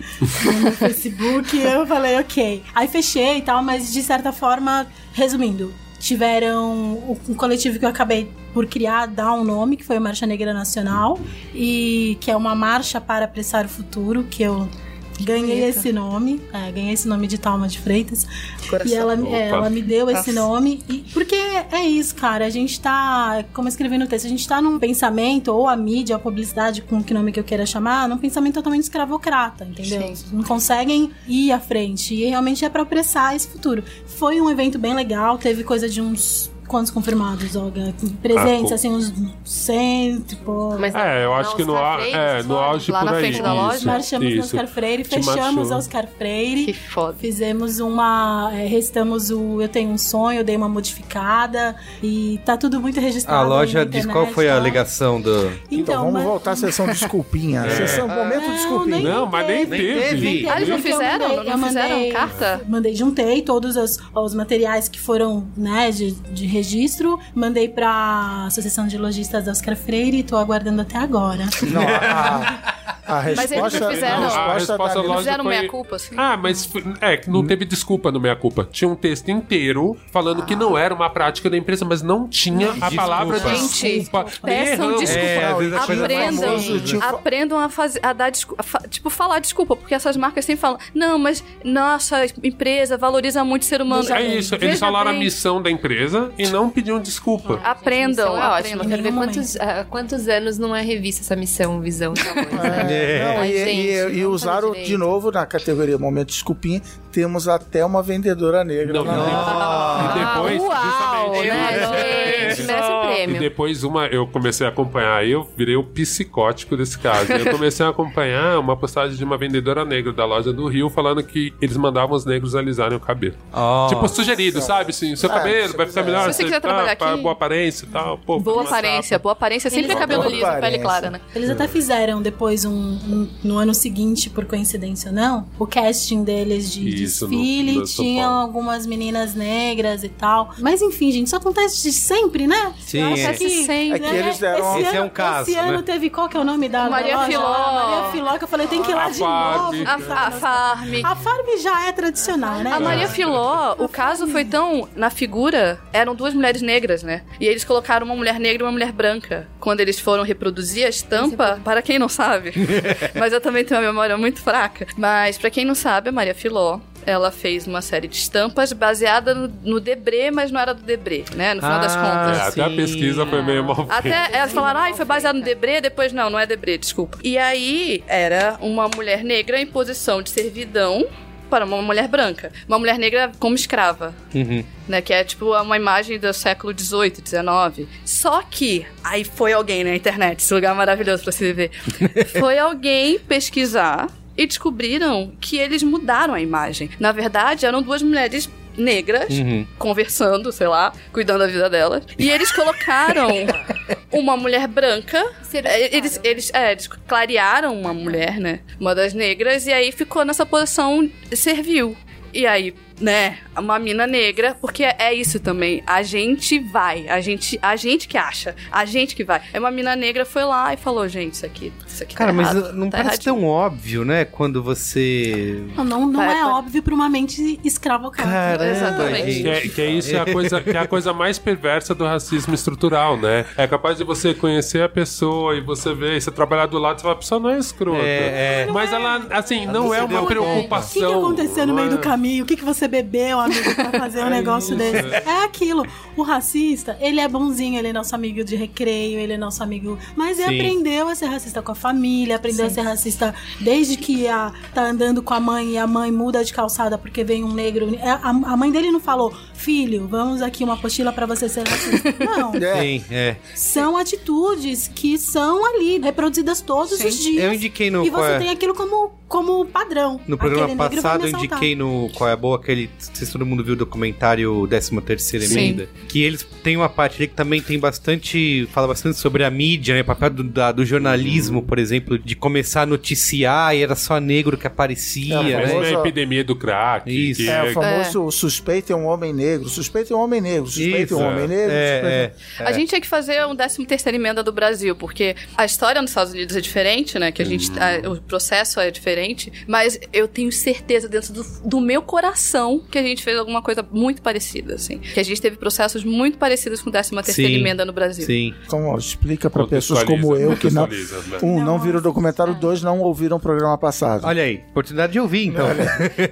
Speaker 5: no meu Facebook. E eu falei, ok. Aí fechei e tal, mas de certa forma, resumindo, tiveram o- um coletivo que eu acabei por criar, dar um nome, que foi a Marcha Negra Nacional, e que é uma marcha para apressar o futuro, que eu ganhei esse nome, é, ganhei esse nome de Talma de Freitas.
Speaker 6: Coração.
Speaker 5: E ela, é, ela me deu esse
Speaker 6: Nossa.
Speaker 5: nome. E, porque é isso, cara. A gente tá, como eu escrevi no texto, a gente tá num pensamento, ou a mídia, a publicidade, com que nome que eu queira chamar, num pensamento totalmente escravocrata, entendeu?
Speaker 6: Sim.
Speaker 5: Não conseguem ir à frente. E realmente é pra apressar esse futuro. Foi um evento bem legal, teve coisa de uns quantos confirmados, Olga? Presentes,
Speaker 3: Ah,
Speaker 5: assim, uns cento e pouco.
Speaker 4: Mas
Speaker 3: É, eu acho que no,
Speaker 4: Carfreiros
Speaker 3: é, no auge
Speaker 4: lá
Speaker 3: por
Speaker 4: na
Speaker 3: aí.
Speaker 4: frente da loja.
Speaker 3: isso,
Speaker 5: Marchamos no
Speaker 3: isso.
Speaker 5: Oscar Freire,
Speaker 3: Te
Speaker 5: fechamos a Oscar Freire.
Speaker 4: Que foda.
Speaker 5: Fizemos uma. é, restamos o Eu Tenho um Sonho, dei uma modificada. E tá tudo muito registrado.
Speaker 1: A loja diz qual foi a
Speaker 5: tá?
Speaker 1: alegação do.
Speaker 2: Então, vamos
Speaker 5: mas-
Speaker 2: voltar à sessão desculpinha. Sessão, momento
Speaker 5: Não,
Speaker 2: desculpinha.
Speaker 5: nem
Speaker 3: Não, mas nem
Speaker 1: Nem
Speaker 3: teve.
Speaker 1: teve.
Speaker 6: Ah, eles não
Speaker 5: eu
Speaker 6: fizeram?
Speaker 5: mandei-
Speaker 6: Não
Speaker 5: eu
Speaker 6: fizeram
Speaker 5: mandei-
Speaker 6: carta?
Speaker 5: Mandei, juntei todos os, os materiais que foram, né, de, de registro, mandei pra Associação de Lojistas da Oscar Freire e tô aguardando até agora.
Speaker 2: Não, a, a
Speaker 6: Mas eles não
Speaker 2: resposta,
Speaker 6: fizeram.
Speaker 2: a
Speaker 3: A
Speaker 2: resposta
Speaker 3: resposta
Speaker 2: da
Speaker 6: Fizeram
Speaker 3: foi...
Speaker 6: meia-culpa, assim?
Speaker 3: Ah, mas é que não teve desculpa no meia-culpa. Tinha um texto inteiro falando que não era uma prática da empresa, mas não tinha a palavra
Speaker 6: Gente,
Speaker 3: desculpa.
Speaker 6: peçam desculpa.
Speaker 1: É, a
Speaker 6: aprendam,
Speaker 2: famoso, tipo-
Speaker 6: aprendam a fazer, a dar desculpa, tipo falar desculpa, porque essas marcas sempre falam, não, mas nossa empresa valoriza muito o ser humano.
Speaker 3: É isso, eles falaram a
Speaker 6: bem.
Speaker 3: missão da empresa e não pediam desculpa.
Speaker 6: Aprendam,
Speaker 4: Missão é ótimo.
Speaker 6: aprendam.
Speaker 4: Quero ver quantos, ah, quantos anos não é revista essa missão, visão.
Speaker 2: É, não,
Speaker 4: Ai,
Speaker 2: e,
Speaker 4: gente,
Speaker 2: e- e
Speaker 4: fazer
Speaker 2: usaram de novo na categoria Momento Desculpinha, temos até uma vendedora negra.
Speaker 3: Não, não.
Speaker 2: dentro.
Speaker 3: E depois,
Speaker 4: uau,
Speaker 3: justamente,
Speaker 4: né, gente? Merece um
Speaker 3: E depois uma, eu comecei a acompanhar, aí eu virei o psicótico desse caso. Eu comecei a acompanhar uma postagem de uma vendedora negra da loja do Rio falando que eles mandavam os negros alisarem o cabelo.
Speaker 1: Oh.
Speaker 3: Tipo, sugerido, sabe? Assim, seu
Speaker 2: É,
Speaker 3: cabelo vai ficar
Speaker 2: quiser.
Speaker 3: melhor,
Speaker 6: Se você quiser
Speaker 3: tá,
Speaker 6: trabalhar
Speaker 3: pra
Speaker 6: aqui-
Speaker 3: boa aparência e tal. Pô,
Speaker 6: Boa aparência,
Speaker 3: chapa.
Speaker 6: boa aparência sempre é
Speaker 5: Eles-
Speaker 6: cabelo liso, pele
Speaker 2: aparência.
Speaker 6: clara, né?
Speaker 5: Eles até fizeram depois um, um- no ano seguinte, por coincidência ou não, o casting deles de
Speaker 3: Isso,
Speaker 5: desfile,
Speaker 3: no Paulo.
Speaker 5: algumas meninas negras e tal. Mas enfim, gente, isso acontece de sempre, né?
Speaker 1: Sim, é.
Speaker 5: que,
Speaker 6: Sempre.
Speaker 2: É que eles deram-
Speaker 5: esse
Speaker 1: Esse é
Speaker 5: ano,
Speaker 1: um caso,
Speaker 5: Esse ano
Speaker 1: né?
Speaker 5: teve, qual que é o nome da
Speaker 6: Maria
Speaker 5: loja?
Speaker 6: Filó.
Speaker 5: Maria Filó, que eu falei, tem que ir lá
Speaker 3: A
Speaker 5: de
Speaker 3: Farm.
Speaker 5: novo.
Speaker 6: A, a Farm.
Speaker 5: A Farm já é tradicional, né?
Speaker 6: A Maria Filó, o caso foi tão. Na figura, eram duas mulheres negras, né? E eles colocaram uma mulher negra e uma mulher branca. Quando eles foram reproduzir a estampa, para quem não sabe, mas eu também tenho uma memória muito fraca. Mas para quem não sabe, a Maria Filó. Ela fez uma série de estampas baseada no, no Debré, mas não era do Debré, né? No final das
Speaker 1: Ah,
Speaker 6: contas.
Speaker 3: É, até a pesquisa foi meio mal feita.
Speaker 6: Até elas falaram, ai, foi baseado no Debré, depois não, não é Debré, desculpa. E aí era uma mulher negra em posição de servidão para uma mulher branca. Uma mulher negra como escrava.
Speaker 1: Uhum.
Speaker 6: Né, que é tipo uma imagem do século XVIII, XIX. Só que aí foi alguém na internet, esse lugar maravilhoso pra se viver. foi alguém pesquisar e descobriram que eles mudaram a imagem. Na verdade, eram duas mulheres negras
Speaker 1: Uhum.
Speaker 6: conversando, sei lá, cuidando da vida delas. E eles colocaram uma mulher branca.
Speaker 4: Certificaram.
Speaker 6: Eles, eles, é, eles clarearam uma mulher, né? Uma das negras, e aí ficou nessa posição servil. E aí, né, uma mina negra, porque é, é isso também. A gente vai, a gente, a gente que acha, a gente que vai. Aí uma mina negra foi lá e falou, gente, isso aqui, isso aqui
Speaker 1: Cara,
Speaker 6: tá
Speaker 1: mas
Speaker 6: errado,
Speaker 1: não
Speaker 6: tá
Speaker 1: parece
Speaker 6: erradinho.
Speaker 1: tão óbvio, né? Quando você.
Speaker 5: Não, não, não
Speaker 6: Vai,
Speaker 5: é
Speaker 6: vai.
Speaker 5: óbvio pra uma mente escravocrata.
Speaker 1: Caramba,
Speaker 6: Exatamente.
Speaker 3: Que é, que é isso é a coisa que é a coisa mais perversa do racismo estrutural, né? É capaz de você conhecer a pessoa e você ver, e você trabalhar do lado, você fala, a pessoa não é escrota.
Speaker 1: É, é.
Speaker 3: Mas ela, assim, não é uma
Speaker 5: O
Speaker 3: preocupação.
Speaker 5: que, que aconteceu no
Speaker 3: não
Speaker 5: meio
Speaker 3: é-
Speaker 5: do caminho? O que, que você bebeu, amigo, pra fazer um negócio desse? É aquilo. O racista, ele é bonzinho, ele é nosso amigo de recreio, ele é nosso amigo. Mas ele
Speaker 1: Sim.
Speaker 5: aprendeu a ser racista com a família, aprendeu a ser racista desde que a, tá andando com a mãe e a mãe muda de calçada porque vem um negro. É, A, a mãe dele não falou, filho, vamos aqui uma apostila pra você ser racista. Não.
Speaker 2: É.
Speaker 1: Sim, é.
Speaker 5: São atitudes que são ali, reproduzidas todos os dias.
Speaker 1: Eu indiquei no.
Speaker 5: E
Speaker 1: qual
Speaker 5: você
Speaker 1: é-
Speaker 5: tem aquilo como, como padrão.
Speaker 1: No programa passado eu indiquei no Qual é a Boa, aquele. Não sei se todo mundo viu o documentário 13 terceira
Speaker 6: Sim.
Speaker 1: emenda. Que eles têm uma parte ali que também tem bastante. Fala bastante sobre a mídia, né? O papel do, da- do jornalismo, por exemplo, de começar a noticiar e era só negro que aparecia,
Speaker 2: É,
Speaker 3: Mas
Speaker 1: né?
Speaker 3: não é
Speaker 2: famoso-
Speaker 3: a epidemia do crack.
Speaker 1: Isso.
Speaker 3: que
Speaker 2: É, o famoso o suspeito é um homem negro. Suspeito é um homem negro. Suspeito é
Speaker 1: Isso,
Speaker 2: um homem negro.
Speaker 1: É, é.
Speaker 6: A gente tinha que fazer um 13 terceira emenda do Brasil, porque a história nos Estados Unidos é diferente, né? Que a gente. a- o processo é diferente. Mas eu tenho certeza dentro do, do meu coração que a gente fez alguma coisa muito parecida, assim. Que a gente teve processos muito parecidos com 13 terceira
Speaker 1: Sim.
Speaker 6: emenda no Brasil.
Speaker 1: Sim.
Speaker 2: Então, ó, explica pra pessoas como eu que não.
Speaker 3: né?
Speaker 2: Um, não
Speaker 5: Não,
Speaker 2: viram o documentário, dois não ouviram o programa passado.
Speaker 1: Olha aí, oportunidade de ouvir, então.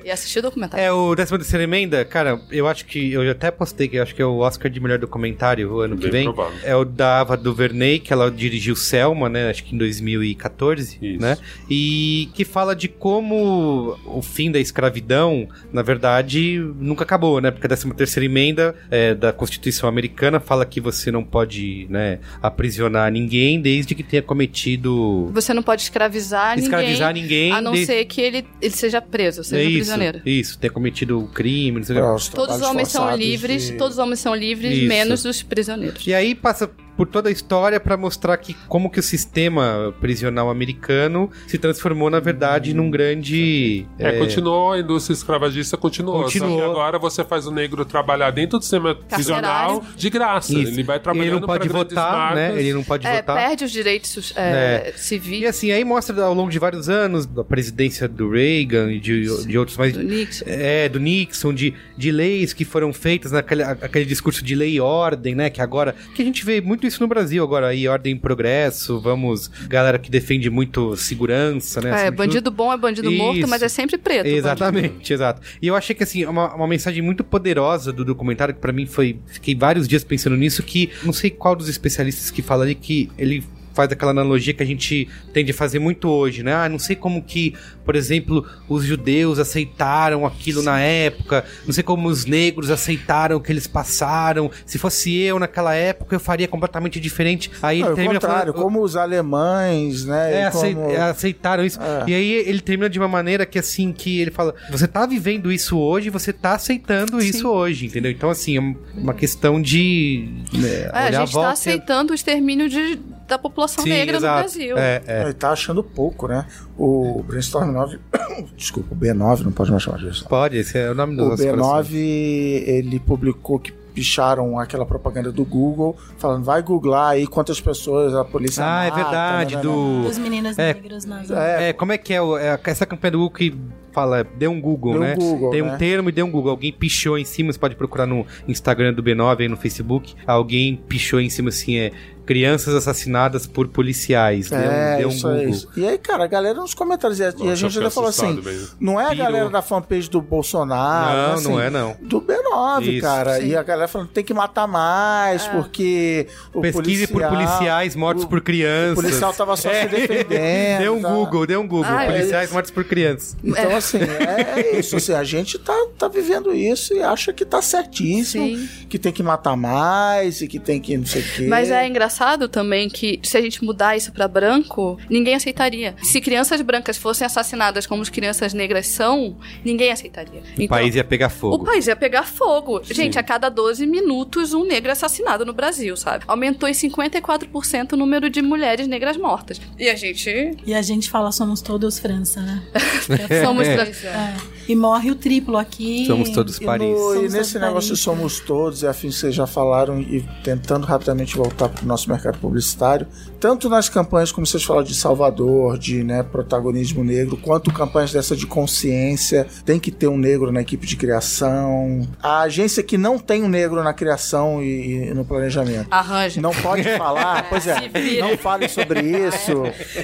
Speaker 6: E assistir o documentário.
Speaker 1: É, o 13 terceira emenda, cara, eu acho que. Eu até postei que acho que é o Oscar de melhor documentário o ano que
Speaker 3: Bem
Speaker 1: vem.
Speaker 3: provável.
Speaker 1: É o da Ava DuVernay, que ela dirigiu Selma, né? Acho que em 2014,
Speaker 3: Isso.
Speaker 1: né? E que fala de como o fim da escravidão, na verdade, nunca acabou, né? Porque a 13 terceira emenda é, da Constituição Americana fala que você não pode, né, aprisionar ninguém desde que tenha cometido...
Speaker 6: Você não pode escravizar,
Speaker 1: Escravizar ninguém,
Speaker 6: A não
Speaker 1: desde-
Speaker 6: ser que ele, ele seja preso, seja
Speaker 1: é isso,
Speaker 6: prisioneiro.
Speaker 1: isso, tenha cometido crime, não sei o que.
Speaker 6: Todos os homens são livres, todos os homens são livres,
Speaker 1: Isso.
Speaker 6: menos os prisioneiros.
Speaker 1: E aí passa por toda a história pra mostrar que como que o sistema prisional americano se transformou na verdade num grande
Speaker 3: É, continuou, a indústria escravagista continuou.
Speaker 1: Continuou.
Speaker 3: Só que agora você faz o negro trabalhar dentro do sistema prisional de graça.
Speaker 1: Isso.
Speaker 3: Ele vai
Speaker 1: ele
Speaker 3: trabalhando
Speaker 1: não pode votar, né?
Speaker 3: marcas.
Speaker 1: Ele não pode
Speaker 6: É,
Speaker 1: votar.
Speaker 6: perde os direitos é,
Speaker 1: É.
Speaker 6: civis
Speaker 1: E assim, aí mostra ao longo de vários anos, da presidência do Reagan e de, de outros mais.
Speaker 6: do Nixon.
Speaker 1: É, do Nixon, de, de leis que foram feitas naquele aquele discurso de lei e ordem, né? Que agora. Que a gente vê muito isso no Brasil agora aí, ordem e progresso, vamos. Galera que defende muito segurança, né?
Speaker 6: É,
Speaker 1: acima de tudo.
Speaker 6: bandido bom é bandido morto,
Speaker 1: Isso.
Speaker 6: mas é sempre preto. bandido.
Speaker 1: Exatamente, exato. E eu achei que assim, uma, uma mensagem muito poderosa do documentário, que pra mim foi. Fiquei vários dias pensando nisso, que não sei qual dos especialistas que fala ali que ele faz aquela analogia que a gente tende a fazer muito hoje, né? Ah, não sei como que, por exemplo, os judeus aceitaram aquilo na época, não sei como os negros aceitaram o que eles passaram. Se fosse eu naquela época, eu faria completamente diferente. Aí
Speaker 2: Não,
Speaker 1: ele
Speaker 2: ao
Speaker 1: termina
Speaker 2: contrário,
Speaker 1: falando-
Speaker 2: como os alemães, né?
Speaker 1: é, acei-
Speaker 2: como-
Speaker 1: é, aceitaram isso.
Speaker 2: É.
Speaker 1: E aí ele termina de uma maneira que assim, que ele fala, você tá vivendo isso hoje, você tá aceitando isso hoje, entendeu? Então assim, é um- uma questão de né,
Speaker 6: É, a gente está
Speaker 1: volta e-
Speaker 6: aceitando o extermínio de, da população
Speaker 1: Sim,
Speaker 6: negra
Speaker 1: exato.
Speaker 6: no Brasil.
Speaker 1: É, é.
Speaker 2: Ele tá achando pouco, né? O Brainstorm 9. Desculpa, o B9, não pode mais chamar disso.
Speaker 1: Pode, esse é o nome dos
Speaker 2: O
Speaker 1: nossos
Speaker 2: B9,
Speaker 1: corações.
Speaker 2: ele publicou que picharam aquela propaganda do Google, falando, vai googlar aí quantas pessoas a polícia
Speaker 1: Ah, é
Speaker 2: mata,
Speaker 1: verdade,
Speaker 2: né, né,
Speaker 1: do...
Speaker 5: Dos meninos
Speaker 1: É.
Speaker 5: negros nas
Speaker 2: É,
Speaker 1: É, como é que é, o- é essa campanha do Google que fala, dê um Google,
Speaker 2: Dê um
Speaker 1: né?
Speaker 2: Google,
Speaker 1: Tem
Speaker 2: né?
Speaker 1: um termo e dê um Google. Alguém pichou em cima, você pode procurar no Instagram do B9 aí no Facebook. Alguém pichou em cima assim, é crianças assassinadas por policiais. Um,
Speaker 2: É,
Speaker 1: dê um
Speaker 2: isso,
Speaker 1: Google.
Speaker 2: é isso. E aí, cara, a galera nos comentários, e a, e a
Speaker 3: Nossa,
Speaker 2: gente ainda falou assim,
Speaker 3: mesmo.
Speaker 2: não é a
Speaker 1: Pirou.
Speaker 2: galera da fanpage do Bolsonaro,
Speaker 1: Não,
Speaker 2: assim,
Speaker 1: não é não.
Speaker 2: do B9,
Speaker 1: Isso.
Speaker 2: cara.
Speaker 6: Sim.
Speaker 2: E a galera falando, tem que matar mais, porque o
Speaker 1: Pesquise por
Speaker 2: policial-
Speaker 1: policiais mortos
Speaker 2: o-
Speaker 1: por crianças.
Speaker 2: O policial tava só
Speaker 1: É.
Speaker 2: se defendendo.
Speaker 1: Dê um
Speaker 2: tá?
Speaker 1: Google, dê um Google.
Speaker 2: Ah, é
Speaker 1: policiais mortos por crianças.
Speaker 2: Então, assim, é, é isso. Assim, a gente tá, tá vivendo isso e acha que tá certíssimo,
Speaker 6: Sim.
Speaker 2: que tem que matar mais e que tem que não sei o quê.
Speaker 6: Mas é engraçado também que se a gente mudar isso pra branco, ninguém aceitaria. Se crianças brancas fossem assassinadas como as crianças negras são, ninguém aceitaria.
Speaker 1: O país ia pegar
Speaker 6: O
Speaker 1: fogo.
Speaker 6: país ia pegar fogo. Gente, a cada 12 minutos um negro é assassinado no Brasil, sabe? Aumentou em 54% o número de mulheres negras mortas. E a gente
Speaker 5: E a gente fala somos todos França, né?
Speaker 6: somos
Speaker 1: É.
Speaker 6: trans-
Speaker 5: É. E morre o triplo aqui.
Speaker 1: Somos todos
Speaker 2: E,
Speaker 1: Paris.
Speaker 2: no- e
Speaker 5: Somos
Speaker 2: nesse
Speaker 5: todos
Speaker 2: negócio
Speaker 5: Paris.
Speaker 2: somos todos, e afim que vocês já falaram, e tentando rapidamente voltar para o nosso mercado publicitário, tanto nas campanhas, como vocês falaram, de Salvador, de né, protagonismo negro, quanto campanhas dessa de consciência, tem que ter um negro na equipe de criação. A agência que não tem um negro na criação e, e no planejamento.
Speaker 6: Arranja.
Speaker 2: Não pode falar, pois é,
Speaker 6: Se vira.
Speaker 2: não fale sobre isso.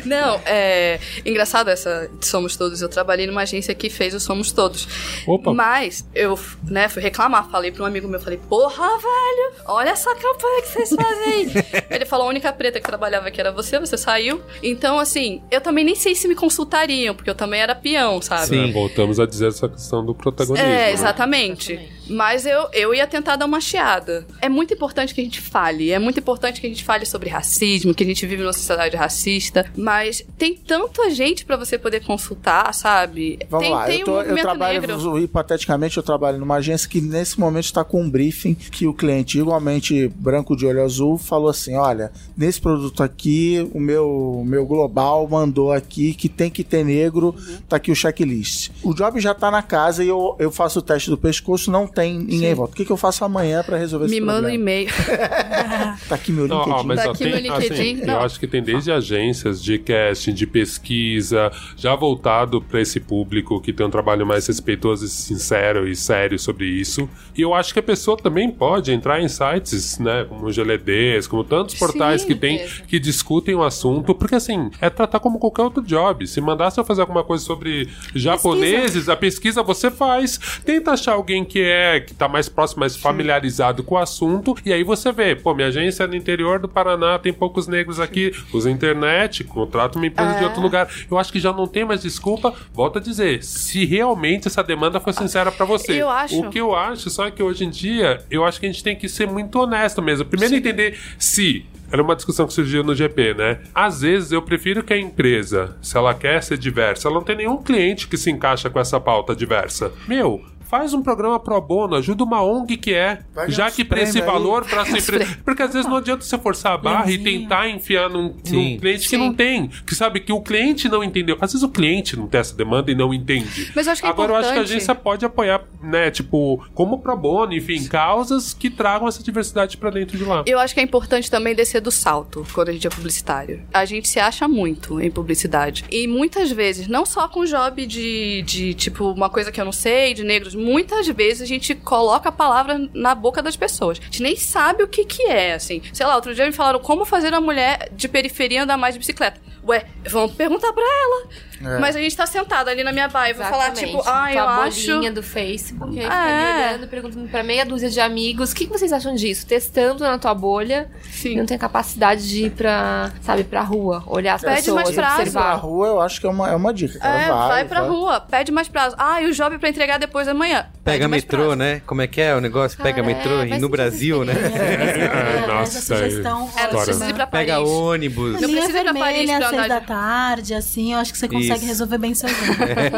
Speaker 6: Não, é engraçado essa de Somos Todos. Eu trabalhei numa agência que fez o Somos Todos.
Speaker 3: Opa.
Speaker 6: Mas eu, né, fui reclamar, falei pra um amigo meu, falei: "Porra, velho, olha essa campanha que vocês fazem". Ele falou: "A única preta que trabalhava aqui era você, você saiu". Então, assim, eu também nem sei se me consultariam, porque eu também era peão, sabe?
Speaker 1: Sim.
Speaker 3: É, voltamos a dizer essa questão do protagonismo.
Speaker 6: É,
Speaker 3: né?
Speaker 6: exatamente. Mas eu, eu ia tentar dar uma chiada. É muito importante que a gente fale. É muito importante que a gente fale sobre racismo, que a gente vive numa sociedade racista. Mas tem tanta gente pra você poder consultar, sabe?
Speaker 2: Vamos
Speaker 6: tem
Speaker 2: lá,
Speaker 6: tem
Speaker 2: eu,
Speaker 6: um
Speaker 2: tô- eu
Speaker 6: movimento
Speaker 2: trabalho,
Speaker 6: negro.
Speaker 2: hipoteticamente, eu trabalho numa agência que nesse momento está com um briefing que o cliente, igualmente branco de olho azul, falou assim: olha, nesse produto aqui, o meu, meu global mandou aqui que tem que ter negro, tá aqui o checklist. O job já tá na casa e eu, eu faço o teste do pescoço, não tem ninguém em volta. O que, que eu faço amanhã para resolver esse
Speaker 6: Me manda um
Speaker 2: problema?
Speaker 6: e-mail.
Speaker 2: Tá aqui meu
Speaker 3: Não,
Speaker 2: LinkedIn.
Speaker 3: ó, mas
Speaker 6: Tá aqui
Speaker 3: tem,
Speaker 6: no LinkedIn,
Speaker 3: assim,
Speaker 6: não.
Speaker 3: eu acho que tem desde agências de casting, de pesquisa, já voltado para esse público que tem um trabalho mais respeitoso e sincero e sério sobre isso. E eu acho que a pessoa também pode entrar em sites, né, como o GLDs, como tantos portais
Speaker 6: Sim,
Speaker 3: que tem
Speaker 6: mesmo.
Speaker 3: que discutem o assunto, porque assim, é tratar como qualquer outro job. Se mandasse eu fazer alguma coisa sobre japoneses, a pesquisa você faz. Tenta achar alguém que é é, que tá mais próximo, mais familiarizado com o assunto, e aí você vê, pô, minha agência é no interior do Paraná, tem poucos negros aqui, usa internet, contrata uma empresa de outro lugar. Eu acho que já não tem mais desculpa, volto a dizer, se realmente essa demanda foi sincera pra você.
Speaker 6: Eu acho.
Speaker 3: O que eu acho, só que hoje em dia, eu acho que a gente tem que ser muito honesto mesmo. Primeiro entender se era uma discussão que surgiu no GP, né? Às vezes eu prefiro que a empresa, se ela quer ser diversa, ela não tem nenhum cliente que se encaixa com essa pauta diversa. Meu, faz um programa pro bono, ajuda uma ONG que é,
Speaker 2: Vai
Speaker 3: já que pra esse valor pra sempre. Porque às vezes não adianta você forçar a barra e tentar enfiar num, num
Speaker 1: Sim.
Speaker 3: cliente que
Speaker 6: Sim.
Speaker 3: não tem, que sabe que o cliente não entendeu. Às vezes o cliente não tem essa demanda e não entende.
Speaker 6: Mas eu acho que é
Speaker 3: Agora eu acho que a
Speaker 6: importante-
Speaker 3: agência pode apoiar, né, tipo, como pro bono, enfim, causas que tragam essa diversidade pra dentro de lá.
Speaker 6: Eu acho que é importante também descer do salto quando a gente é publicitário. A gente se acha muito em publicidade. E muitas vezes, não só com job de, de tipo, uma coisa que eu não sei, de negros, muitas vezes a gente coloca a palavra na boca das pessoas. A gente nem sabe o que que é, assim. Sei lá, outro dia me falaram como fazer a mulher de periferia andar mais de bicicleta. Ué, vamos perguntar pra ela.
Speaker 2: É.
Speaker 6: Mas a gente tá sentado ali na minha baia e vou falar, tipo, ah, eu
Speaker 4: a
Speaker 6: acho.
Speaker 4: bolinha do Facebook, aí
Speaker 6: É.
Speaker 4: olhando, perguntando pra meia dúzia de amigos, o que, que vocês acham disso? Testando na tua bolha
Speaker 6: Sim.
Speaker 4: e não tem capacidade de ir pra, sabe, pra rua, olhar as
Speaker 6: Pede
Speaker 4: pessoas,
Speaker 6: mais prazo.
Speaker 2: Na
Speaker 4: observar.
Speaker 2: rua, eu acho que é uma, é uma dica. cara.
Speaker 6: É, vai, pra
Speaker 2: vai.
Speaker 6: rua, pede mais prazo. Ah, e o job pra entregar depois da manhã.
Speaker 1: Pega metrô,
Speaker 6: prazo.
Speaker 1: né? Como é que é o negócio? Pega
Speaker 4: Cara,
Speaker 1: metrô
Speaker 4: é,
Speaker 1: e no Brasil, né?
Speaker 5: Essa
Speaker 3: Nossa,
Speaker 5: sugestão
Speaker 6: É, não
Speaker 3: Claro.
Speaker 6: precisa ir pra Paris.
Speaker 1: Pega ônibus.
Speaker 6: Não precisa ir pra Paris pra
Speaker 5: às seis
Speaker 6: andar
Speaker 5: da
Speaker 6: de-
Speaker 5: tarde, assim, eu acho que você consegue
Speaker 1: Isso.
Speaker 5: resolver bem jogo.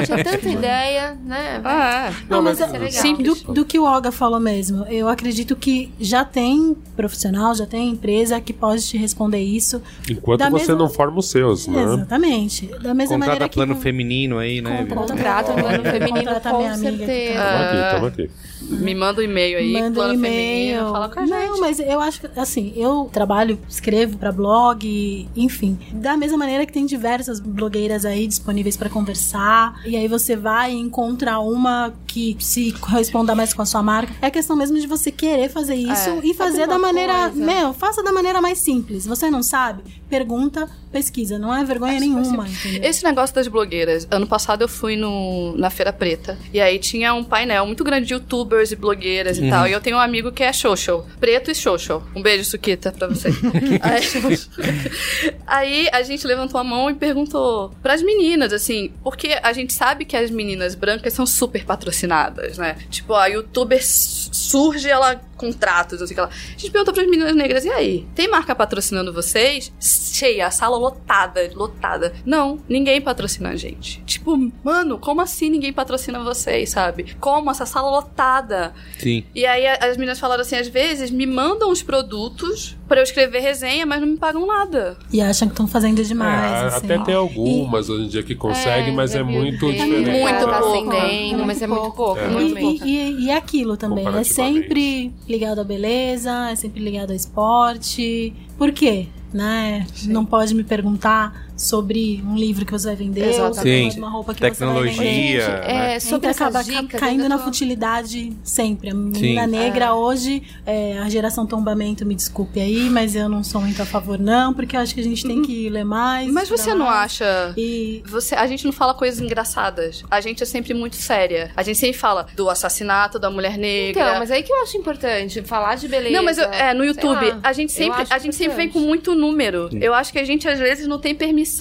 Speaker 4: Tinha tanta ideia, né?
Speaker 6: Ah, é.
Speaker 5: Não, mas,
Speaker 4: é
Speaker 5: é-
Speaker 4: legal.
Speaker 6: Simples.
Speaker 5: do, do que o Olga falou mesmo, eu acredito que já tem profissional, já tem empresa que pode te responder isso.
Speaker 3: Enquanto
Speaker 5: Da
Speaker 3: você
Speaker 5: mesma-
Speaker 3: não forma os seus, né?
Speaker 5: Exatamente. Da mesma maneira
Speaker 1: Contrata
Speaker 5: que
Speaker 1: plano
Speaker 5: vo-
Speaker 1: feminino aí, né?
Speaker 4: Contrata um plano feminino
Speaker 5: Contrata
Speaker 4: com
Speaker 5: minha amiga que
Speaker 4: certeza.
Speaker 5: tá-
Speaker 3: Toma aqui, toma aqui.
Speaker 6: Me manda um e-mail aí,
Speaker 5: Manda um
Speaker 6: plano
Speaker 5: e-mail.
Speaker 6: feminino, fala com a
Speaker 5: Não,
Speaker 6: gente.
Speaker 5: mas eu acho que, assim, eu trabalho, escrevo pra blog, enfim. Da mesma maneira que tem diversas blogueiras aí disponíveis pra conversar. E aí você vai e encontra uma que se corresponda mais com a sua marca. É questão mesmo de você querer fazer isso
Speaker 6: É,
Speaker 5: e fazer da maneira.
Speaker 4: coisa.
Speaker 5: Meu, faça da maneira mais simples. Você não sabe? Pergunta, pesquisa. Não é vergonha nenhuma, entendeu?
Speaker 6: Esse negócio das blogueiras, ano passado eu fui no, na Feira Preta. E aí tinha um painel muito grande de youtubers e blogueiras e tal. E eu tenho um amigo que é social. Preto e social. Um beijo, Suquita, pra você. aí, aí a gente levantou a mão e perguntou pras meninas, assim, porque a gente sabe que as meninas brancas são super patrocinadas, né? Tipo, a youtuber surge, ela contratos, não sei o que lá. A gente perguntou pras meninas negras, e aí? Tem marca patrocinando vocês? Cheia, a sala lotada, lotada. Não, ninguém patrocina a gente. Tipo, mano, como assim ninguém patrocina vocês, sabe? Como essa sala lotada?
Speaker 1: Sim.
Speaker 6: E aí as meninas falaram assim, às vezes me mandam os produtos pra eu escrever resenha, mas não me pagam nada.
Speaker 5: E acham que estão fazendo demais.
Speaker 3: É,
Speaker 5: assim.
Speaker 3: até tem algumas hoje em dia que conseguem, mas
Speaker 4: já
Speaker 3: é muito
Speaker 4: vídeo,
Speaker 3: diferente.
Speaker 6: Muito
Speaker 4: tá
Speaker 6: pouco.
Speaker 4: acendendo, mas é muito pouco.
Speaker 3: É.
Speaker 4: muito
Speaker 5: E,
Speaker 4: pouco.
Speaker 5: e, e, e aquilo também, é sempre ligado à beleza, é sempre ligado ao esporte. Por quê? Né? Não pode me perguntar sobre um livro que você vai vender, ou
Speaker 4: Exatamente.
Speaker 5: sobre
Speaker 1: Sim.
Speaker 5: uma roupa que
Speaker 1: Tecnologia.
Speaker 5: você vai vender.
Speaker 4: É,
Speaker 5: Então
Speaker 4: sobre
Speaker 5: acaba
Speaker 4: dicas,
Speaker 5: caindo na
Speaker 4: tô-
Speaker 5: futilidade sempre. A menina
Speaker 1: Sim.
Speaker 5: negra hoje, é, a geração tombamento, me desculpe aí, mas eu não sou muito a favor, não, porque eu acho que a gente tem que ler mais.
Speaker 6: Mas você
Speaker 5: estudar
Speaker 6: não
Speaker 5: mais.
Speaker 6: acha
Speaker 5: E
Speaker 6: Você, a gente não fala coisas engraçadas. A gente é sempre muito séria. A gente sempre fala do assassinato da mulher negra.
Speaker 4: Então, mas aí que eu acho importante, falar de beleza.
Speaker 6: Não, mas eu- é, no YouTube,
Speaker 4: lá,
Speaker 6: a gente sempre, a gente sempre vem com muito número. Eu acho que a gente às vezes não tem permissão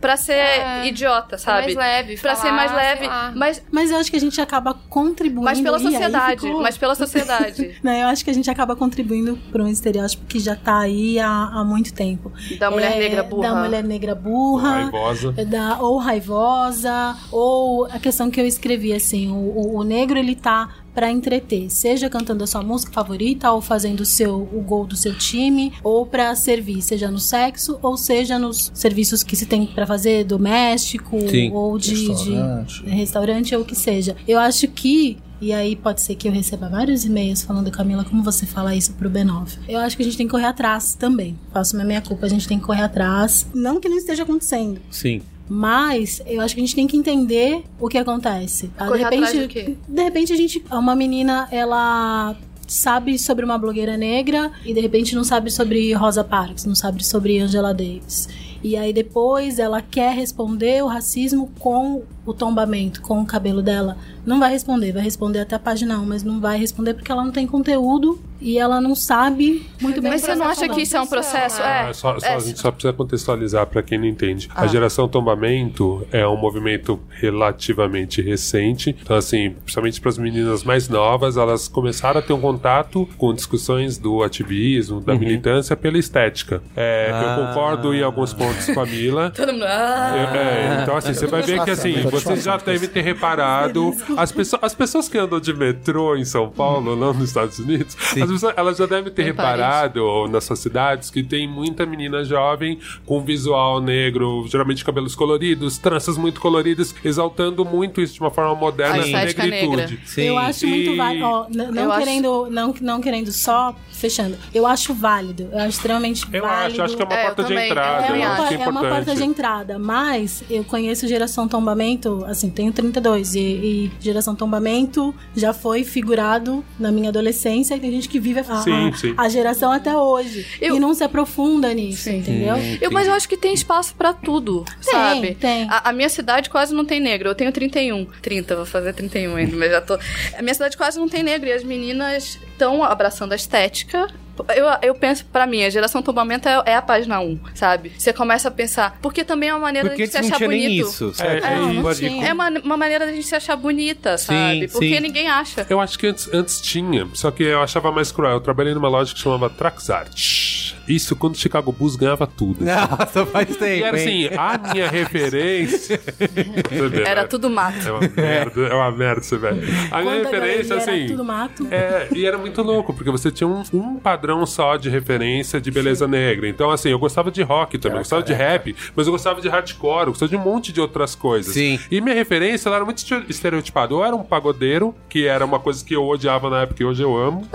Speaker 6: pra ser
Speaker 4: É.
Speaker 6: idiota, sabe?
Speaker 4: mais leve,
Speaker 6: Pra
Speaker 4: falar,
Speaker 6: ser mais leve, mas
Speaker 5: Mas eu acho que a gente acaba contribuindo.
Speaker 6: mas pela sociedade,
Speaker 5: ficou-
Speaker 6: mas pela sociedade
Speaker 5: Não, eu acho que a gente acaba contribuindo para um estereótipo que já tá aí há, há muito tempo.
Speaker 6: da mulher
Speaker 5: É,
Speaker 6: negra burra.
Speaker 5: Da mulher negra burra.
Speaker 3: Raivosa.
Speaker 5: é Da, ou raivosa, ou a questão que eu escrevi, assim, o, o- o negro ele tá pra entreter, seja cantando a sua música favorita, ou fazendo o seu o gol do seu time, ou pra servir, seja no sexo, ou seja nos serviços que se tem pra fazer doméstico,
Speaker 1: Sim.
Speaker 5: ou de, de
Speaker 2: Restaurante.
Speaker 5: restaurante ou o que seja. Eu acho que e aí pode ser que eu receba vários e-mails falando, Camila, como você fala isso pro B9? Eu acho que a gente tem que correr atrás também. Faço minha meia culpa, a gente tem que correr atrás. Não que não esteja acontecendo,
Speaker 1: Sim.
Speaker 5: Mas eu acho que a gente tem que entender o que acontece. Ah,
Speaker 6: Correr
Speaker 5: de repente,
Speaker 6: atrás do quê?
Speaker 5: de repente a gente, uma menina, ela sabe sobre uma blogueira negra e de repente não sabe sobre Rosa Parks, não sabe sobre Angela Davis. E aí depois ela quer responder o racismo com o tombamento com o cabelo dela, não vai responder. Vai responder até a página 1, mas não vai responder porque ela não tem conteúdo e ela não sabe muito bem.
Speaker 6: Mas
Speaker 5: o que
Speaker 6: você não acha
Speaker 5: tá
Speaker 6: que isso é um processo?
Speaker 3: Ah,
Speaker 6: É,
Speaker 3: só, só-
Speaker 6: é,
Speaker 3: a gente só precisa contextualizar para quem não entende.
Speaker 6: Ah.
Speaker 3: A geração tombamento é um movimento relativamente recente. Então, assim, principalmente para as meninas mais novas, elas começaram a ter um contato com discussões do ativismo, da militância pela estética. É,
Speaker 1: Ah.
Speaker 3: Eu concordo em alguns pontos com a Mila.
Speaker 6: Todo mundo. Ah,
Speaker 3: É, é, então assim, você vai ver que assim, vocês já devem ter reparado, as pessoas, as pessoas que andam de metrô em São Paulo, não nos Estados Unidos, as pessoas, elas já devem ter
Speaker 6: Em
Speaker 3: reparado ou nas suas cidades que tem muita menina jovem com visual negro, geralmente cabelos coloridos, tranças muito coloridas, exaltando muito isso de uma forma moderna,
Speaker 6: estética
Speaker 3: negritude.
Speaker 6: negra.
Speaker 1: Sim.
Speaker 5: Eu acho muito
Speaker 3: E-
Speaker 5: válido. ó,
Speaker 6: Eu
Speaker 5: não
Speaker 6: acho-
Speaker 5: querendo, não, não querendo só fechando. Eu acho válido. Eu acho extremamente
Speaker 3: Eu
Speaker 5: válido.
Speaker 3: acho, acho que é uma
Speaker 6: É, eu
Speaker 3: porta de
Speaker 6: também,
Speaker 3: entrada,
Speaker 6: eu
Speaker 5: É
Speaker 3: eu
Speaker 6: também
Speaker 5: uma,
Speaker 3: acho é
Speaker 5: é uma porta de entrada, mas eu conheço geração tombamento, assim, tenho 32 e, e geração tombamento já foi figurado na minha adolescência e tem gente que vive a,
Speaker 3: Sim,
Speaker 5: a-
Speaker 3: sim.
Speaker 5: a geração até hoje
Speaker 6: Eu-
Speaker 5: e não se aprofunda nisso, entendeu?
Speaker 6: Eu, mas eu acho que tem espaço pra tudo, sabe?
Speaker 5: tem.
Speaker 6: A, a minha cidade quase não tem negro. Eu tenho 31. 30, vou fazer 31 ainda, mas já tô. A minha cidade quase não tem negro e as meninas estão abraçando a estética. Eu, eu penso, pra mim, a geração tombamento é, é a página 1, sabe? Você começa a pensar. Porque também é uma maneira
Speaker 1: Porque
Speaker 6: de se
Speaker 1: antes não
Speaker 6: achar bonito.
Speaker 1: isso?
Speaker 3: É,
Speaker 1: A gente
Speaker 5: não, não tinha.
Speaker 6: É uma, uma maneira da gente se achar bonita, sabe?
Speaker 1: Sim,
Speaker 6: Porque
Speaker 1: sim.
Speaker 6: ninguém acha.
Speaker 3: Eu acho que antes, antes tinha, só que eu achava mais cruel. Eu trabalhei numa loja que chamava Traxart. Isso quando o Chicago Bulls ganhava tudo.
Speaker 1: Nossa, faz tempo,
Speaker 3: E era
Speaker 1: hein?
Speaker 3: assim, a minha referência.
Speaker 6: Era
Speaker 3: né?
Speaker 6: tudo mato.
Speaker 3: É uma merda, é uma merda, você vê. A minha
Speaker 5: Quando a
Speaker 3: referência,
Speaker 5: galeria era
Speaker 3: assim.
Speaker 5: tudo mato.
Speaker 3: É, e era muito louco, porque você tinha um, um padrão só de referência de beleza negra. Então, assim, eu gostava de rock também, eu gostava de rap, mas eu gostava de hardcore, eu gostava de um monte de outras coisas.
Speaker 1: Sim.
Speaker 3: E minha referência, ela era muito este- estereotipada. Eu era um pagodeiro, que era uma coisa que eu odiava na época e hoje eu amo.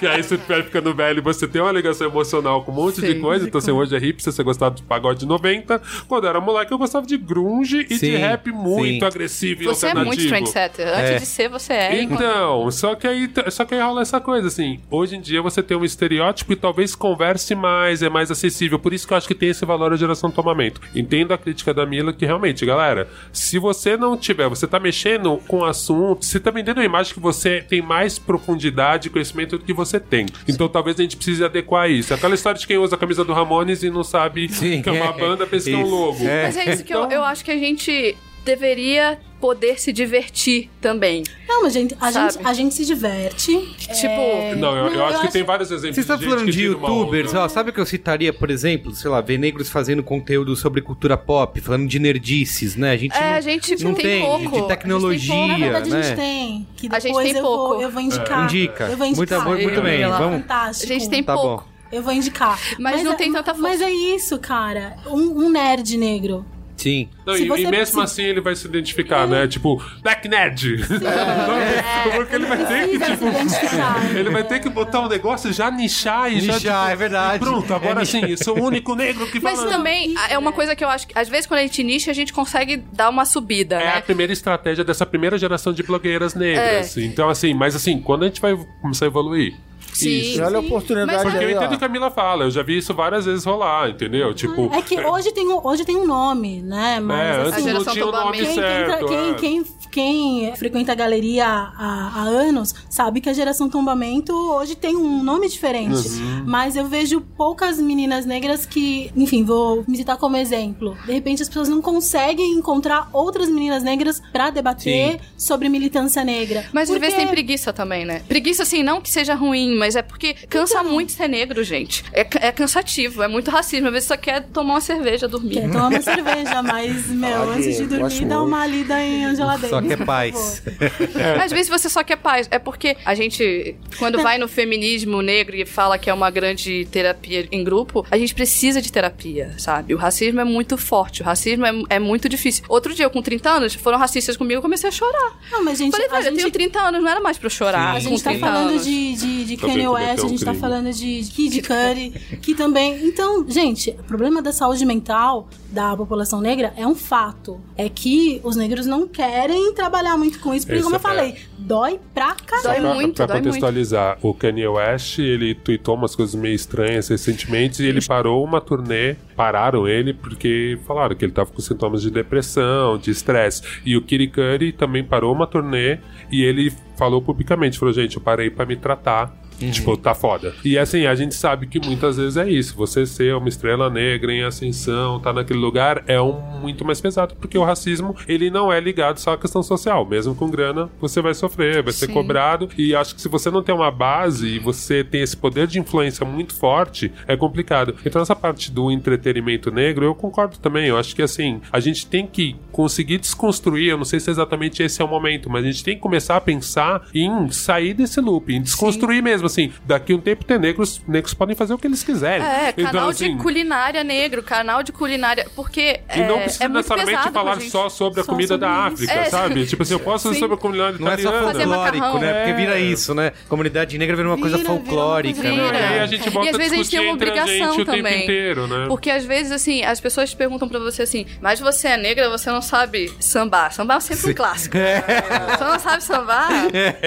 Speaker 3: que aí você vai ficando velho e você tem uma ligação emocional com um monte de coisa. Então, assim, hoje é hipster, você gostava de pagode de 90. Quando eu era moleque, eu gostava de grunge e de
Speaker 1: Sim,
Speaker 3: rap muito
Speaker 1: sim.
Speaker 3: agressivo e
Speaker 6: Você é muito
Speaker 3: alternativo.
Speaker 6: trendsetter. Antes de ser, você é.
Speaker 3: Então, só que aí só que aí rola essa coisa, assim. Hoje em dia você tem um estereótipo e talvez converse mais, é mais acessível. Por isso que eu acho que tem esse valor a geração tomamento. Entendo a crítica da Mila que realmente, galera, se você não tiver, você tá mexendo com o assunto, você tá vendendo a imagem que você tem mais profundidade e conhecimento do que você tem. Então talvez a gente precise adequar isso. Aquela história de quem usa a camisa do Ramones e não sabe
Speaker 1: Sim,
Speaker 3: que é uma banda, pensa que é um logo.
Speaker 1: É.
Speaker 6: Mas é isso que eu,
Speaker 3: Então-
Speaker 6: eu acho que a gente deveria poder se divertir também.
Speaker 5: Não, mas gente, a,
Speaker 6: Sabe?
Speaker 5: gente, a gente se diverte.
Speaker 6: Tipo,
Speaker 3: Não, eu, eu
Speaker 5: Não,
Speaker 3: acho
Speaker 5: eu
Speaker 3: que
Speaker 5: acho-
Speaker 3: tem vários exemplos
Speaker 1: Você está
Speaker 3: de
Speaker 1: falando de youtubers, ó, sabe o que eu citaria, por exemplo? Sei lá, ver negros fazendo conteúdo sobre cultura pop, falando de nerdices, né? A gente
Speaker 6: É,
Speaker 1: não,
Speaker 6: a gente
Speaker 1: não
Speaker 6: tem
Speaker 1: tem,
Speaker 6: pouco.
Speaker 1: de
Speaker 6: A gente tem
Speaker 1: tecnologia,
Speaker 6: pouco.
Speaker 5: Na verdade, a
Speaker 1: né?
Speaker 5: gente tem. Que
Speaker 6: A
Speaker 5: depois
Speaker 6: gente tem
Speaker 5: eu,
Speaker 6: pouco.
Speaker 5: Vou, eu vou indicar.
Speaker 1: Indica.
Speaker 5: Eu vou indicar.
Speaker 1: Muito, muito bem, vamos.
Speaker 5: Fantástico.
Speaker 6: a gente tem
Speaker 1: Tá
Speaker 6: pouco.
Speaker 1: bom.
Speaker 5: Eu vou indicar.
Speaker 6: Mas não
Speaker 5: é-
Speaker 6: tem tanta força.
Speaker 5: Mas é isso, cara. Um, um nerd negro.
Speaker 1: Sim.
Speaker 3: Não,
Speaker 5: Se
Speaker 3: e,
Speaker 5: você-
Speaker 3: e mesmo
Speaker 5: se-
Speaker 3: assim ele vai se identificar, né? Tipo, Black Nerd. Porque ele vai ter que, tipo.
Speaker 5: identificar.
Speaker 3: Ele vai ter que botar um negócio e já nichar e já.
Speaker 1: Nichar,
Speaker 3: tipo,
Speaker 1: é verdade.
Speaker 3: Pronto, agora
Speaker 1: É
Speaker 3: sim, eu sou o único negro que
Speaker 6: Mas
Speaker 3: fala.
Speaker 6: também é uma coisa que eu acho que, às vezes, quando a gente nicha, a gente consegue dar uma subida,
Speaker 3: É a
Speaker 6: né?
Speaker 3: primeira estratégia dessa primeira geração de blogueiras negras.
Speaker 6: É.
Speaker 3: Então, assim, mas assim, quando a gente vai começar a evoluir?
Speaker 6: Sim.
Speaker 2: E olha a oportunidade
Speaker 6: Mas-
Speaker 3: Porque eu entendo o que a Camila fala, eu já vi isso várias vezes rolar, entendeu? Tipo.
Speaker 5: É que hoje tem, um- hoje tem um nome, né? Mas
Speaker 3: É, antes
Speaker 5: assim,
Speaker 6: A
Speaker 3: não
Speaker 6: geração
Speaker 3: tinha o nome
Speaker 5: quem,
Speaker 3: certo.
Speaker 5: quem,
Speaker 3: é.
Speaker 5: quem, quem frequenta a galeria há, há anos sabe que a geração tombamento hoje tem um nome diferente.
Speaker 3: Uhum.
Speaker 5: Mas eu vejo poucas meninas negras que, enfim, vou me citar como exemplo. De repente as pessoas não conseguem encontrar outras meninas negras pra debater
Speaker 1: Sim.
Speaker 5: sobre militância negra.
Speaker 6: Mas às
Speaker 5: Porque-
Speaker 6: vezes tem preguiça também, né? Preguiça, assim, não que seja ruim, mas é porque cansa muito ser negro, gente. É, é cansativo, é muito racismo. Às vezes você só quer tomar uma cerveja, dormir.
Speaker 5: Quer tomar uma cerveja, mas, meu, antes de dormir, dá
Speaker 2: muito.
Speaker 5: uma lida em Angela Davis.
Speaker 1: Só quer paz.
Speaker 5: favor.
Speaker 6: Às vezes você só quer paz. É porque a gente, quando vai no feminismo negro e fala que é uma grande terapia em grupo, a gente precisa de terapia, sabe? O racismo é muito forte, o racismo é, é muito difícil. Outro dia, eu com 30 anos, foram racistas comigo, eu comecei a chorar.
Speaker 5: Não, mas gente,
Speaker 6: Falei,
Speaker 5: a
Speaker 6: velho, eu
Speaker 5: gente
Speaker 6: tenho 30 anos, não era mais pra eu chorar.
Speaker 5: A
Speaker 6: com
Speaker 5: gente tá
Speaker 6: 30
Speaker 5: falando
Speaker 6: anos.
Speaker 5: de, de, de Kanye
Speaker 3: cometeu
Speaker 5: West, a
Speaker 3: um
Speaker 5: gente tá
Speaker 3: crime.
Speaker 5: falando de Kid Cudi, que também. Então, gente, o problema da saúde mental da população negra é um fato. É que os negros não querem trabalhar muito com isso, porque,
Speaker 3: Esse
Speaker 5: como eu
Speaker 3: é-
Speaker 5: falei, dói pra
Speaker 6: Dói
Speaker 5: caralho.
Speaker 3: Pra-
Speaker 6: muito,
Speaker 3: pra
Speaker 6: dói muito.
Speaker 3: contextualizar, o Kanye West, ele tweetou umas coisas meio estranhas recentemente e ele parou uma turnê, pararam ele porque falaram que ele tava com sintomas de depressão, de estresse. E o Kid Cudi também parou uma turnê e ele falou publicamente, falou, gente, eu parei pra me tratar. Tipo, tá foda. E assim, a gente sabe que muitas vezes é isso. Você ser uma estrela negra em ascensão, tá naquele lugar, é um muito mais pesado, porque o racismo, ele não é ligado só à questão social. Mesmo com grana, você vai sofrer, vai ser
Speaker 6: Sim.
Speaker 3: cobrado. E acho que se você não tem uma base e você tem esse poder de influência muito forte, é complicado. Então, essa parte do entretenimento negro, eu concordo também. Eu acho que assim, a gente tem que conseguir desconstruir. Eu não sei se exatamente esse é o momento, mas a gente tem que começar a pensar em sair desse loop, em desconstruir mesmo. Assim, daqui um tempo ter negros, negros podem fazer o que eles quiserem.
Speaker 6: É, canal
Speaker 3: Então, assim,
Speaker 6: de culinária negro, canal de culinária. Porque
Speaker 3: E não
Speaker 6: é,
Speaker 3: precisa
Speaker 6: é
Speaker 3: necessariamente falar só sobre a
Speaker 5: Só
Speaker 3: comida
Speaker 5: sobre
Speaker 3: da
Speaker 5: isso.
Speaker 3: África,
Speaker 6: É,
Speaker 3: sabe? Tipo assim, eu posso fazer
Speaker 6: sim.
Speaker 3: sobre a culinária
Speaker 1: Não é só
Speaker 3: italiana.
Speaker 6: Fazer
Speaker 1: folclórico, né? Porque vira
Speaker 3: É.
Speaker 1: isso, né? Comunidade negra vira uma coisa
Speaker 5: Vira, vira uma
Speaker 1: folclórica,
Speaker 5: coisa-
Speaker 1: né?
Speaker 6: Vira.
Speaker 3: E aí a gente volta
Speaker 6: E às vezes a gente tem uma obrigação
Speaker 3: gente o tempo
Speaker 6: também.
Speaker 3: inteiro, né?
Speaker 6: Porque às vezes, assim, as pessoas perguntam pra você assim, mas você é negra, você não sabe sambar. Sambar é sempre um clássico. Você não sabe sambar?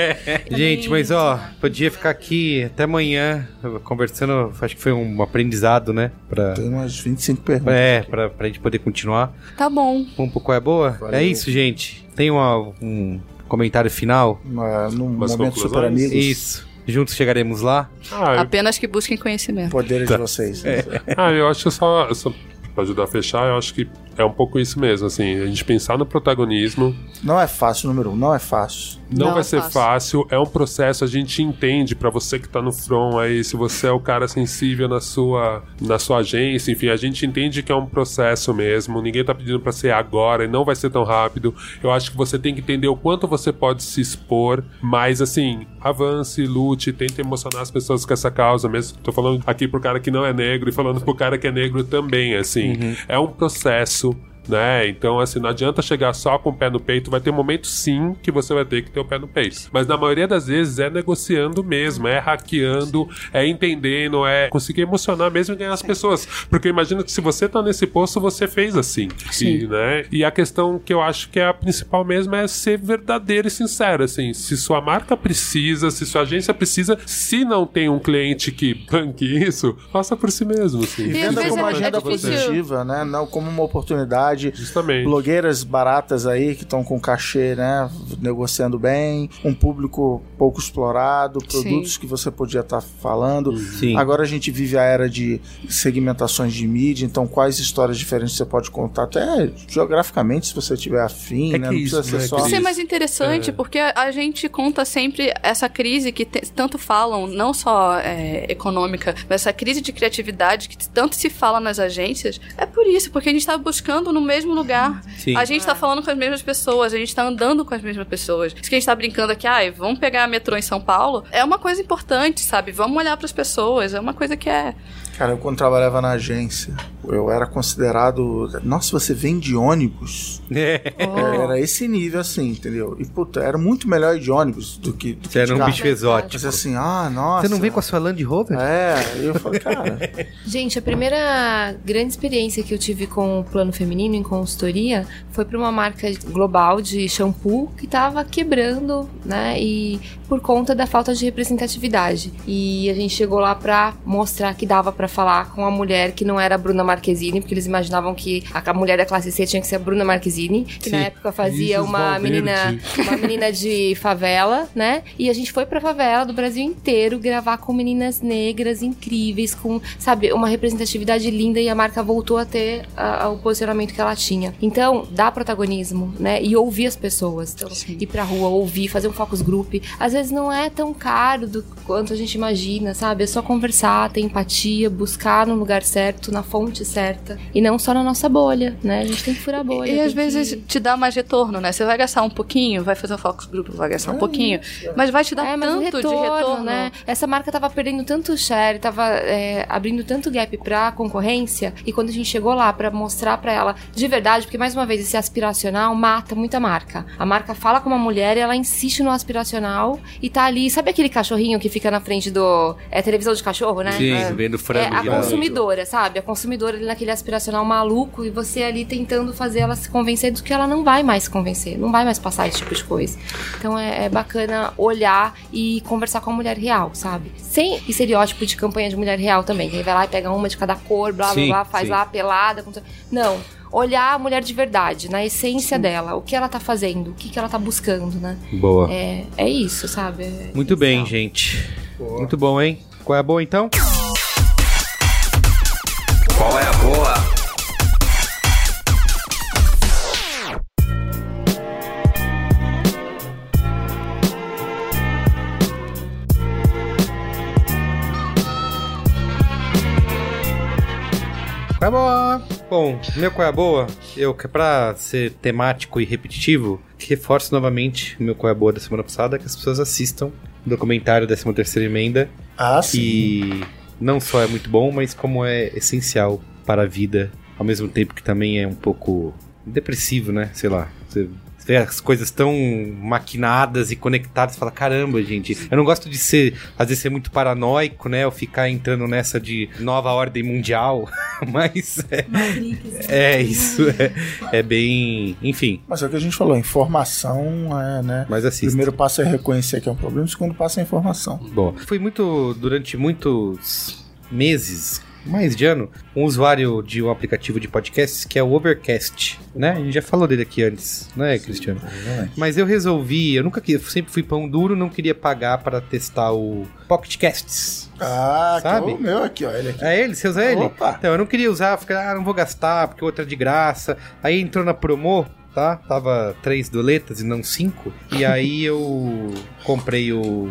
Speaker 1: Gente, mas ó, podia ficar aqui até amanhã conversando, acho que foi um aprendizado, né? Pra,
Speaker 2: Tem umas 25 perguntas.
Speaker 1: é, pra, pra gente poder continuar.
Speaker 6: Tá bom.
Speaker 1: Um pouco é boa?
Speaker 2: Valeu.
Speaker 1: É isso, gente. Tem uma- um comentário final?
Speaker 2: Uma- num
Speaker 3: Umas
Speaker 2: momento super amigos.
Speaker 1: Isso. Juntos chegaremos lá?
Speaker 3: Ah, eu,
Speaker 6: Apenas que busquem conhecimento.
Speaker 2: Poderes de vocês.
Speaker 3: ah, eu acho que só, só pra ajudar a fechar, eu acho que é um pouco isso mesmo, assim, a gente pensar no protagonismo,
Speaker 2: Não é fácil, número um, não é fácil.
Speaker 3: Não,
Speaker 6: Não
Speaker 3: vai
Speaker 6: é
Speaker 3: ser
Speaker 6: fácil.
Speaker 3: fácil, é um processo, a gente entende pra você que tá no front aí, se você é o cara sensível na sua, na sua agência, enfim, a gente entende que é um processo mesmo, ninguém tá pedindo pra ser agora e não vai ser tão rápido. Eu acho que você tem que entender o quanto você pode se expor, mas assim, avance, lute, tente emocionar as pessoas com essa causa mesmo. Tô falando aqui pro cara que não é negro e falando pro cara que é negro também, assim. É um processo né? Então, assim, não adianta chegar só com o pé no peito. Vai ter momentos, sim, que você vai ter que ter o pé no peito. Mas na maioria das vezes é negociando mesmo, é hackeando, é entendendo, é conseguir emocionar mesmo e ganhar as pessoas. Porque eu imagino que se você tá nesse posto, você fez assim. E, né? e a questão que eu acho que é a principal mesmo é ser verdadeiro e sincero. Assim, se sua marca precisa, se sua agência precisa, se não tem um cliente que banque isso, faça por si mesmo. Assim.
Speaker 2: E
Speaker 6: às
Speaker 2: venda
Speaker 6: vezes
Speaker 2: como
Speaker 6: é- é
Speaker 2: agenda
Speaker 6: difícil.
Speaker 2: positiva, né? Não como uma oportunidade.
Speaker 3: Justamente.
Speaker 2: Blogueiras baratas aí que estão com cachê, né? Negociando bem, um público pouco explorado, produtos que você podia estar falando.
Speaker 1: Sim.
Speaker 2: Agora a gente vive a era de segmentações de mídia, então quais histórias diferentes você pode contar, até geograficamente, se você tiver afim,
Speaker 1: É
Speaker 2: né? Não
Speaker 1: isso,
Speaker 2: precisa
Speaker 1: né,
Speaker 2: ser só.
Speaker 1: que
Speaker 6: Isso é mais interessante porque a gente conta sempre essa crise que te- tanto falam, não só é, econômica, mas essa crise de criatividade que tanto se fala nas agências. É por isso, porque a gente está buscando no mesmo lugar.
Speaker 1: Sim.
Speaker 6: A gente está falando com as mesmas pessoas, a gente está andando com as mesmas pessoas. Isso que a gente está brincando aqui, ai, vamos pegar a metrô em São Paulo, é uma coisa importante, sabe? Vamos olhar para as pessoas, é uma coisa que é.
Speaker 2: Cara, eu quando trabalhava na agência, eu era considerado. Nossa, você vende ônibus?
Speaker 1: É.
Speaker 2: É, Era esse nível assim, entendeu? E puta, era muito melhor ir de ônibus do que. Do que
Speaker 1: Você era
Speaker 2: de
Speaker 1: um
Speaker 2: carro.
Speaker 1: bicho exótico.
Speaker 2: Mas assim, ah, nossa.
Speaker 1: Você não vem com a sua Land Rover?
Speaker 2: É, eu falei, cara.
Speaker 4: Gente, a primeira grande experiência que eu tive com o plano feminino em consultoria foi para uma marca global de shampoo que estava quebrando, né? E por conta da falta de representatividade. E a gente chegou lá para mostrar que dava para falar com a mulher que não era a Bruna Marquezine, porque eles imaginavam que a mulher da classe C tinha que ser a Bruna Marquezine, que na
Speaker 1: Sim.
Speaker 4: época fazia
Speaker 3: Isis
Speaker 4: uma
Speaker 3: Valverde.
Speaker 4: menina uma menina de favela, né? E a gente foi pra favela do Brasil inteiro gravar com meninas negras incríveis, com, sabe, uma representatividade linda e a marca voltou a ter a- a- o posicionamento que ela tinha. Então, dá protagonismo, né? E ouvir as pessoas. Então, ir pra rua, ouvir, fazer um focus group. Às vezes não é tão caro do quanto a gente imagina, sabe? É só conversar, ter empatia, buscar no lugar certo, na fonte certa. E não só na nossa bolha, né? A gente tem que furar a bolha.
Speaker 6: E às vezes
Speaker 4: que-
Speaker 6: te dá mais retorno, né? Você vai gastar um pouquinho, vai fazer um focus group, vai gastar um pouquinho, mas vai te dar
Speaker 4: É, mas o
Speaker 6: tanto de retorno.
Speaker 4: né? Essa marca tava perdendo tanto share, tava é, abrindo tanto gap pra concorrência, e quando a gente chegou lá pra mostrar pra ela de verdade, porque mais uma vez esse aspiracional mata muita marca. A marca fala com uma mulher e ela insiste no aspiracional e tá ali, sabe aquele cachorrinho que fica na frente do é televisão de cachorro, né?
Speaker 1: Sim,
Speaker 4: é.
Speaker 1: vendo
Speaker 4: É a consumidora, sabe? A consumidora ali naquele aspiracional maluco e você ali tentando fazer ela se convencer do que ela não vai mais se convencer, não vai mais passar esse tipo de coisa. Então é, é bacana olhar e conversar com a mulher real, sabe? Sem estereótipo de campanha de mulher real também. Que aí vai lá e pega uma de cada cor, blá blá
Speaker 1: Sim,
Speaker 4: blá, faz
Speaker 1: sim.
Speaker 4: lá pelada. com- Não. Olhar a mulher de verdade, na essência dela, o que ela tá fazendo, o que, que ela tá buscando, né?
Speaker 1: Boa.
Speaker 4: É, é isso, sabe? É
Speaker 1: Muito bem, gente. Muito bom, hein? Qual é a boa então?
Speaker 7: Boa?
Speaker 1: Qual é boa? Bom, meu qual é boa? Eu, que é pra ser temático e repetitivo, reforço novamente o meu qual é boa da semana passada, que as pessoas assistam o documentário da 13 terceira emenda,
Speaker 2: Ah, sim.
Speaker 1: que não só é muito bom, mas como é essencial para a vida, ao mesmo tempo que também é um pouco depressivo, né? Sei lá. Você vê as coisas tão maquinadas e conectadas, fala, caramba, gente. Eu não gosto de ser, às vezes, ser muito paranoico, né? Ou ficar entrando nessa de nova ordem mundial, mas é, é isso. É, é bem. Enfim,
Speaker 2: Mas é o que a gente falou, informação é, né?
Speaker 1: mas
Speaker 2: O
Speaker 1: assista.
Speaker 2: primeiro passo é reconhecer que é um problema, o segundo passo é informação.
Speaker 1: Bom, fui muito, durante muitos meses, mais de ano, um usuário de um aplicativo de podcasts que é o Overcast, né? A gente já falou dele aqui antes, né, Cristiano? Mas eu resolvi, eu nunca quis, sempre fui pão duro, não queria pagar para testar o Pocket Casts.
Speaker 2: Ah,
Speaker 1: Sabe?
Speaker 2: que é o meu aqui, ó. Ele aqui.
Speaker 1: É ele? Você usa ele?
Speaker 2: Opa.
Speaker 1: Então, eu não queria usar, ficar, ah, não vou gastar, porque outra é de graça. Aí entrou na promo, tá? Tava três doletas e não cinco. E aí eu comprei o.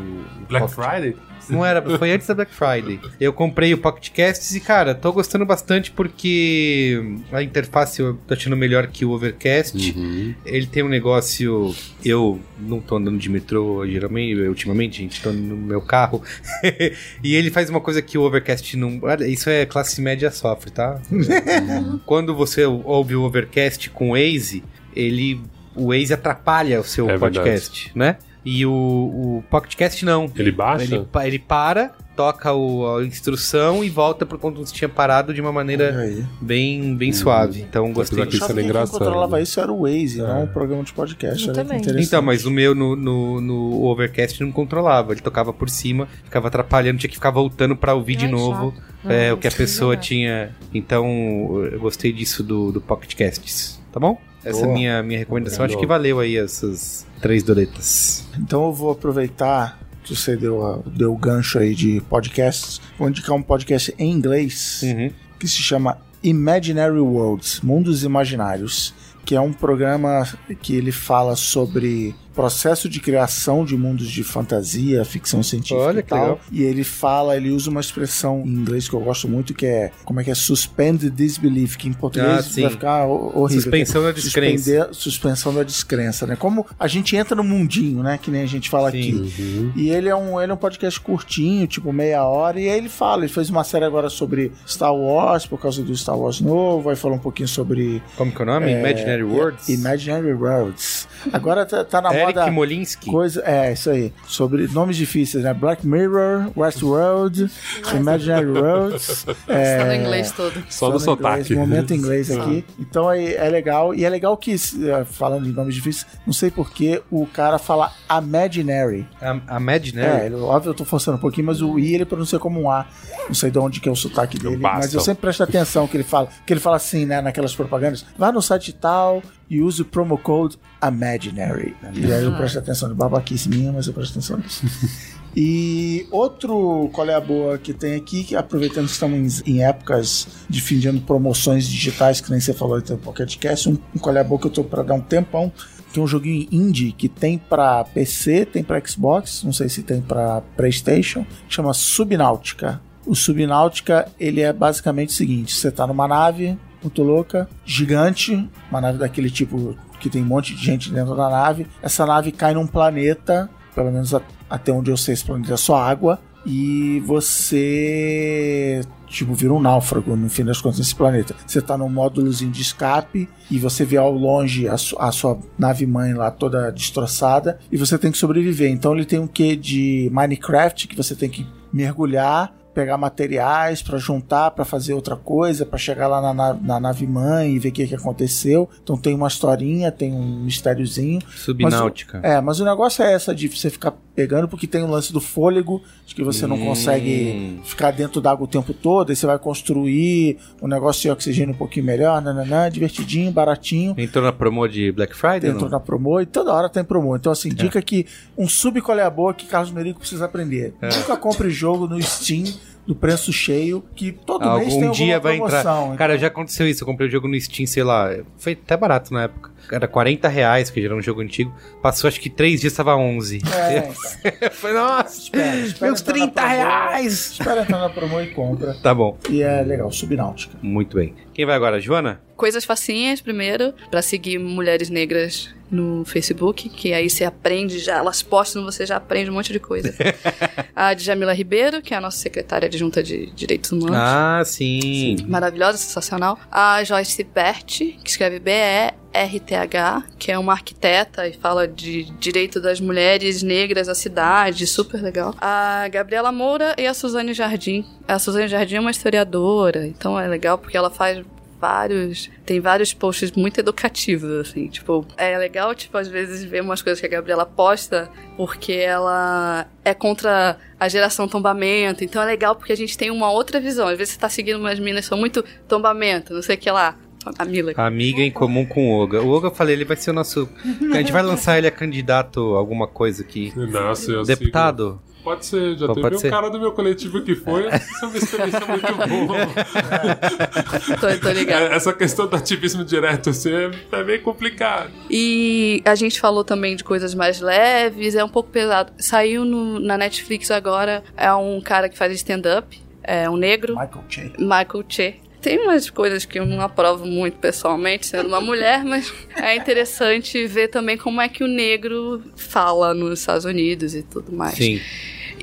Speaker 3: Black
Speaker 1: Pocket-
Speaker 3: Friday?
Speaker 1: Não era, foi antes da Black Friday. Eu comprei o Pocket Casts e, cara, tô gostando bastante porque a interface eu tô achando melhor que o Overcast.
Speaker 3: Uhum.
Speaker 1: Ele tem um negócio. Eu não tô andando de metrô geralmente, ultimamente, gente, tô no meu carro. e ele faz uma coisa que o Overcast não. Isso é classe média sofre, tá? Quando você ouve o Overcast com o Waze, ele. O Waze atrapalha o seu
Speaker 3: É verdade.
Speaker 1: podcast, né? E o, o PocketCast não.
Speaker 3: Ele baixa?
Speaker 1: Ele, ele para, toca o- a instrução e volta pro ponto onde tinha parado de uma maneira bem, bem suave. Então gostei.
Speaker 3: Que
Speaker 2: Eu
Speaker 3: isso
Speaker 2: achava
Speaker 3: era
Speaker 2: que quem controlava isso era o Waze,
Speaker 3: É.
Speaker 2: não o programa de podcast.
Speaker 1: Então, mas o meu no, no, no Overcast não controlava. Ele tocava por cima, ficava atrapalhando, tinha que ficar voltando pra ouvir de
Speaker 4: Ai,
Speaker 1: novo
Speaker 4: chato.
Speaker 1: é, o que a pessoa
Speaker 4: é
Speaker 1: tinha. Então, eu gostei disso do, do Pocket Casts. Tá bom? Essa é a
Speaker 2: Boa.
Speaker 1: minha, minha recomendação. Acho que valeu aí essas três doletas.
Speaker 2: Então eu vou aproveitar que você deu, deu o gancho aí de podcasts. Vou indicar um podcast em inglês
Speaker 1: Uhum.
Speaker 2: que se chama Imaginary Worlds, Mundos Imaginários, que é um programa que ele fala sobre processo de criação de mundos de fantasia, ficção científica
Speaker 1: Olha
Speaker 2: e
Speaker 1: que
Speaker 2: tal.
Speaker 1: legal.
Speaker 2: E ele fala, ele usa uma expressão em inglês que eu gosto muito, que é como é que é suspend disbelief, que em português
Speaker 1: Ah, sim.
Speaker 2: vai ficar ho- horrível.
Speaker 1: Suspensão da
Speaker 2: é
Speaker 1: descrença.
Speaker 2: suspender- suspensão da descrença, né? Como a gente entra no mundinho, né? Que nem a gente fala
Speaker 1: Sim.
Speaker 2: aqui. E ele é, um, ele é um podcast curtinho, tipo meia hora, e aí ele fala, ele fez uma série agora sobre Star Wars, por causa do Star Wars novo, aí falou um pouquinho sobre
Speaker 1: Como que é o nome? Imaginary Words?
Speaker 2: Imaginary Worlds. Agora tá, tá na moda
Speaker 1: Molinsky.
Speaker 2: coisa, é, isso aí, sobre nomes difíceis, né? Black Mirror, Westworld, Imaginary Worlds. é,
Speaker 6: Está no inglês todo.
Speaker 3: Só no sotaque.
Speaker 2: momento em inglês aqui. Então é, é legal. E é legal que, eh, falando de nomes difíceis, não sei porquê, o cara fala Imaginary. É,
Speaker 1: Imaginary.
Speaker 2: ele, óbvio, eu tô forçando um pouquinho, mas o I ele pronuncia como um A. Não sei de onde que é o sotaque dele. Mas eu sempre presto atenção que ele fala. Que ele fala assim, né, naquelas propagandas. Vá no site tal e use o promo code Imaginary. E aí eu presto atenção de babaquice minha, mas eu presto atenção nisso. E outro qual é a boa que tem aqui, que aproveitando que estamos em, épocas de fim de ano, promoções digitais, que nem você falou então, Pocket Cast, um, um qual é a boa que eu tô pra dar um tempão, que é um joguinho indie que tem pra PC, tem pra Xbox, não sei se tem pra PlayStation, chama Subnáutica. O Subnáutica, ele é basicamente o seguinte: você tá numa nave muito louca, gigante, uma nave daquele tipo que tem um monte de gente dentro da nave. Essa nave cai num planeta, pelo menos até onde eu sei, esse planeta é só água. E você, tipo, vira um náufrago no fim das contas nesse planeta. Você tá num módulozinho de escape e você vê ao longe a, su- a sua nave mãe lá toda destroçada e você tem que sobreviver. Então ele tem um quê de Minecraft que você tem que mergulhar pegar materiais pra juntar pra fazer outra coisa, pra chegar lá na, na- na nave mãe e ver o que, que aconteceu. Então tem uma historinha, tem um mistériozinho.
Speaker 1: Subnáutica.
Speaker 2: É, mas o negócio é essa de você ficar pegando, porque tem o lance do fôlego, de que você não
Speaker 1: Hum.
Speaker 2: consegue ficar dentro d'água o tempo todo, aí você vai construir um negócio de oxigênio um pouquinho melhor, nananã, divertidinho, baratinho.
Speaker 1: Entrou na promo de Black Friday?
Speaker 2: Entrou
Speaker 1: não?
Speaker 2: na promo e toda hora tem promo. Então, assim, dica que um sub qual é a boa que Carlos Merigo precisa aprender.
Speaker 1: É.
Speaker 2: Nunca compre jogo no Steam do preço cheio, que todo mês tem
Speaker 1: Algum
Speaker 2: alguma
Speaker 1: dia vai
Speaker 2: promoção.
Speaker 1: entrar. Cara, já aconteceu isso. Eu comprei o jogo no Steam, sei lá. Foi até barato na época. Era 40 reais, que já era um jogo antigo. Passou acho que 3 dias, tava 11.
Speaker 2: É,
Speaker 1: Foi, nossa,
Speaker 2: espera, espera
Speaker 1: meus
Speaker 2: entrar na
Speaker 1: 30
Speaker 2: promo.
Speaker 1: reais.
Speaker 2: Espera entrar na promo e compra.
Speaker 1: Tá bom,
Speaker 2: E é legal, Subnáutica.
Speaker 1: muito bem. Quem vai agora, Joana?
Speaker 6: Coisas facinhas, primeiro, pra seguir mulheres negras no Facebook, que aí você aprende já, elas postam, você já aprende um monte de coisa. a Djamila Ribeiro, que é a nossa secretária adjunta de Direitos Humanos.
Speaker 1: Ah, sim.
Speaker 6: Maravilhosa, sensacional. A Joyce Bert, que escreve B-E-R-T-H, que é uma arquiteta e fala de direito das mulheres negras à cidade, super legal. A Gabriela Moura e a Suzane Jardim. A Suzane Jardim é uma historiadora, então é legal porque ela faz vários. Tem vários posts muito educativos, assim. Tipo, é legal, tipo, às vezes ver umas coisas que a Gabriela posta, porque ela é contra a geração tombamento. Então é legal porque a gente tem uma outra visão. Às vezes você tá seguindo umas minas que são muito tombamento, não sei o que lá. A Mila.
Speaker 1: Amiga em comum com o Oga. O Oga, eu falei, ele vai ser o nosso. A gente vai lançar ele a candidato a alguma coisa aqui.
Speaker 3: Nossa,
Speaker 1: Deputado?
Speaker 3: sigo. Pode ser, já
Speaker 1: Pô,
Speaker 3: teve um
Speaker 1: ser.
Speaker 3: cara do meu coletivo que foi, isso é uma experiência muito boa.
Speaker 6: Tô, tô ligado.
Speaker 3: É, Essa questão do ativismo direto assim, é, é meio complicado.
Speaker 6: E a gente falou também de coisas mais leves, é um pouco pesado. Saiu no- na Netflix agora, é um cara que faz stand-up, é um negro,
Speaker 2: Michael Che.
Speaker 6: Michael Che. Tem umas coisas que eu não aprovo muito pessoalmente, sendo uma mulher, mas é interessante ver também como é que o negro fala nos Estados Unidos e tudo mais.
Speaker 1: Sim.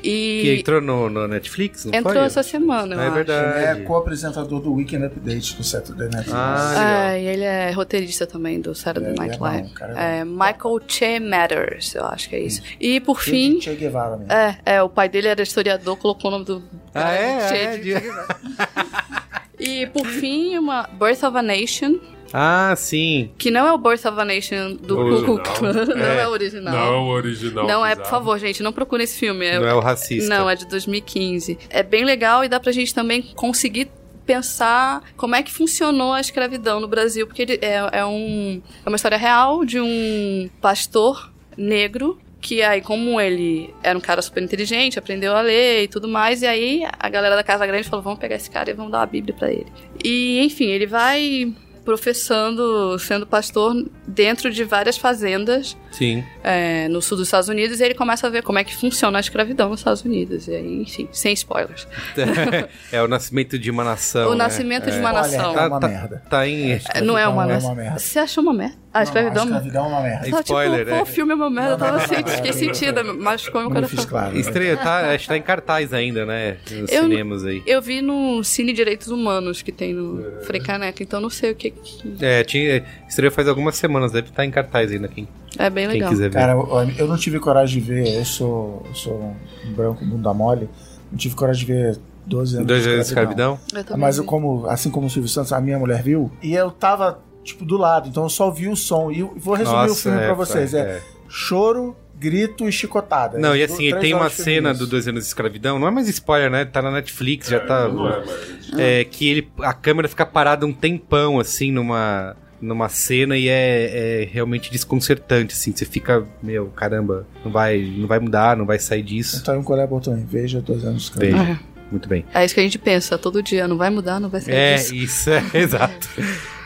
Speaker 6: E
Speaker 1: Que entrou no, no Netflix, não
Speaker 6: entrou
Speaker 1: foi?
Speaker 6: essa semana, eu
Speaker 1: É
Speaker 6: acho.
Speaker 1: verdade.
Speaker 2: Ele é co-apresentador do Weekend Update do Saturday Night Live.
Speaker 1: Ah.
Speaker 6: É, e ele é roteirista também do Saturday
Speaker 2: É, ele
Speaker 6: Night
Speaker 2: é
Speaker 6: Live.
Speaker 2: bom, cara,
Speaker 6: É,
Speaker 2: é
Speaker 6: Michael Che Matters, eu acho que é isso. E por
Speaker 2: Che-
Speaker 6: fim,
Speaker 2: Che Guevara mesmo.
Speaker 6: É, é, o pai dele era historiador, colocou o nome do.
Speaker 1: Ah, é?
Speaker 6: Che
Speaker 1: É,
Speaker 6: de-
Speaker 1: de-
Speaker 6: E por fim, uma Birth of a Nation,
Speaker 1: Ah, sim.
Speaker 6: que não é o Birth of a Nation do
Speaker 3: Original.
Speaker 6: Ku Klux Klan, não é, o original.
Speaker 3: Não é o original.
Speaker 6: Não é, por favor, gente, não procure esse filme. É,
Speaker 1: Não é o racista.
Speaker 6: Não, é de 2015. É bem legal e dá pra gente também conseguir pensar como é que funcionou a escravidão no Brasil, porque ele é, é um, é uma história real de um pastor negro que aí, como ele era um cara super inteligente, aprendeu a ler e tudo mais, e aí a galera da Casa Grande falou, vamos pegar esse cara e vamos dar uma bíblia pra ele. E, enfim, ele vai professando, sendo pastor dentro de várias fazendas
Speaker 1: Sim.
Speaker 6: é, no sul dos Estados Unidos e ele começa a ver como é que funciona a escravidão nos Estados Unidos. E aí, enfim, sem spoilers.
Speaker 1: é o nascimento de uma nação.
Speaker 6: o
Speaker 1: né?
Speaker 6: nascimento de uma
Speaker 2: Olha,
Speaker 6: nação.
Speaker 2: é
Speaker 1: Tá,
Speaker 2: uma
Speaker 1: tá-
Speaker 2: merda.
Speaker 1: tá em.
Speaker 6: É, Não é uma,
Speaker 2: Não é
Speaker 6: merda.
Speaker 2: uma merda.
Speaker 6: Você achou uma merda? A escravidão?
Speaker 2: Não, a escravidão é uma merda.
Speaker 6: Só,
Speaker 1: Spoiler,
Speaker 6: tipo,
Speaker 1: é.
Speaker 6: o filme é uma merda, eu tava assim, fiquei sentida, mas como eu
Speaker 2: Não
Speaker 6: quero
Speaker 2: fiz claro. né?
Speaker 1: Estreia, tá, acho que tá em cartaz ainda, né? Nos
Speaker 6: Eu-
Speaker 1: cinemas aí.
Speaker 6: Eu vi no Cine Direitos Humanos que tem no Frei Caneca, então não sei o que.
Speaker 1: É, tinha, estreou faz algumas semanas, deve estar em cartaz ainda, quem,
Speaker 6: É bem
Speaker 1: quem
Speaker 6: legal.
Speaker 1: quiser ver.
Speaker 2: Cara, eu, eu não tive coragem de ver, eu sou, eu sou um branco bunda mole, não tive coragem de ver 12 anos
Speaker 1: Dois
Speaker 2: de
Speaker 1: anos de escravidão?
Speaker 6: Eu
Speaker 2: Mas eu,
Speaker 6: vi.
Speaker 2: como, assim como o Silvio Santos, a minha mulher viu, e eu tava, tipo, do lado, então eu só ouvi o som. E eu vou resumir o
Speaker 1: Nossa,
Speaker 2: filme
Speaker 1: é,
Speaker 2: pra vocês. É,
Speaker 1: é.
Speaker 2: choro, grito e chicotada.
Speaker 1: Não, e assim, tem uma cena
Speaker 2: isso.
Speaker 1: do Dois Anos de Escravidão, não é mais spoiler, né? Tá na Netflix, já tá.
Speaker 3: Não é, mas...
Speaker 1: É, que ele, a câmera fica parada um tempão, assim, numa, numa cena e é, é realmente desconcertante, assim. Você fica, meu, caramba, não vai, não vai mudar, não vai sair disso.
Speaker 2: Então, um colega também, veja 12 anos de escravidão.
Speaker 1: Veja. Muito bem.
Speaker 6: É isso que a gente pensa todo dia, não vai mudar, não vai sair
Speaker 1: É,
Speaker 6: disso.
Speaker 1: isso, é, exato.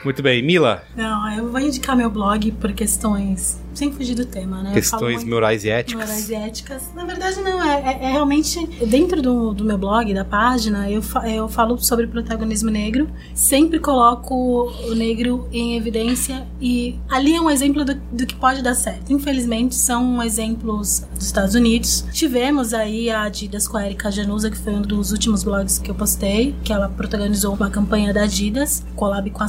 Speaker 1: Muito bem. Mila,
Speaker 5: Não, eu vou indicar meu blog por questões. Sem fugir do tema, né?
Speaker 1: Questões morais e éticas.
Speaker 5: Morais e éticas. Na verdade, não. É, é- é realmente. Dentro do, do meu blog, da página, eu, fa- eu falo sobre protagonismo negro. Sempre coloco o negro em evidência. E ali é um exemplo do, do que pode dar certo. Infelizmente, são exemplos dos Estados Unidos. Tivemos aí a Adidas com a Erika Januza, que foi um dos últimos blogs que eu postei. Que ela protagonizou uma campanha da Adidas, collab com a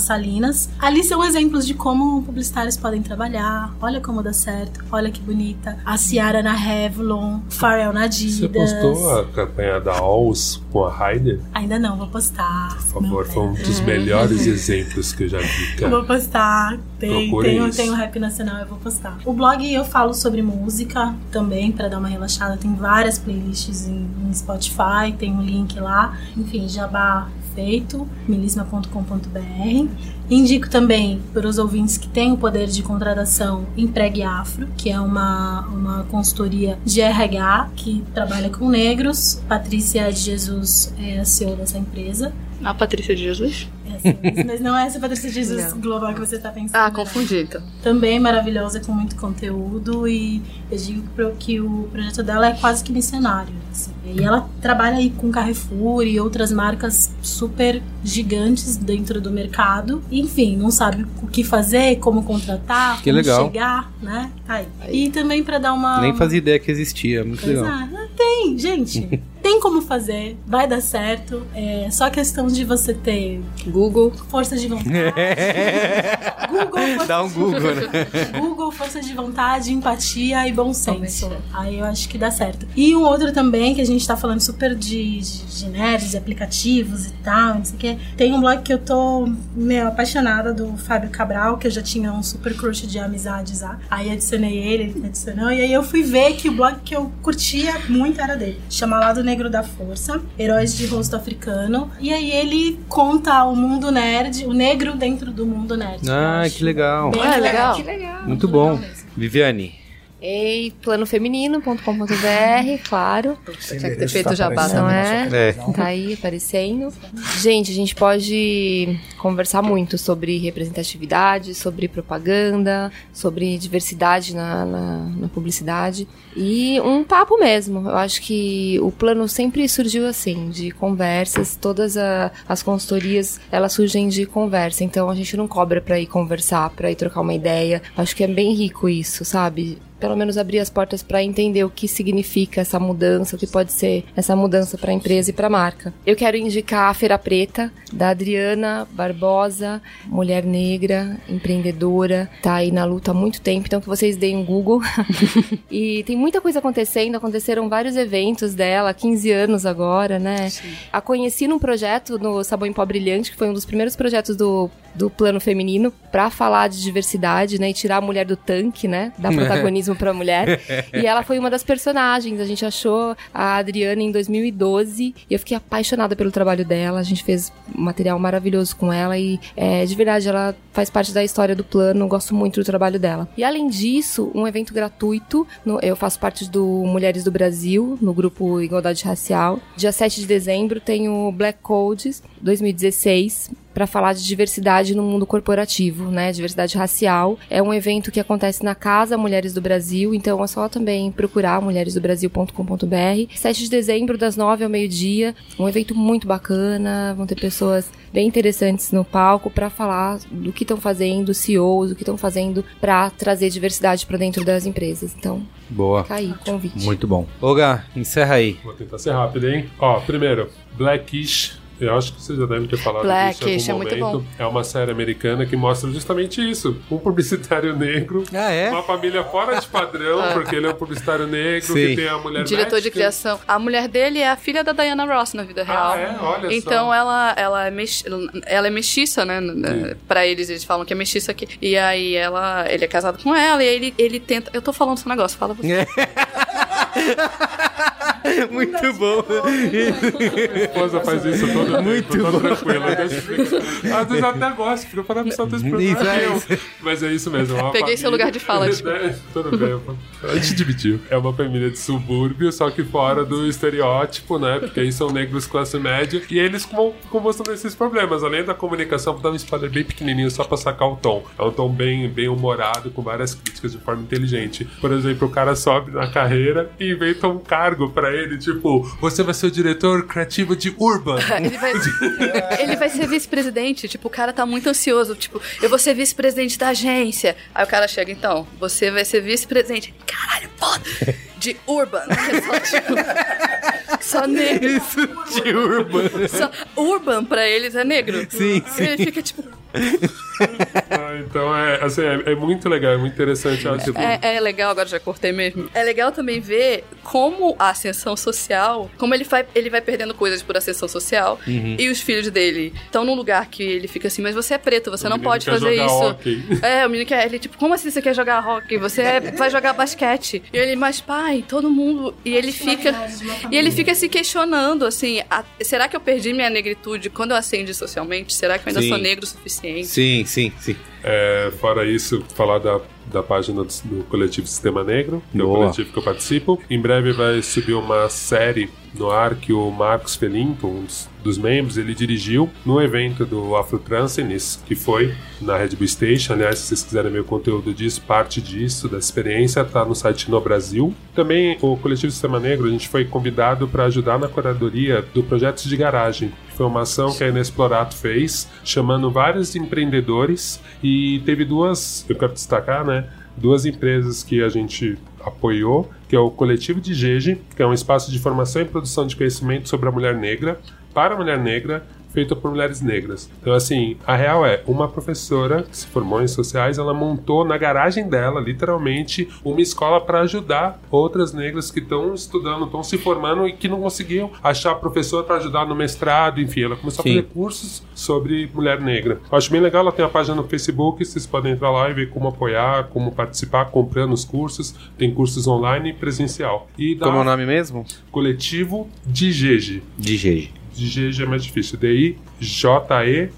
Speaker 5: Ali são exemplos de como publicitários podem trabalhar. Olha como dá certo. Olha que bonita. A Ciara na Revlon, Pharrell na Adidas.
Speaker 3: Você postou a campanha da Alls com a Heider?
Speaker 5: Ainda não, vou postar.
Speaker 3: Por favor, foi um dos melhores exemplos que eu já vi, cara.
Speaker 5: Vou postar. Tem, tem, tem o Rap Nacional, eu vou postar. O blog eu falo sobre música também, pra dar uma relaxada. Tem várias playlists em, em Spotify, tem um link lá. Enfim, jabá feito, milisma.com.br. Indico também para os ouvintes que têm o poder de contratação Empregue Afro, que é uma, uma consultoria de RH que trabalha com negros. Patrícia de Jesus é a CEO dessa empresa.
Speaker 6: A Patrícia de Jesus?
Speaker 5: É assim, mas- não é essa Patrícia de Jesus
Speaker 4: Não.
Speaker 5: global que você tá pensando.
Speaker 6: Ah,
Speaker 5: né?
Speaker 6: confundi então.
Speaker 5: Também maravilhosa, com muito conteúdo. E eu digo que o projeto dela é quase que missionário. assim. E ela trabalha aí com Carrefour e outras marcas super gigantes dentro do mercado. Enfim, não sabe o que fazer, como contratar,
Speaker 1: Que
Speaker 5: como
Speaker 1: legal.
Speaker 5: chegar, né? Tá aí. E também pra dar uma.
Speaker 1: Nem fazia ideia que existia. Muito
Speaker 5: Pois
Speaker 1: legal.
Speaker 5: é, não tem, gente. tem como fazer, vai dar certo. É só questão de você ter
Speaker 6: Google.
Speaker 5: força de vontade. Google, força
Speaker 1: Dá um
Speaker 5: de-
Speaker 1: Google, né?
Speaker 5: Google, força de vontade, empatia e bom senso. Aí eu acho que dá certo. E um outro também, que a gente tá falando super de, de, de nerds, de aplicativos e tal, não sei o quê. Tem um blog que eu tô, meu, apaixonada do Fábio Cabral, que eu já tinha um super crush de amizades lá. Aí adicionei ele, ele me adicionou. E aí eu fui ver que o blog que eu curtia muito era dele. Chama Lado Negro da Força, Heróis de Rosto Africano. E aí ele conta o mundo nerd, o negro dentro do mundo nerd.
Speaker 1: Ah, que legal.
Speaker 5: bem
Speaker 6: Ah, legal.
Speaker 4: Que legal.
Speaker 1: Muito bom. Viviane.
Speaker 4: Ei, planofeminino.com.br, claro.
Speaker 6: Tinha que ter feito jabá,
Speaker 4: não é?
Speaker 1: É.
Speaker 4: Tá aí aparecendo. Gente, a gente pode conversar muito sobre representatividade, sobre propaganda, sobre diversidade na, na, na publicidade. E um papo mesmo. Eu acho que o plano sempre surgiu assim, de conversas. Todas a- as consultorias, elas surgem de conversa. Então a gente não cobra pra ir conversar, pra ir trocar uma ideia. Acho que é bem rico isso, sabe? Pelo menos abrir as portas para entender o que significa essa mudança, o que pode ser essa mudança para a empresa e para a marca. Eu quero indicar a Feira Preta da Adriana Barbosa, mulher negra, empreendedora, tá aí na luta há muito tempo, então que vocês deem um Google. e tem muita coisa acontecendo, aconteceram vários eventos dela, 15 anos agora, né? A conheci num projeto no Sabão em Pó Brilhante, que foi um dos primeiros projetos do, do plano feminino para falar de diversidade, né, e tirar a mulher do tanque, né, dar protagonismo para a mulher. e ela foi uma das personagens. A gente achou a Adriana em 2012 e eu fiquei apaixonada pelo trabalho dela. A gente fez um material maravilhoso com ela e é, de verdade ela faz parte da história do plano. Gosto muito do trabalho dela. E além disso, um evento gratuito. no- eu faço parte do Mulheres do Brasil, no grupo Igualdade Racial. Dia 7 de dezembro tem o Black Codes 2016 para falar de diversidade no mundo corporativo, né? Diversidade racial. É um evento que acontece na Casa Mulheres do Brasil, então é só também procurar mulheresdobrasil.com.br. 7 de dezembro, das 9 ao meio-dia. Um evento muito bacana, vão ter pessoas bem interessantes no palco para falar do que estão fazendo, CEOs, do que estão fazendo para trazer diversidade para dentro das empresas. Então,
Speaker 1: Boa.
Speaker 4: fica aí o convite.
Speaker 1: Muito bom. Olga, encerra aí.
Speaker 3: Vou tentar ser rápido, hein? Ó, primeiro, Blackish. Eu acho que vocês já devem ter falado
Speaker 6: Blackish,
Speaker 3: disso em
Speaker 6: é
Speaker 3: algum
Speaker 6: muito
Speaker 3: momento. É uma série americana que mostra justamente isso. Um publicitário negro,
Speaker 1: Ah, é?
Speaker 3: uma família fora de padrão, porque ele é um publicitário negro,
Speaker 1: Sim.
Speaker 3: que tem a mulher
Speaker 6: Diretor de
Speaker 3: médica.
Speaker 6: criação. A mulher dele é a filha da Diana Ross na vida real.
Speaker 3: Ah, é? Olha
Speaker 6: então
Speaker 3: só.
Speaker 6: ela, ela, é mexi- ela é mestiça, né? N- Pra eles, eles falam que é mestiça aqui. E aí ela, ele é casado com ela e aí ele, ele tenta. Eu tô falando esse negócio, fala você.
Speaker 1: Muito bom.
Speaker 3: Minha esposa faz isso todo
Speaker 1: Muito
Speaker 3: tô
Speaker 1: bom.
Speaker 3: tranquilo. Às vezes eu até gosto, fica falando só desse
Speaker 1: Isso,
Speaker 3: programa.
Speaker 1: é
Speaker 3: Eu-
Speaker 1: isso.
Speaker 3: Mas é isso mesmo. é
Speaker 6: Peguei seu lugar de fala, tipo.
Speaker 3: É, Tudo bem, a gente dividiu. É uma família de subúrbio, só que fora do estereótipo, né? Porque aí são negros classe média. E eles vão vão mostrando esses problemas. Além da comunicação, vou dar um spoiler bem pequenininho só pra sacar o tom. É um tom bem, bem humorado, com várias críticas de forma inteligente. Por exemplo, o cara sobe na carreira e inventa um cargo pra ele, tipo, você vai ser o diretor criativo de Urban.
Speaker 6: Ele vai, ele vai ser vice-presidente. Tipo, o cara tá muito ansioso. Tipo, eu vou ser vice-presidente da agência. Aí o cara chega, então, você vai ser vice-presidente. Caralho, foda! De Urban. Que é só, tipo, só negro.
Speaker 1: Isso de Urban.
Speaker 6: Só, Urban pra eles é negro.
Speaker 1: Sim, sim.
Speaker 6: Ele fica tipo.
Speaker 3: Ah, então é, assim, é, é muito legal, é muito interessante. acho.
Speaker 6: É, é legal, agora já cortei mesmo. É legal também ver como a ascensão social, como ele vai, ele vai perdendo coisas por ascensão social.
Speaker 3: Uhum.
Speaker 6: E os filhos dele estão num lugar que ele fica assim, mas você é preto, você
Speaker 3: O
Speaker 6: não pode
Speaker 3: quer
Speaker 6: fazer
Speaker 3: jogar
Speaker 6: isso.
Speaker 3: hóquei.
Speaker 6: É, o menino quer. Ele, tipo, como assim você quer jogar hockey? Você é- vai jogar basquete. E ele, mas pai, todo mundo. E ele fica. E ele fica se questionando, assim, a- será que eu perdi minha negritude quando eu ascendi socialmente? Será que eu ainda
Speaker 1: Sim.
Speaker 6: sou negro o suficiente?
Speaker 1: Sim, sim, sim.
Speaker 3: É, fora isso, falar da, da página do, do coletivo Sistema Negro, que é o
Speaker 1: Boa.
Speaker 3: coletivo que eu participo. Em breve vai subir uma série no ar que o Marcos Felinto, um dos, dos membros, ele dirigiu no evento do Afro Transenis, que foi na Red Bull Station. Aliás, se vocês quiserem ver o conteúdo disso, parte disso, da experiência, tá no site No Brasil. Também o coletivo Sistema Negro, a gente foi convidado para ajudar na curadoria do Projetos de Garagem, foi uma ação que a Inexplorato fez, chamando vários empreendedores e teve duas, eu quero destacar, né? Duas empresas que a gente apoiou, que é o Coletivo de Jeje, que é um espaço de formação e produção de conhecimento sobre a mulher negra, para a mulher negra, feito por mulheres negras. Então, assim, a real é, uma professora que se formou em sociais, ela montou na garagem dela, literalmente, uma escola para ajudar outras negras que estão estudando, estão se formando e que não conseguiam achar professor para ajudar no mestrado, enfim, ela começou
Speaker 1: Sim.
Speaker 3: a fazer cursos sobre mulher negra. Eu acho bem legal, ela tem a página no Facebook, vocês podem entrar lá e ver como apoiar, como participar, comprando os cursos. Tem cursos online e presencial. E
Speaker 1: Como é o nome mesmo?
Speaker 3: coletivo de Jeje.
Speaker 1: De Jeje
Speaker 3: é mais difícil. D-I-J-E-J-E.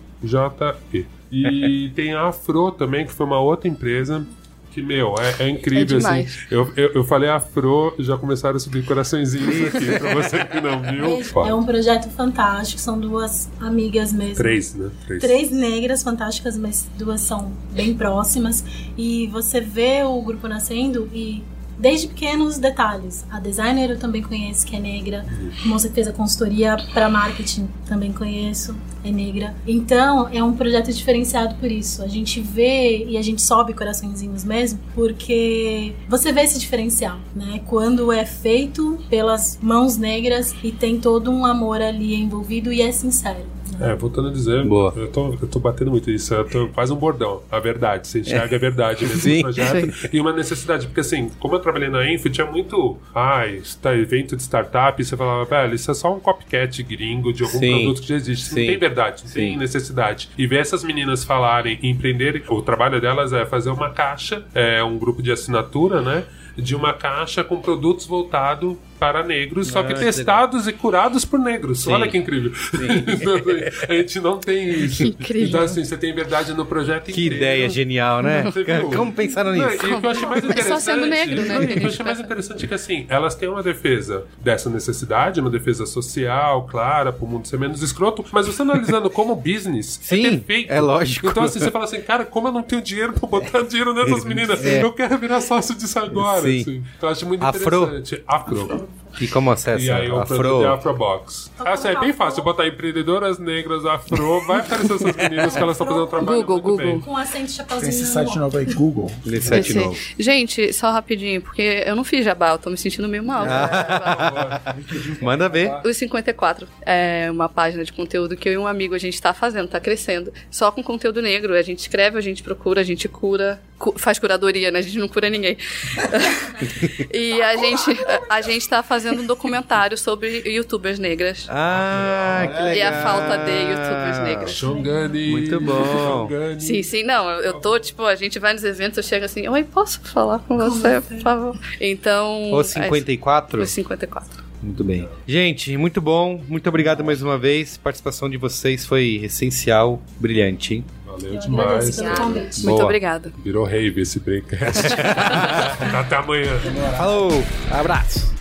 Speaker 3: E tem a Afro também, que foi uma outra empresa. Que, meu, é, é incrível,
Speaker 6: É
Speaker 3: assim. Eu, eu, eu falei Afro, já começaram a subir coraçõezinhos aqui, pra você que não viu.
Speaker 5: É um projeto fantástico, são duas amigas mesmo.
Speaker 3: Três, né? Três.
Speaker 5: Três negras fantásticas, mas duas são bem próximas. E você vê o grupo nascendo e desde pequenos detalhes. A designer eu também conheço, que é negra. A moça que fez a consultoria para marketing também conheço, é negra. Então, é um projeto diferenciado por isso. A gente vê e a gente sobe coraçõezinhos mesmo, porque você vê esse diferencial, né? Quando é feito pelas mãos negras e tem todo um amor ali envolvido e é sincero. Né?
Speaker 3: É, voltando a dizer,
Speaker 1: Boa.
Speaker 3: Eu, tô, eu tô batendo muito isso, eu tô quase um bordão. A verdade, você enxerga a verdade mesmo
Speaker 1: Sim,
Speaker 3: no projeto. E uma necessidade, porque assim, como eu trabalhei na Info, tinha muito. Ai, está evento de startup, e você falava, velho, isso é só um copycat gringo de algum
Speaker 1: Sim.
Speaker 3: produto que já existe.
Speaker 1: Sim.
Speaker 3: não tem verdade, não tem
Speaker 1: Sim.
Speaker 3: necessidade. E ver essas meninas falarem e empreenderem, o trabalho delas é fazer uma caixa, é um grupo de assinatura, né? De uma caixa com produtos voltados para negros, só que
Speaker 1: Ah, que
Speaker 3: testados e curados por negros.
Speaker 1: Sim.
Speaker 3: Olha que incrível. a gente não tem isso.
Speaker 6: Incrível.
Speaker 3: Então, assim, você tem verdade no projeto
Speaker 1: Que
Speaker 3: inteiro.
Speaker 1: ideia genial, né? Como pensaram
Speaker 3: Não,
Speaker 1: nisso?
Speaker 3: e o que eu achei mais interessante.
Speaker 6: só sendo negro, né,
Speaker 3: Não, o que eu achei mais interessante é que, assim, elas têm uma defesa dessa necessidade, uma defesa social, clara, para o mundo ser menos escroto, mas você analisando como business,
Speaker 1: Sim,
Speaker 3: é perfeito.
Speaker 1: é lógico.
Speaker 3: Então, assim, você fala assim, cara, como eu não tenho dinheiro para botar dinheiro nessas meninas?
Speaker 1: É.
Speaker 3: Eu quero virar sócio disso agora.
Speaker 1: Sim.
Speaker 3: Assim. Então, eu acho muito
Speaker 1: Afro?
Speaker 3: interessante. Afro.
Speaker 1: of E como acessa?
Speaker 3: E aí o
Speaker 1: Afro?
Speaker 3: produto é Afrobox. Assim, é bem fácil botar empreendedoras negras afro, vai aparecer essas meninas que elas estão fazendo um trabalho
Speaker 6: Google,
Speaker 3: muito
Speaker 6: Google.
Speaker 3: bem.
Speaker 5: Com acento
Speaker 2: Tem
Speaker 5: chapeuzinho
Speaker 2: esse site novo aí, Google.
Speaker 1: Nesse site
Speaker 6: Esse-
Speaker 1: novo.
Speaker 6: Gente, só rapidinho, porque eu não fiz jabá, eu tô me sentindo meio mal.
Speaker 1: Manda ver.
Speaker 6: Os 54 é uma página de conteúdo que eu e um amigo a gente tá fazendo, tá crescendo. Só com conteúdo negro. A gente escreve, a gente procura, a gente cura, cu- faz curadoria, né? A gente não cura ninguém. e a gente, a, a gente tá fazendo um documentário sobre youtubers negras.
Speaker 1: Ah, que legal.
Speaker 6: E a falta de youtubers negras.
Speaker 3: Xongani.
Speaker 1: Muito bom.
Speaker 3: Xongani.
Speaker 6: Sim, sim, não, eu, tô, tipo, a gente vai nos eventos, eu chego assim, oi, posso falar com você, por favor? Então.
Speaker 1: Os 54?
Speaker 6: é, os 54.
Speaker 1: Muito bem. Gente, muito bom. Muito obrigado mais uma vez. A participação de vocês foi essencial, brilhante, hein?
Speaker 3: Valeu demais.
Speaker 6: Muito
Speaker 1: Boa.
Speaker 6: obrigada.
Speaker 3: Virou rave esse breakcast. Até amanhã.
Speaker 1: Falou! Abraço!